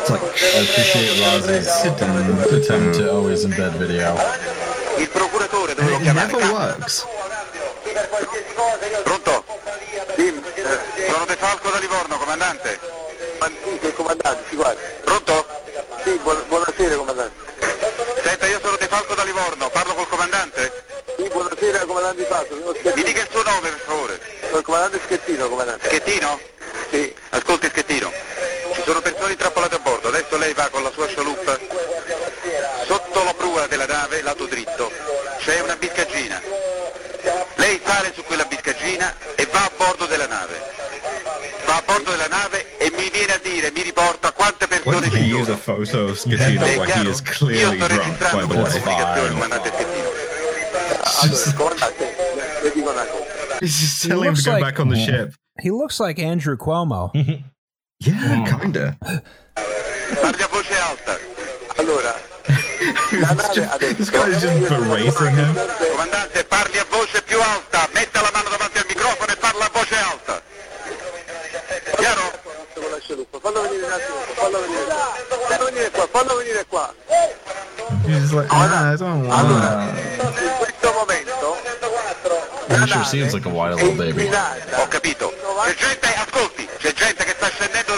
It's like I appreciate Roz's attempt to always embed video. And dovevo it chiamare. never works. Pronto? Sì, eh, sono De Falco da Livorno, comandante. Ma sì, comandante, si guardi. Pronto? Sì, buonasera comandante. Senta, io sono De Falco da Livorno, parlo col comandante? Sì, buonasera comandante Di Falco. Mi dica il suo nome per favore. Il comandante Schettino, comandante. Schettino? Sì. Ascolti Schettino, ci sono persone intrappolate a bordo, adesso lei va con la sua scialuppa prua della nave, lato dritto, c'è una biscaggina. Lei sale su quella biscaggina e va a bordo della nave. Va a bordo della nave e mi viene a dire, mi riporta quante persone ci use a sono. photo of Scatino È where he is Io clearly sto drunk, by registrando the way? He's just He telling him to looks go like- back on the ship. He looks like Andrew Cuomo. <laughs> Yeah, kinda. Parli a voce alta. Allora, It's this guy is just berating him. comandante, parli a voce più alta, metta la mano davanti al microfono e parla a voce alta. Chiaro? Fallo venire un attimo, fallo venire qua. Fallo venire qua, fallo venire qua. He's like, ah, I don't want. in questo He sure seems like a wild little baby. Ho capito. C'è gente, ascolti, c'è gente che sta scendendo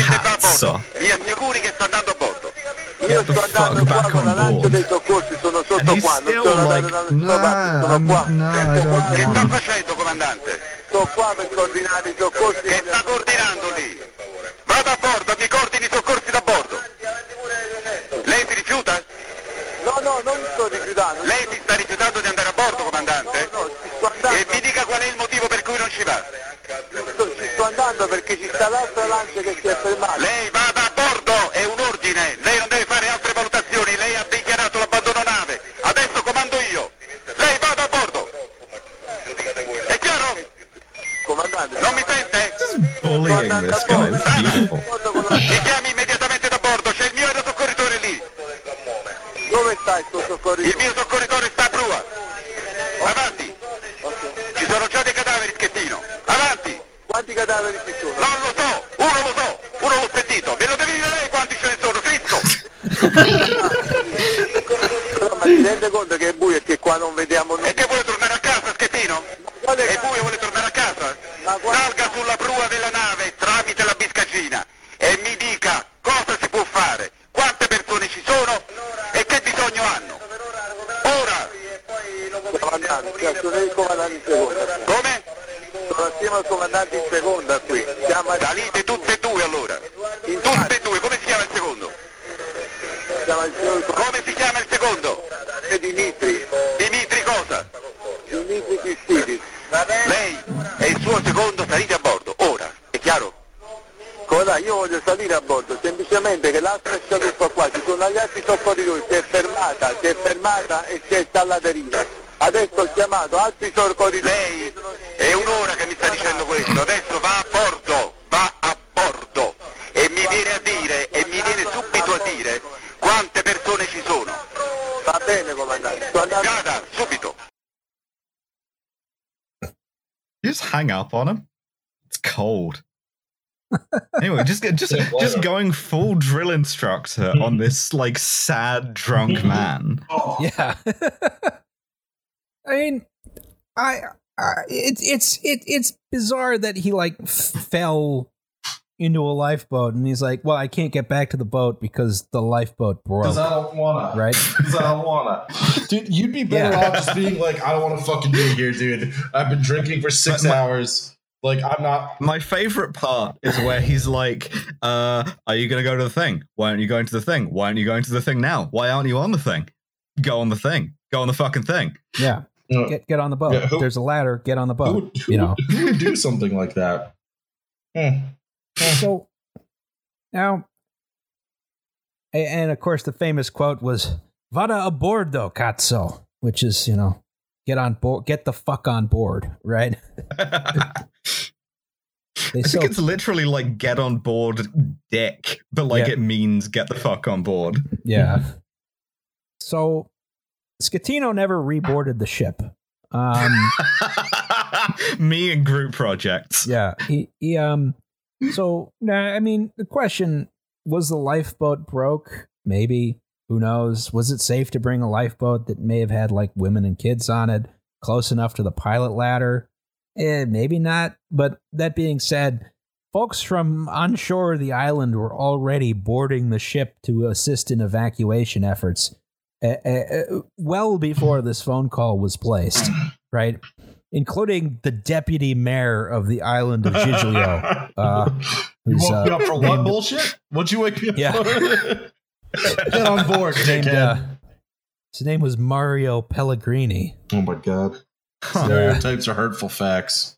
a cazzo. bordo. Mi assicuri che sta andando a bordo. Io the sto fuck andando qua back con la on lancia board. dei soccorsi, sono sotto qua, non sono like, andato da nessuna parte, sono qua. No, Che sta want. facendo, comandante? Sto qua per coordinare i soccorsi. Che drill instructor on <laughs> this like sad drunk <laughs> man. Oh. Yeah. <laughs> I mean, I, I it's it's it, it's bizarre that he like f- fell into a lifeboat and he's like, "Well, I can't get back to the boat because the lifeboat broke." Because I don't wanna. Right? Because I don't wanna. Dude, you'd be better Yeah. off just being like, I don't want to fucking be here, dude. I've been drinking for six My- my- hours. Like, I'm not. My favorite part is where he's like, uh, "Are you gonna go to the thing? Why aren't you going to the thing? Why aren't you going to the thing now? Why aren't you on the thing? Go on the thing. Go on the fucking thing." Yeah, Uh, get get on the boat. Yeah, who- There's a ladder. Get on the who, boat. would, who, you know. would, who would do something like that? Hmm. So now, and of course, the famous quote was "Vada a bordo, cazzo," which is you know, get on board, get the fuck on board, right? <laughs> I think it's literally like get on board dick, but like Yeah. it means get the fuck on board. yeah. <laughs> So Schettino never reboarded the ship. Um, <laughs> Me and group projects. yeah, he he um. So nah, I mean, the question was the lifeboat broke? Maybe. Who knows? Was it safe to bring a lifeboat that may have had like women and kids on it, close enough to the pilot ladder? Eh, maybe not. But that being said, folks from onshore the island were already boarding the ship to assist in evacuation efforts eh, eh, eh, well before this phone call was placed, <laughs> right? Including the deputy mayor of the island of Giglio. <laughs> Uh, you woke uh, me up for what bullshit? What'd you wake me up Yeah. for? <laughs> <laughs> Get on board, <laughs> named, uh, his name was Mario Pellegrini. oh my god. Huh. Stereotypes are hurtful facts.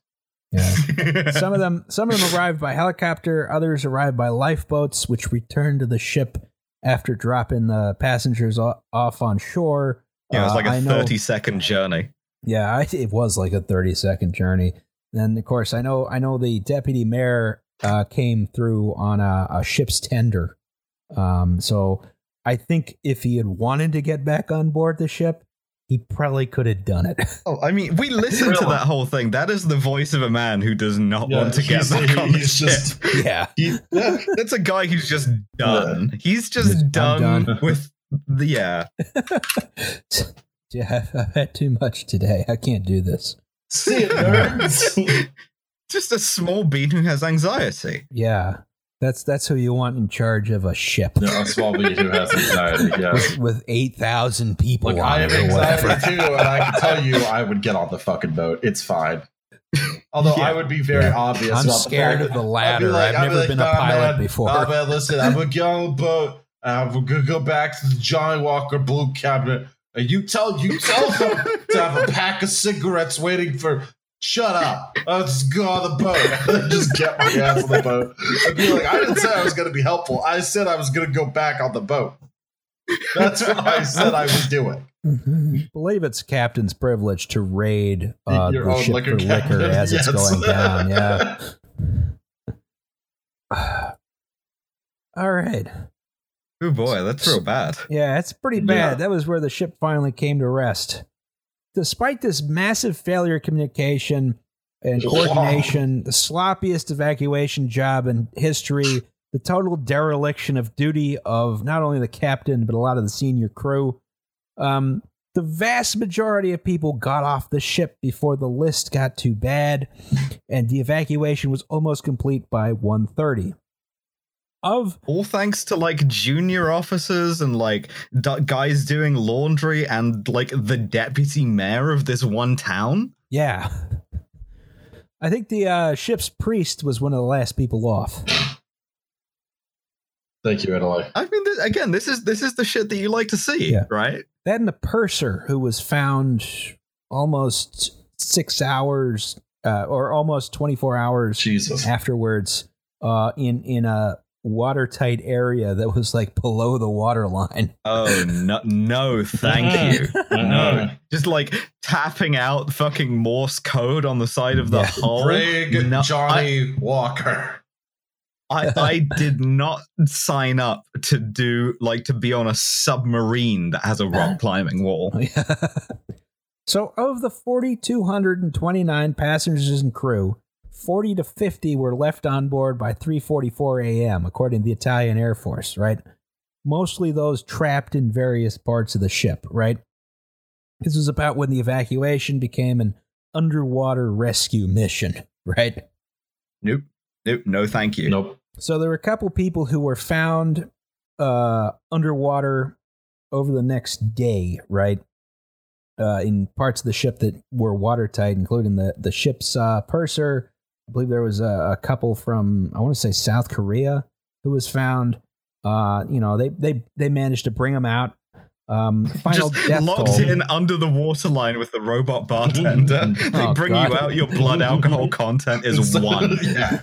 Yeah. <laughs> some of them some of them arrived by helicopter, others arrived by lifeboats, which returned to the ship after dropping the passengers off on shore. yeah, it was Uh, like a I know- 30 second journey. Yeah, I, it was like a thirty second journey. And of course, I know I know the deputy mayor uh, came through on a, a ship's tender. Um, so I think if he had wanted to get back on board the ship, he probably could have done it. <laughs> Oh, I mean, we listened to that whole thing. That is the voice of a man who does not Yeah, want to get he's- back on the he's ship. just- <laughs> yeah. He, yeah. That's a guy who's just done. He's just I'm done, done. <laughs> with the yeah. yeah, I've, I've had too much today. I can't do this. See it, nerds. just a small bean who has anxiety. Yeah. That's that's who you want in charge of a ship no, a small beat who has anxiety. Yeah. with, with eight thousand people Look, on I have or whatever. anxiety too, and I can tell you, I would get on the fucking boat. It's fine. Although Yeah. I would be very Yeah. obvious. I'm scared the of the ladder. Be I've I'd be never been a pilot man, before." Nah, man, listen, I'm gonna get on the boat. I'm gonna go back to the Johnnie Walker Blue Cabinet, and you tell you tell them to have a pack of cigarettes waiting for. Shut up! Let's go on the boat. <laughs> Just get my ass on the boat. I'd be like, I didn't say I was going to be helpful. I said I was going to go back on the boat. That's what I said I was doing. I believe it's captain's privilege to raid uh, Your the own ship liquor for liquor cabinet, <laughs> as it's going down. Yeah. <laughs> <sighs> All right. Oh boy, that's real bad. Yeah, it's pretty Yeah. bad. That was where the ship finally came to rest. Despite this massive failure of communication and coordination, the sloppiest evacuation job in history, the total dereliction of duty of not only the captain, but a lot of the senior crew, um, the vast majority of people got off the ship before the list got too bad, and the evacuation was almost complete by 1.30. Of All thanks to like junior officers and like d- guys doing laundry and like the deputy mayor of this one town. Yeah. I think the uh, ship's priest was one of the last people off. Thank you, Italy. I mean, th- again, this is this is the shit that you like to see, Yeah. right? That and the purser, who was found almost six hours uh, or almost 24 hours Jesus. afterwards uh, in, in a watertight area that was like below the water line. Oh no, no, thank mm-hmm. you. No, mm-hmm. just like tapping out fucking Morse code on the side of the Yeah. hull. Brig No, Johnnie Walker. I, I <laughs> did not sign up to do like to be on a submarine that has a <laughs> rock climbing wall. <laughs> so, of the 4,229 passengers and crew, 40 to 50 were left on board by 3:44 a.m. according to the Italian Air Force, right? Mostly those trapped in various parts of the ship, right? This was about when the evacuation became an underwater rescue mission, <laughs> right? Nope, nope, no, thank you. Nope. So there were a couple people who were found uh, underwater over the next day, right? Uh, in parts of the ship that were watertight, including the the ship's uh, purser. I believe there was a, a couple from I want to say South Korea who was found. Uh, you know, they they they managed to bring them out. Um, <laughs> final Just death locked toll. in under the waterline with the robot bartender. <laughs> they Oh, bring God. you out. Your blood alcohol content is <laughs> one. yeah.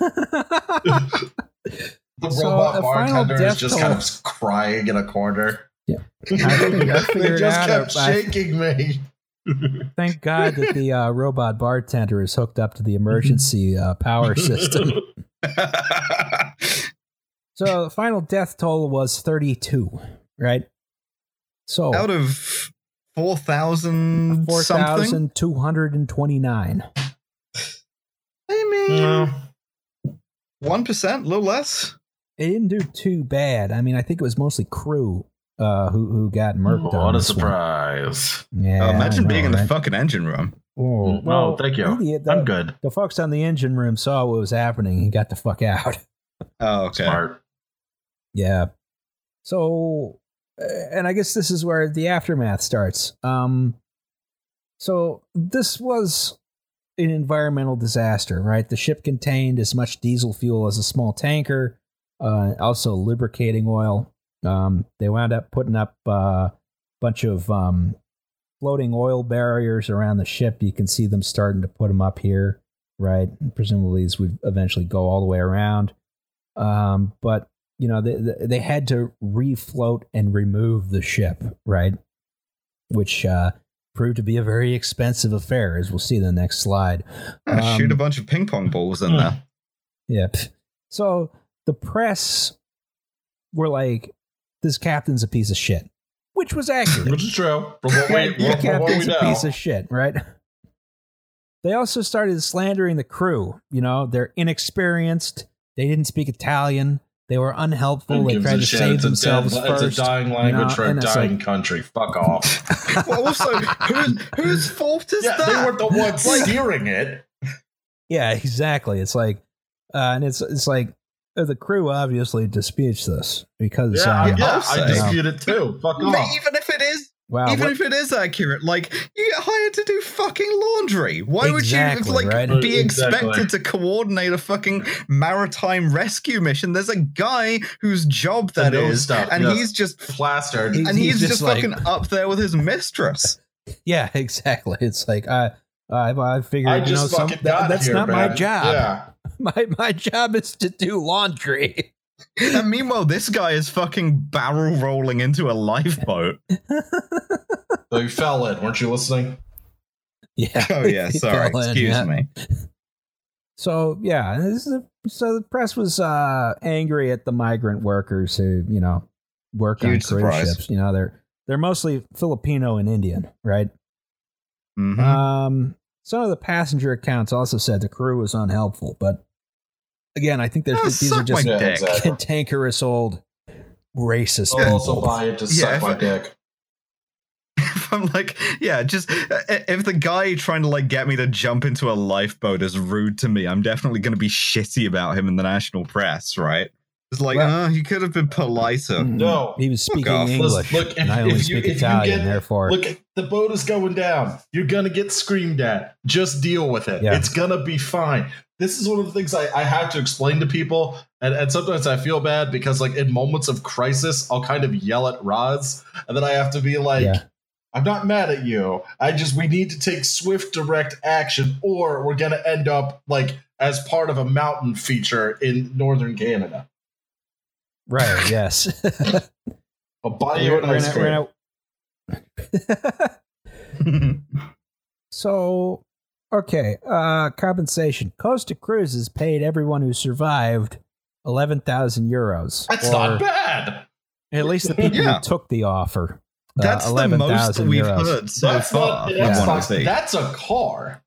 The So, robot a final bartender is death just kind of crying in a corner. Yeah. I figured- I they figured just kept a- I- shaking me. Thank God that the uh, robot bartender is hooked up to the emergency uh, power system. <laughs> So the final death toll was 32, right? So Out of four thousand something. 4,229. I mean, No. one percent, a little less. It didn't do too bad. I mean, I think it was mostly crew uh, who who got murked. on What a this one. surprise. Yeah, I imagine know, being in the right? fucking engine room. Oh, No, thank you. The, the, I'm good. the folks on the engine room saw what was happening and got the fuck out. <laughs> Oh, okay. Smart. Yeah. So, uh, and I guess this is where the aftermath starts. Um, so this was an environmental disaster, right? The ship contained as much diesel fuel as a small tanker, uh, also lubricating oil. Um, they wound up putting up a uh, bunch of um, floating oil barriers around the ship. You can see them starting to put them up here, right? Presumably, these would eventually go all the way around. Um, but you know, they they had to refloat and remove the ship, right? Which uh, proved to be a very expensive affair, as we'll see in the next slide. Ah, Um, shoot a bunch of ping pong balls in there. Yep. So the press were like, "This captain's a piece of shit." which was accurate. Which is true. From what we, <laughs> the from what we captain's a piece of shit, right? They also started slandering the crew. You know, they're inexperienced. They didn't speak Italian. They were unhelpful. Who They tried to shit? save It's a themselves dead- first. It's a dying language know, for a and dying like- country. Fuck off. <laughs> well, also, whose whose fault is yeah, that? they weren't the ones Like- steering it. Yeah, exactly. It's like, uh, and it's it's like the crew obviously disputes this because Yeah, um, yeah, I'll I dispute it too. Fuck off. even if it is, wow, even what- if it is accurate, like you get hired to do fucking laundry. Why Exactly, would you like right? be Exactly. expected to coordinate a fucking maritime rescue mission? There's a guy whose job that knows is, stuff, and yes. he's just Plastered. He- and he's, he's just, just like- fucking up there with his mistress. <laughs> yeah, exactly. It's like I I, I figured I you know some, that- that's here, not my job. Yeah. <laughs> My my job is to do laundry. and meanwhile, this guy is fucking barrel rolling into a lifeboat. <laughs> So you fell in, weren't you listening? Yeah. Oh yeah, <laughs> sorry, in, excuse yeah. me. So yeah, this is a, so the press was uh, angry at the migrant workers who you know work Huge on cruise surprise. ships. You know they're they're mostly Filipino and Indian, right? Mhm. Um, some of the passenger accounts also said the crew was unhelpful, but again, I think there's, Ah, these are just Yeah, exactly. cantankerous old racist I'll also people. buy it to Yeah, suck my I- dick. <laughs> I'm like, yeah, just uh, if the guy trying to like get me to jump into a lifeboat is rude to me, I'm definitely going to be shitty about him in the national press, right? It's like, Well- uh, he could have been politer. No. he was speaking off. English, Listen, look, if- and I only if you- speak if you Italian. get- therefore, Look, the boat is going down. You're gonna get screamed at. Just deal with it. Yeah. It's gonna be fine. This is one of the things I, I have to explain to people, and, and sometimes I feel bad because, like, in moments of crisis, I'll kind of yell at Roz, and then I have to be like, Yeah. "I'm not mad at you. I just we need to take swift, direct action, or we're gonna end up like as part of a mountain feature in northern Canada. right? <laughs> Yes. I'll buy you an ice cream." <laughs> <laughs> So, okay, uh, compensation. Costa Cruises paid everyone who survived eleven thousand euros. That's not bad. At least the people Yeah. who took the offer. uh, That's the most 11,000 we've euros. heard so that's far. not, from that's, not, that's a car.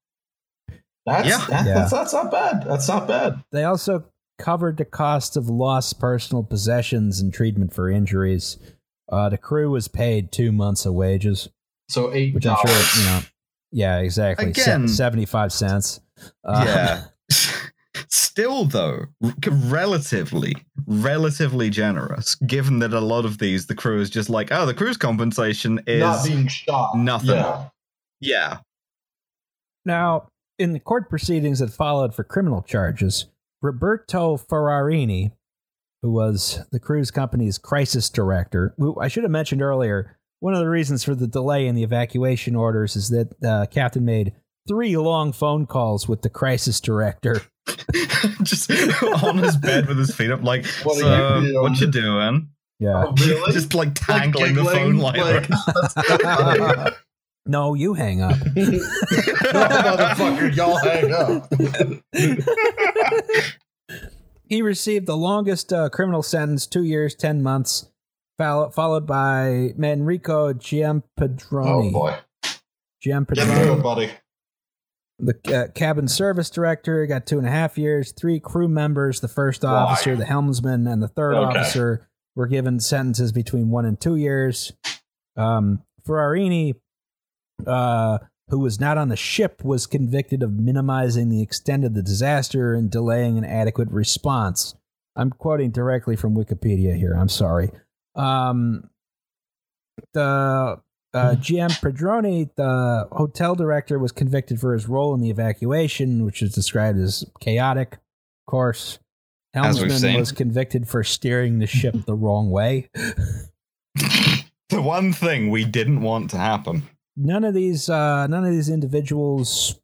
That's, Yeah. that- Yeah. that's that's not bad. That's not bad. They also covered the cost of lost personal possessions and treatment for injuries. Uh, the crew was paid two months of wages, So eight which I'm dollars. sure you know. Yeah, exactly. Se- Again- seventy-five cents. Uh, yeah. <laughs> <laughs> Still, though, relatively, relatively generous, given that a lot of these, the crew is just like, oh, the crew's compensation is. not being shot. nothing. Yeah. yeah. Now, in the court proceedings that followed for criminal charges, Roberto Ferrarini, who was the cruise company's crisis director, who I should have mentioned earlier, one of the reasons for the delay in the evacuation orders is that uh, Captain made three long phone calls with the crisis director. <laughs> <laughs> just on his bed with his feet up, like, What are so, you doing?" what you doing? Yeah. Oh, really? <laughs> Just like Like tangling the phone line. like- no, you hang up. no, motherfucker, y'all hang up. He received the longest uh, criminal sentence, two years, 10 months, follow- followed by Manrico Giampedroni. oh boy, through buddy. The uh, cabin service director got two and a half years. Three crew members, the first Why? officer, the helmsman, and the third Okay. officer, were given sentences between one and two years. Um, Ferrarini, uh, who was not on the ship, was convicted of minimizing the extent of the disaster and delaying an adequate response. I'm quoting directly from Wikipedia here. I'm sorry. Um, the uh, GM Pedroni, the hotel director, was convicted for his role in the evacuation, which is described as chaotic. Of course, helmsman was convicted for steering the ship <laughs> the wrong way. the one thing we didn't want to happen. None of these, uh, none of these individuals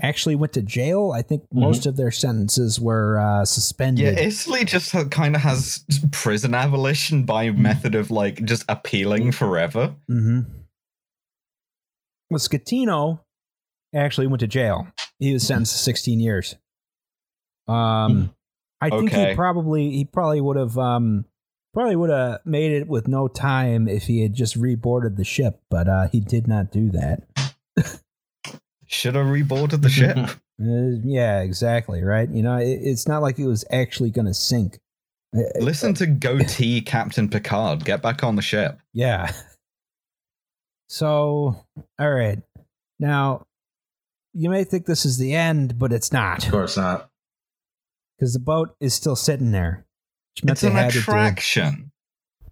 actually went to jail. I think most of their sentences were uh, suspended. Yeah. Italy just kind of has prison abolition by method of like just appealing forever. Mm-hmm. Well, Schettino actually went to jail. He was sentenced to 16 years. Um, I think he probably he probably would have um Probably would have made it with no time if he had just reboarded the ship, but uh, he did not do that. <laughs> Should have reboarded the ship. <laughs> Uh, yeah, exactly. Right. You know, it, it's not like it was actually going to sink. Uh, Listen to goatee <laughs> Captain Picard. Get back on the ship. Yeah. So, all right. Now, you may think this is the end, but it's not Of course not. because the boat is still sitting there. It's they an had attraction. To do,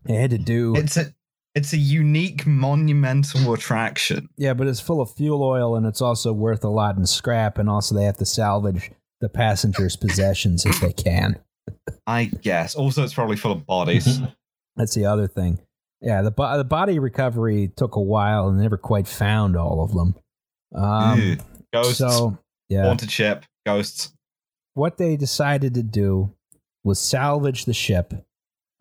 they had to do. It's a it's a unique monumental attraction. yeah, but it's full of fuel oil and it's also worth a lot in scrap. And also, they have to salvage the passengers' possessions if they can. <laughs> I guess. Also, it's probably full of bodies. <laughs> That's the other thing. Yeah, the bo- the body recovery took a while and never quite found all of them. Um, Ew. Ghosts, so yeah, haunted ship, ghosts. what they decided to do was salvage the ship.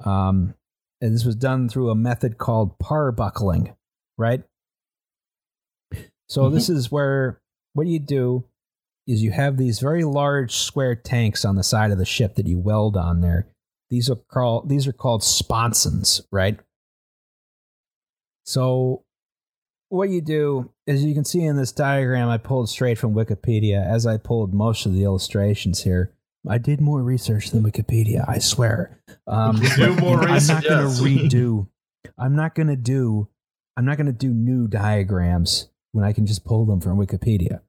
Um, and this was done through a method called parbuckling, right? So mm-hmm. this is where what you do is you have these very large square tanks on the side of the ship that you weld on there. These are called these are called sponsons, right? So what you do as you can see in this diagram I pulled straight from Wikipedia as I pulled most of the illustrations here. I did more research than Wikipedia, I swear. Um, <laughs> Do more I'm research, not going to redo. <laughs> I'm not going to do. I'm not going to do new diagrams when I can just pull them from Wikipedia.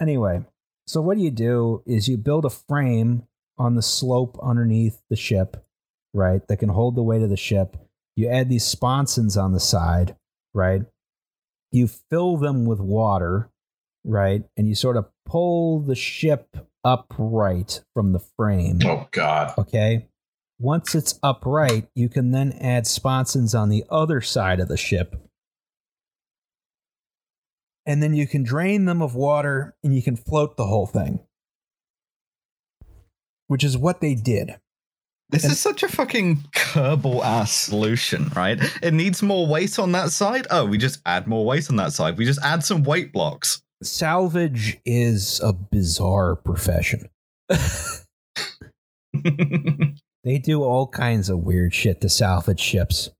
Anyway, so what you do is you build a frame on the slope underneath the ship, right? That can hold the weight of the ship. You add these sponsons on the side, right? You fill them with water, right? And you sort of pull the ship upright from the frame. Oh God. Okay. Once it's upright, you can then add sponsons on the other side of the ship. And then you can drain them of water and you can float the whole thing. Which is what they did. This is such a fucking Kerbal ass solution, right? It needs more weight on that side. Oh, we just add more weight on that side. We just add some weight blocks. Salvage is a bizarre profession. <laughs> They do all kinds of weird shit to salvage ships.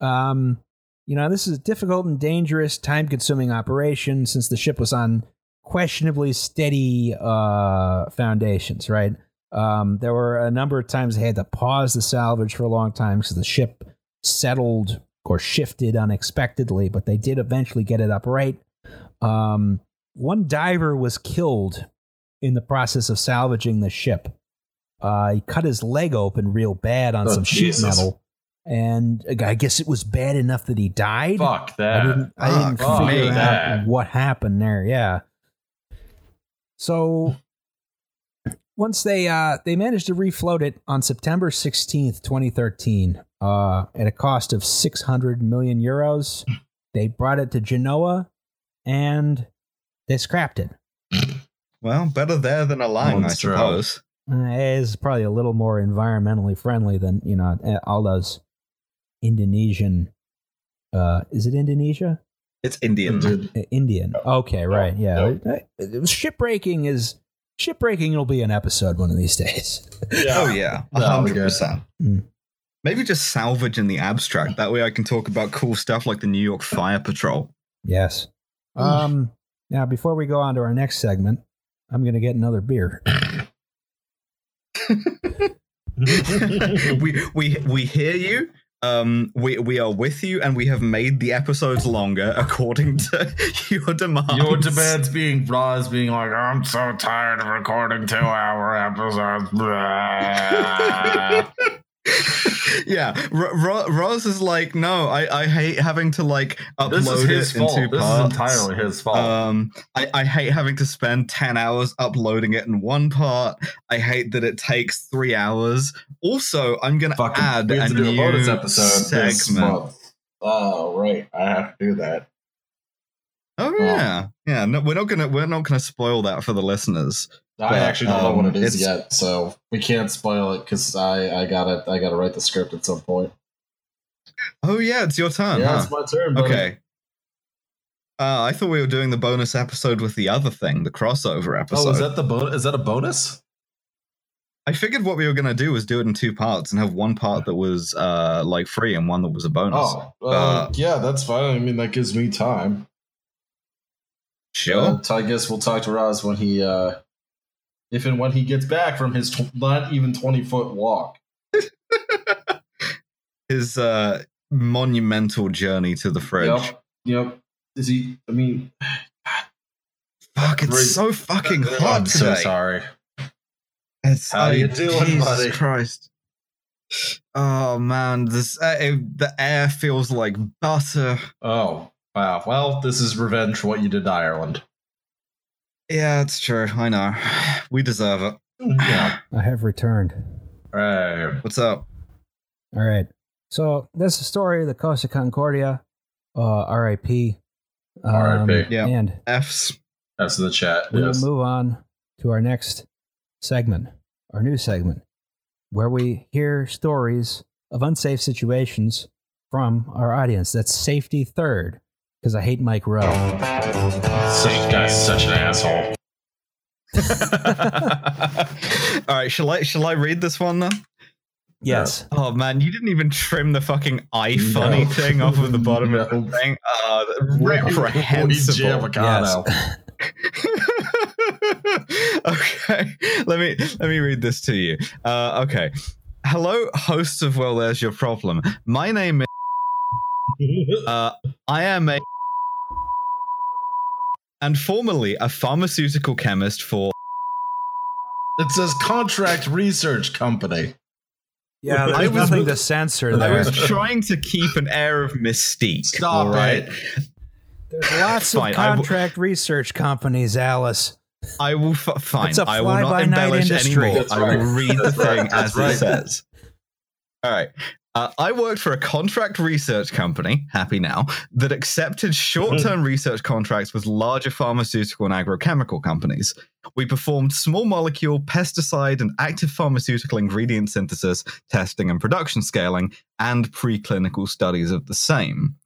Um, you know, this is a difficult and dangerous, time consuming operation since the ship was on questionably steady uh, foundations, right? Um, there were a number of times they had to pause the salvage for a long time because the ship settled or shifted unexpectedly, but they did eventually get it upright. Um, one diver was killed in the process of salvaging the ship. Uh, he cut his leg open real bad on Oh, some sheet metal, and I guess it was bad enough that he died. Fuck that! I didn't. I didn't Fuck figure out That. what happened there. Yeah. So once they uh they managed to refloat it on September sixteenth, twenty thirteen, uh, at a cost of six hundred million euros, they brought it to Genoa, and they scrapped it. well, better there than Alang, I suppose. Uh, It is probably a little more environmentally friendly than you know eh, all those Indonesian. Uh, is it Indonesia? It's Indian. Dude, Uh, Indian. Okay, right. Yeah. Nope. Uh, Shipbreaking is shipbreaking. will be an episode one of these <laughs> days. Oh yeah, a No, hundred percent. Mm. Maybe just salvage in the abstract. That way, I can talk about cool stuff like the New York Fire Patrol. yes. Um. Now, before we go on to our next segment, I'm going to get another beer. <laughs> we we we hear you. Um, we we are with you, and we have made the episodes longer according to <laughs> your demands. Your demands being Roz being like, I'm so tired of recording two hour episodes. <laughs> <laughs> Yeah, R- R- Roz is like, no, I, I hate having to like upload this is his it fault. in two This parts. is entirely his fault. Um, I, I hate having to spend 10 hours uploading it in one part. I hate that it takes three hours. Also, I'm going to Fucking, add a have to do a new bonus episode this segment. month. Oh, right. I have to do that. Oh yeah, yeah. No, we're not gonna we're not gonna spoil that for the listeners. I But, actually don't know what um, it is yet, so we can't spoil it because I, I gotta I gotta write the script at some point. Oh yeah, it's your turn. yeah, huh? it's my turn. buddy. Okay. Uh, I thought we were doing the bonus episode with the other thing, the crossover episode. Oh, is that the bonus? Is that a bonus? I figured what we were gonna do was do it in two parts and have one part that was uh like free and one that was a bonus. Oh, uh, Uh, yeah, that's fine. I mean, that gives me time. sure. Uh, I guess we'll talk to Roz when he, uh, if and when he gets back from his tw- not even twenty foot walk. <laughs> His uh monumental journey to the fridge. Yep. Yep. Is he? I mean, Fuck, it's so fucking hot I'm so today. sorry. It's, How you doing, Jesus buddy? Christ. Oh man, this uh, it- the air feels like butter. Oh wow. Well, this is revenge for what you did to Ireland. Yeah, it's true. I know. <sighs> We deserve it. Yeah. <sighs> I have returned. Right. What's up? All right. So this is the story of the Costa Concordia, uh, RIP. Um, R.I.P.. Yeah. And F's. That's in the chat. we Yes. will move on to our next segment, our new segment, where we hear stories of unsafe situations from our audience. That's safety third, because I hate Mike Rowe. Such guy's such an asshole. <laughs> All right, shall I shall I read this one then? Yes. Oh man, you didn't even trim the fucking iFunny No. thing off of the bottom of No. the thing. Uh, Weedy reprehensible. avocado. <laughs> okay, let me let me read this to you. Uh, okay, hello, hosts of Well, There's Your Problem. My name is. Uh, I am a. And formerly a pharmaceutical chemist for It says contract research company. Yeah, I was- nothing to censor there. I was <laughs> trying to keep an air of mystique. Stop all right? it. There's lots Fine, of I will- contract research companies, Alice. I will f- fine. It's a I will not embellish industry. anymore. That's I will read the thing as right. it says. All right. Uh, I worked for a contract research company, happy now, that accepted short term research contracts with larger pharmaceutical and agrochemical companies. We performed small molecule, pesticide, and active pharmaceutical ingredient synthesis, testing, and production scaling, and preclinical studies of the same.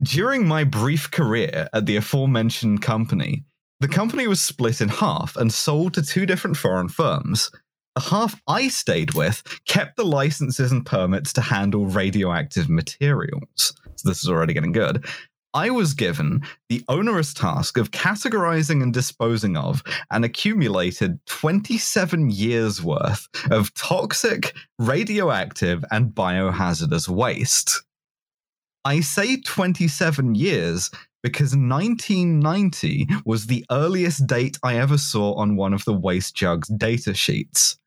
During my brief career at the aforementioned company, the company was split in half and sold to two different foreign firms. The half I stayed with kept the licenses and permits to handle radioactive materials. So this is already getting good. I was given the onerous task of categorizing and disposing of an accumulated 27 years worth of toxic, radioactive, and biohazardous waste. I say 27 years because 1990 was the earliest date I ever saw on one of the waste jugs data sheets.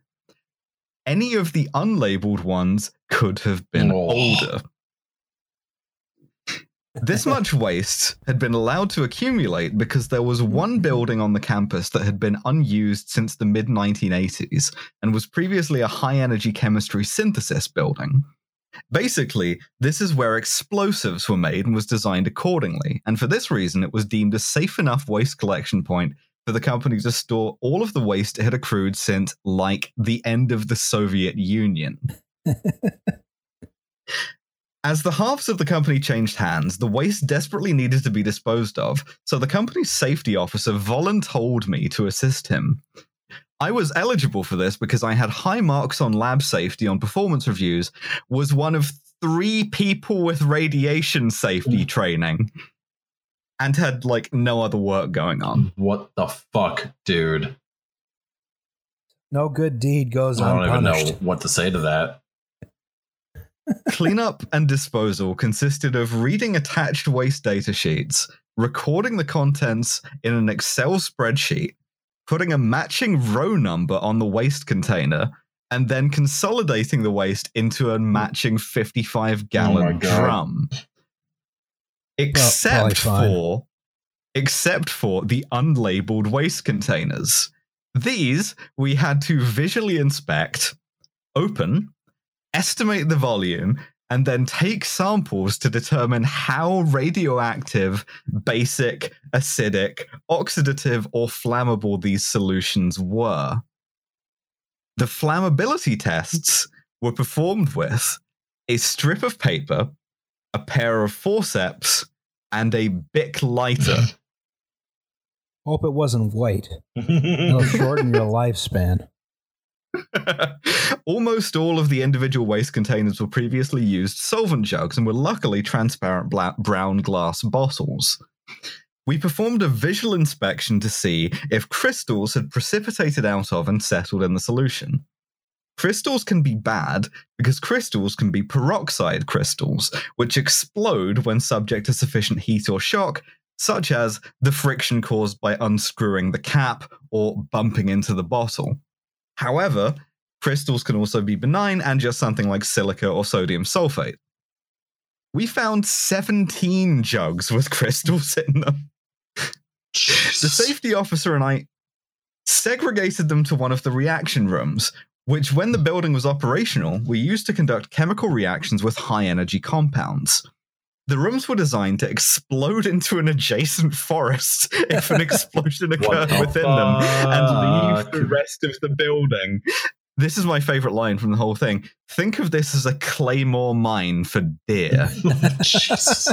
Any of the unlabeled ones could have been Oh. older. This <laughs> much waste had been allowed to accumulate because there was one mm-hmm. building on the campus that had been unused since the mid 1980s and was previously a high energy chemistry synthesis building. Basically, this is where explosives were made and was designed accordingly, and for this reason, it was deemed a safe enough waste collection point for the company to store all of the waste it had accrued since, like, the end of the Soviet Union. <laughs> As the halves of the company changed hands, the waste desperately needed to be disposed of, so the company's safety officer voluntold me to assist him. I was eligible for this because I had high marks on lab safety on performance reviews, was one of three people with radiation safety hmm. training, and had like no other work going on. What the fuck, dude? No good deed goes I don't even know unpunished. what to say to that. <laughs> Cleanup and disposal consisted of reading attached waste data sheets, recording the contents in an Excel spreadsheet, putting a matching row number on the waste container, and then consolidating the waste into a matching 55 gallon oh God. drum. Except for except for the unlabeled waste containers. These we had to visually inspect, open, estimate the volume, and then take samples to determine how radioactive, basic, acidic, oxidative, or flammable these solutions were. The flammability tests were performed with a strip of paper, a pair of forceps, and a Bic lighter. <laughs> Hope it wasn't white. It'll <laughs> shorten your lifespan. <laughs> Almost all of the individual waste containers were previously used solvent jugs and were luckily transparent brown glass bottles. We performed a visual inspection to see if crystals had precipitated out of and settled in the solution. Crystals can be bad because crystals can be peroxide crystals, which explode when subject to sufficient heat or shock, such as the friction caused by unscrewing the cap or bumping into the bottle. However, crystals can also be benign and just something like silica or sodium sulfate. We found 17 jugs with <laughs> crystals in them. The safety officer and I segregated them to one of the reaction rooms, which, when the building was operational, we used to conduct chemical reactions with high energy compounds. The rooms were designed to explode into an adjacent forest <laughs> if an explosion <laughs> occurred the within them and leave the rest of the building. This is my favorite line from the whole thing. Think of this as a claymore mine for deer. <laughs> Jesus.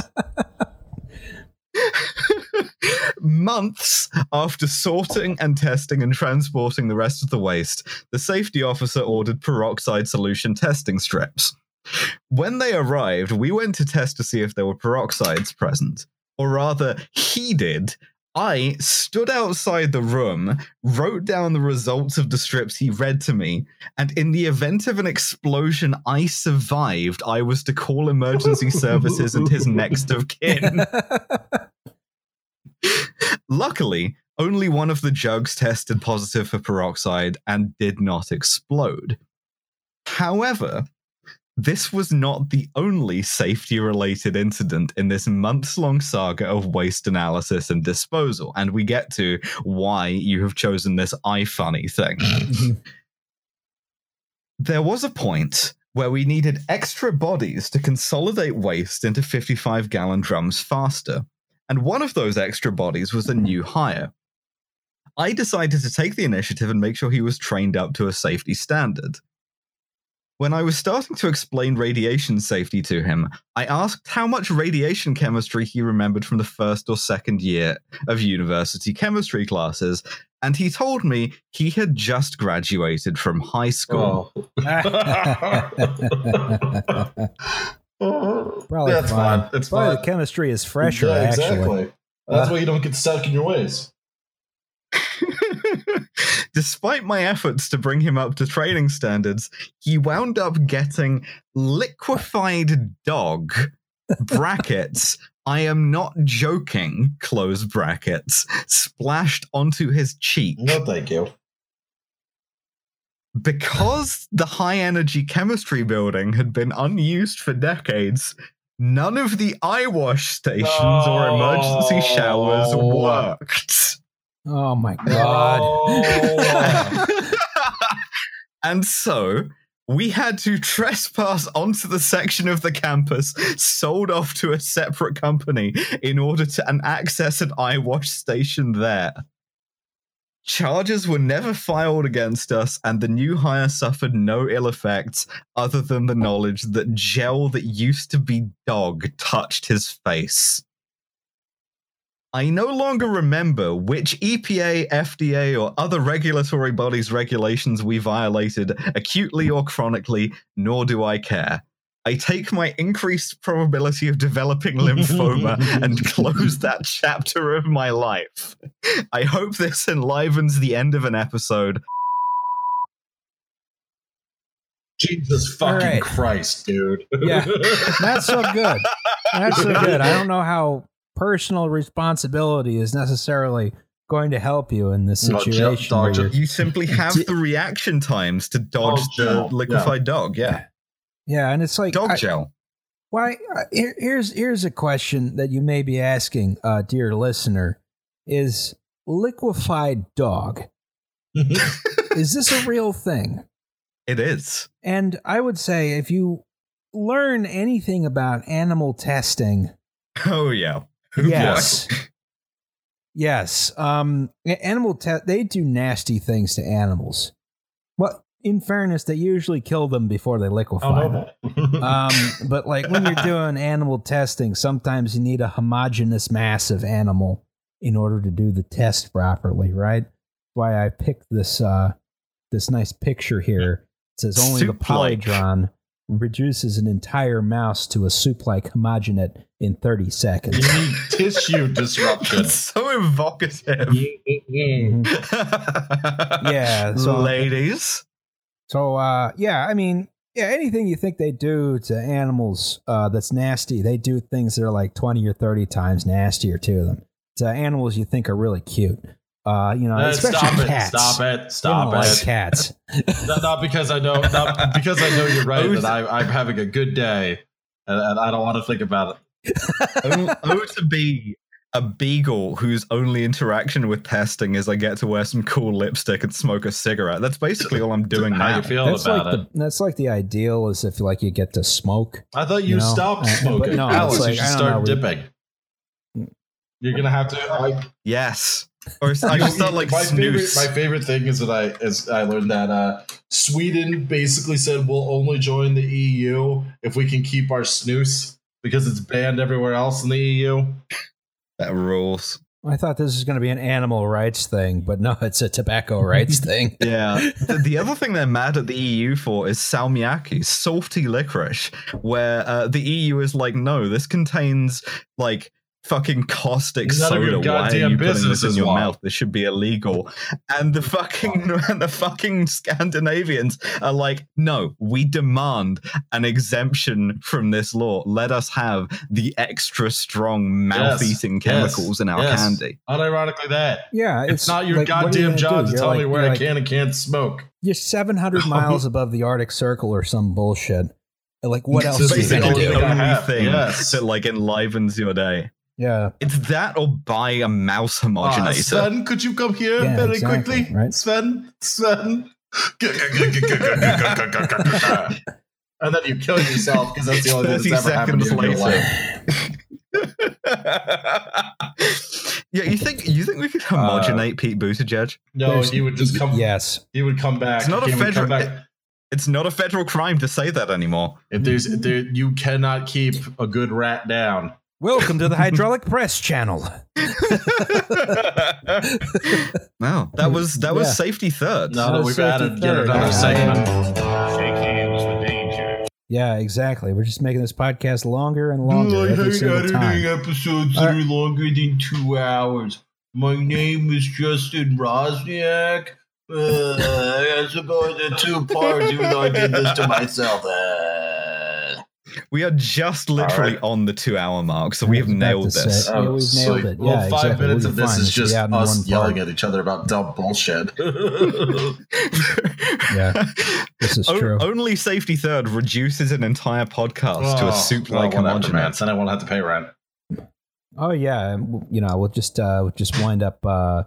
Months after sorting and testing and transporting the rest of the waste, the safety officer ordered peroxide solution testing strips. When they arrived, we went to test to see if there were peroxides present. Or rather, he did. I stood outside the room, wrote down the results of the strips he read to me, and in the event of an explosion I survived, I was to call emergency services and his next of kin. <laughs> Luckily, only one of the jugs tested positive for peroxide and did not explode. However, this was not the only safety related incident in this months long saga of waste analysis and disposal, and we get to why you have chosen this iFunny thing. <laughs> there was a point where we needed extra bodies to consolidate waste into 55 gallon drums faster and one of those extra bodies was a new hire. I decided to take the initiative and make sure he was trained up to a safety standard. When I was starting to explain radiation safety to him, I asked how much radiation chemistry he remembered from the first or second year of university chemistry classes, and he told me he had just graduated from high school. Oh. <laughs> Probably That's fine. fine. It's Probably fine. the chemistry is fresher, Yeah, actually. exactly. That's Uh, why you don't get stuck in your ways. Despite my efforts to bring him up to training standards, he wound up getting liquefied dog brackets. I am not joking, close brackets, splashed onto his cheek. No, thank you. Because the high energy chemistry building had been unused for decades, none of the eye wash stations or emergency showers No. worked. Oh my <laughs> oh god. Oh. <laughs> and so we had to trespass onto the section of the campus sold off to a separate company in order to and access an eye wash station there. Charges were never filed against us, and the new hire suffered no ill effects other than the knowledge that gel that used to be dog touched his face. I no longer remember which EPA, FDA, or other regulatory bodies' regulations we violated acutely or chronically, nor do I care. I take my increased probability of developing lymphoma <laughs> and close that chapter of my life. I hope this enlivens the end of an episode. Jesus fucking right. Christ, dude. Yeah. That's so good. That's so <laughs> good. I don't know how personal responsibility is necessarily going to help you in this situation. ju- dog, where you're- simply <laughs> have the reaction times to dodge Dog the gel, liquefied dog. Yeah. yeah, and it's like Dog I- gel. Why? uh, Here, here's here's a question that you may be asking, uh, dear listener: Is liquefied dog <laughs> is this a real thing? It is. And I would say if you learn anything about animal testing, Oh, yeah. <laughs> yes, yes, um, animal te- they do nasty things to animals. Well, in fairness, they usually kill them before they liquefy them. <laughs> um, but like when you're doing animal testing, sometimes you need a homogeneous mass of animal in order to do the test properly, right? That's why I picked this uh, this nice picture here. It says only the Soup-like. Polytron reduces an entire mouse to a soup-like homogenate in 30 seconds. You need tissue disruption. It's so evocative. Mhm. <laughs> Yeah, so- ladies. So uh yeah, I mean, yeah, anything you think they do to animals uh that's nasty, they do things that are like 20 or 30 times nastier to them. To animals you think are really cute. Uh, you know, Uh, especially stop it! Stop it! They don't Stop like it! cats. <laughs> <laughs> not, not because I know, not because I know you're right. That I, I'm having a good day, and, and I don't want to think about it. <laughs> oh, oh, to be a beagle whose only interaction with testing is I get to wear some cool lipstick and smoke a cigarette. That's basically all I'm doing How now. you feel That's about like it? the that's like the ideal is if like you get to smoke. I thought you, you know, stopped uh, smoking. no, it's Alex, like, you should start know, we- dipping. You're gonna have to. I, Yes. Or I should <laughs> start like my favorite. My favorite thing is that I is I learned that uh, Sweden basically said we'll only join the EU if we can keep our snus because it's banned everywhere else in the EU. that rules. I thought this was going to be an animal rights thing, but no, it's a tobacco <laughs> rights thing. <laughs> Yeah. the, the other thing they're mad at the EU for is salmiakki, salty licorice, where uh, the EU is like, no, this contains like fucking caustic None of your soda. Why are you putting this in your why. mouth? This should be illegal. And the fucking <laughs> and the fucking Scandinavians are like, no, we demand an exemption from this law. Let us have the extra strong mouth-eating yes, chemicals in our yes. candy. Unironically, that Yeah, it's, not your like, what are you goddamn job do? to You're tell like- me where I like- can and can't smoke. You're 700 <laughs> miles above the Arctic Circle or some bullshit. Like, what else? This are you is the gonna basically only the do? thing I only thing Yes. that like enlivens your day. Yeah, It's that or buy a mouse homogenizer. Ah, homogenator. Sven, could you come here Yeah, very exactly, quickly? right? Sven, Sven. and then you kill yourself because that's the only thing 30 that's ever happened to you in your life. <laughs> yeah, you think you think we could homogenate Pete Buttigieg? No, There's- he would just come. Yes. He would come back. It's not a he would come federal- back. It's not a federal crime to say that anymore. If there's, if there, you cannot keep a good rat down. Welcome to the Hydraulic Press channel. no, that was that was Yeah. safety third. Now that was we've safety added yet third. another Yeah. segment. Shake hands with danger. Yeah, exactly. We're just making this podcast longer and longer every single time. episodes that are longer than two hours. My name is Justin Roczniak. Uh, I suppose in two parts, even though I did this to myself. Uh, We are just literally Alright. on the two hour mark, so we have I was about nailed this. say- Yeah, we've so- nailed it. Well, Yeah, five exactly. minutes We'll of this is This will be just us yelling part. at each other about dumb bullshit. <laughs> Yeah, this is O- true. Only safety third reduces an entire podcast to Oh, a soup like well, whatever, man. homogenate. Then I won't have to pay rent. Oh yeah, you know we'll just uh, we'll just wind up. Uh,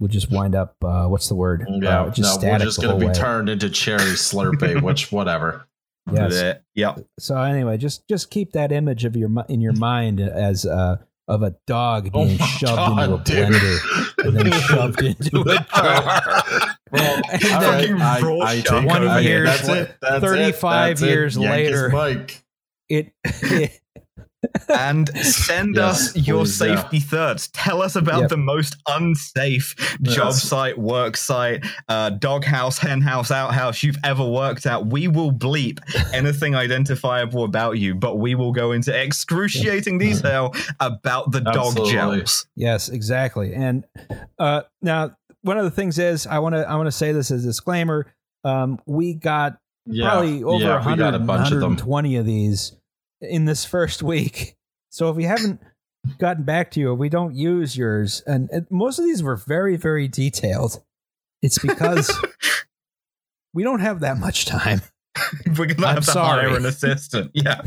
we'll just wind up. Uh, what's the word? Yeah, uh, just no, we're just gonna be way. turned into cherry slurpee, which whatever. Yes. Bleh. Yep. So anyway, just just keep that image of your in your mind as uh, of a dog Oh being my shoved God, into a dude. blender and then <laughs> shoved into a <laughs> jar. Well, And then right, raw I, I shotgun. 20 years That's it. That's 35 it. That's it. years Yank his later. mic. It, <laughs> and <laughs> send Yes, us your please, yeah. safety thirds. Tell us about Yep. the most unsafe job site, work site, uh, doghouse, hen house, outhouse you've ever worked at. We will bleep anything identifiable about you, but we will go into excruciating <laughs> detail about the dog Absolutely. gels. yes, exactly. And uh, now one of the things is I want to I want to say this as a disclaimer. Um, we got Yeah, probably over yeah, a we 100, got a bunch of them. 120 of these in this first week. So if we haven't gotten back to you, or we don't use yours, and, and most of these were very, very detailed. It's because <laughs> we don't have that much time. <laughs> We're gonna I'm have to sorry. hire an assistant. <laughs> Yeah.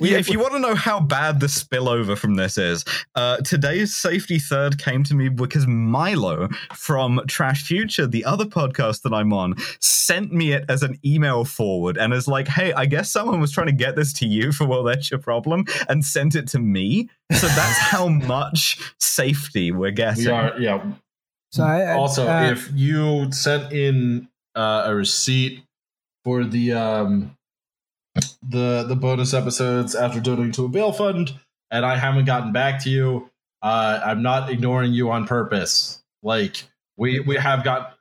Yeah. If you want to know how bad the spillover from this is, uh, today's safety third came to me because Milo from Trash Future, the other podcast that I'm on, sent me it as an email forward and is like, "Hey, I guess someone was trying to get this to you for well, that's your problem," and sent it to me. So that's <laughs> how much safety we're getting. We are, yeah. So I, I- Also, uh, if you sent in uh, a receipt for the um, the the bonus episodes after donating to a bail fund, and I haven't gotten back to you, uh, I'm not ignoring you on purpose. Like we we have got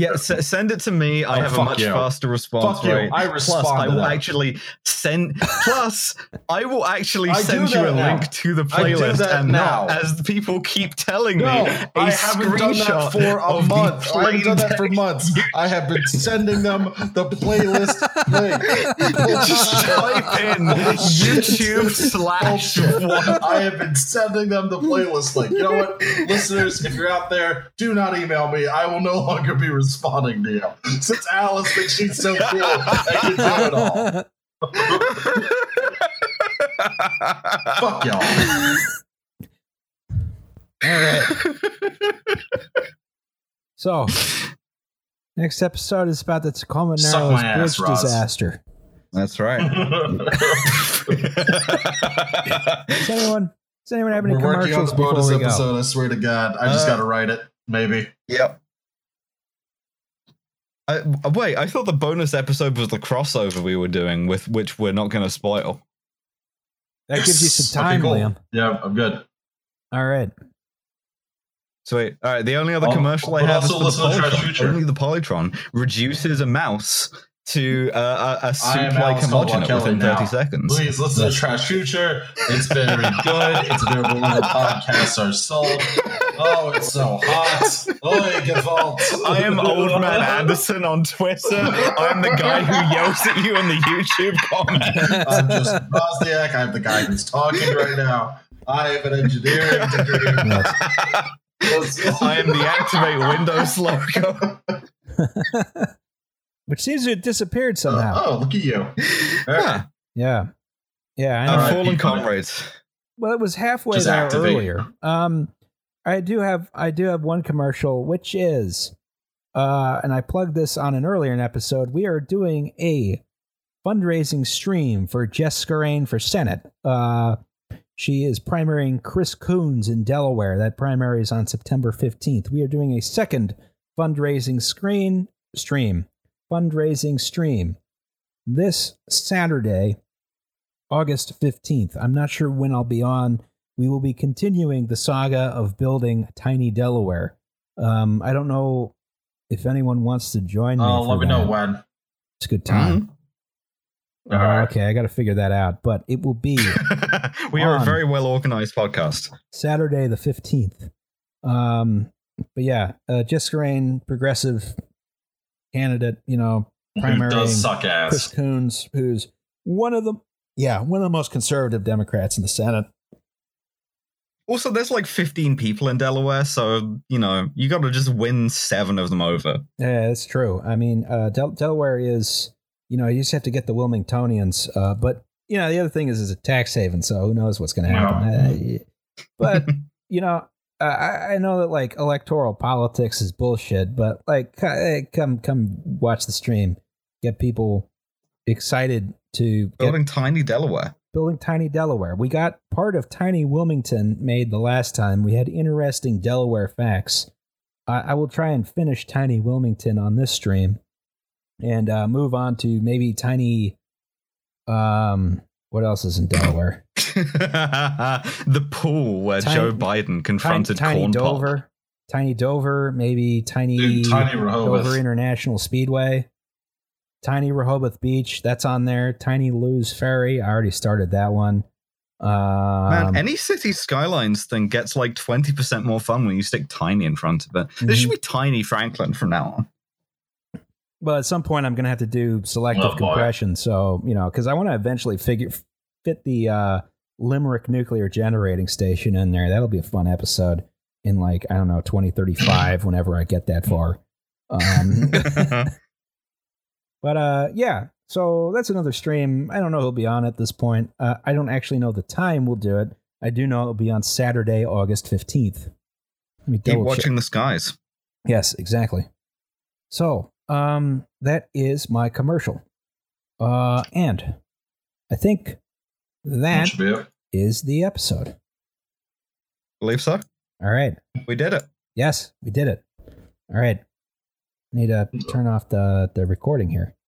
Yeah, s- send it to me. I Oh, have a much you. faster response Fuck you. rate. I Plus, I will them. actually send. Plus, I will actually I send you a now. link to the playlist, and now. not as people keep telling No, me. a I haven't done that for a month. I haven't done that for months. I have been sending them the playlist link. <laughs> Just type in YouTube slash <laughs> what I have been sending them the playlist link. You know what, listeners, if you're out there, do not email me. I will no longer be responding to deal. Since Alice thinks she's so cool, I can do it all. Fuck y'all. All right. So, next episode is about the Tacoma Suck Narrows my ass, Bridge Roz. disaster. That's right. Does anyone? Does anyone have any We're working on commercials the before bonus we go? episode. I swear to God, I just Uh, got to write it. Maybe. Yep. I, wait, I thought the bonus episode was the crossover we were doing with which we're not going to spoil. That gives you Yes. some <laughs> Okay, time, cool. Liam. Yeah, I'm good. All right. Sweet. All right. The only other Oh, commercial I have is for the listen Polytron. Future. Only the Polytron reduces a mouse to uh, a, a I am soup-like Alice Caldwell homogenate within now. 30 seconds. Please listen to Trash Future. It's very <laughs> good. It's available where the podcasts are sold. Oh, it's so hot. Oh, it Gewalt. I am Old Man Anderson on Twitter. I'm the guy who yells at you in the YouTube comments. I'm Justin Roczniak. I'm the guy who's talking right now. I have an engineering degree. <laughs> I am the Activate Windows logo. <laughs> Which seems to have disappeared somehow. Oh, look at you. <laughs> Yeah. Yeah. Yeah, I know. Our fallen comrades. Well, it was halfway Just there activate. earlier. Um, I do have I do have one commercial, which is, uh, and I plugged this on an earlier episode. We are doing a fundraising stream for Jess Scarane for Senate. Uh, she is primarying Chris Coons in Delaware. That primary is on September fifteenth. We are doing a second fundraising screen stream, fundraising stream this Saturday, August 15th. I'm not sure when I'll be on. We will be continuing the saga of building Tiny Delaware. Um, I don't know if anyone wants to join me. Oh, for let me know when. It's a good time. All Uh, right. Okay, I got to figure that out. But it will be <laughs> we are a very well organized podcast. Saturday the 15th. Um, but yeah, uh, Jess Scarane, progressive candidate, you know, Who primary does suck Chris? Coons, who's one of the yeah one of the most conservative Democrats in the Senate. Also, there's like 15 people in Delaware, so you know you got to just win seven of them over. Yeah, that's true. I mean, uh, Del- Delaware is you know you just have to get the Wilmingtonians, uh, but you know the other thing is is a tax haven, so who knows what's going to happen. Uh, but <laughs> you know. Uh, I, I know that like electoral politics is bullshit, but like, come come watch the stream, get people excited to get Building tiny Delaware. building Tiny Delaware. We got part of Tiny Wilmington made the last time. We had interesting Delaware facts. I, I will try and finish Tiny Wilmington on this stream and uh, move on to maybe Tiny. Um, what else is in Delaware? <laughs> the pool where Tiny- Joe Biden confronted Tiny Corn Pop. Dover. Tiny Dover, maybe Tiny, Dude, Tiny Dover International Speedway. Tiny Rehoboth Beach, that's on there. Tiny Lewes Ferry, I already started that one. Um, Man, any city skylines thing gets like 20% more fun when you stick tiny in front of it. This should Mhm. be tiny Franklin from now on. Well, at some point, I'm going to have to do selective Oh, compression. So, you know, because I want to eventually figure fit the uh, Limerick nuclear generating station in there. That'll be a fun episode in like I don't know 2035 whenever I get that far. Um, <laughs> but uh, yeah, so that's another stream. I don't know who'll be on at this point. Uh, I don't actually know the time we'll do it. I do know it'll be on Saturday, August 15th. Let me Keep double check. watching the skies. Yes, exactly. So, um, that is my commercial. Uh, and I think That that should be it. is the episode. Believe so? All right. We did it. Yes, we did it. All right. Need to turn off the, the recording here.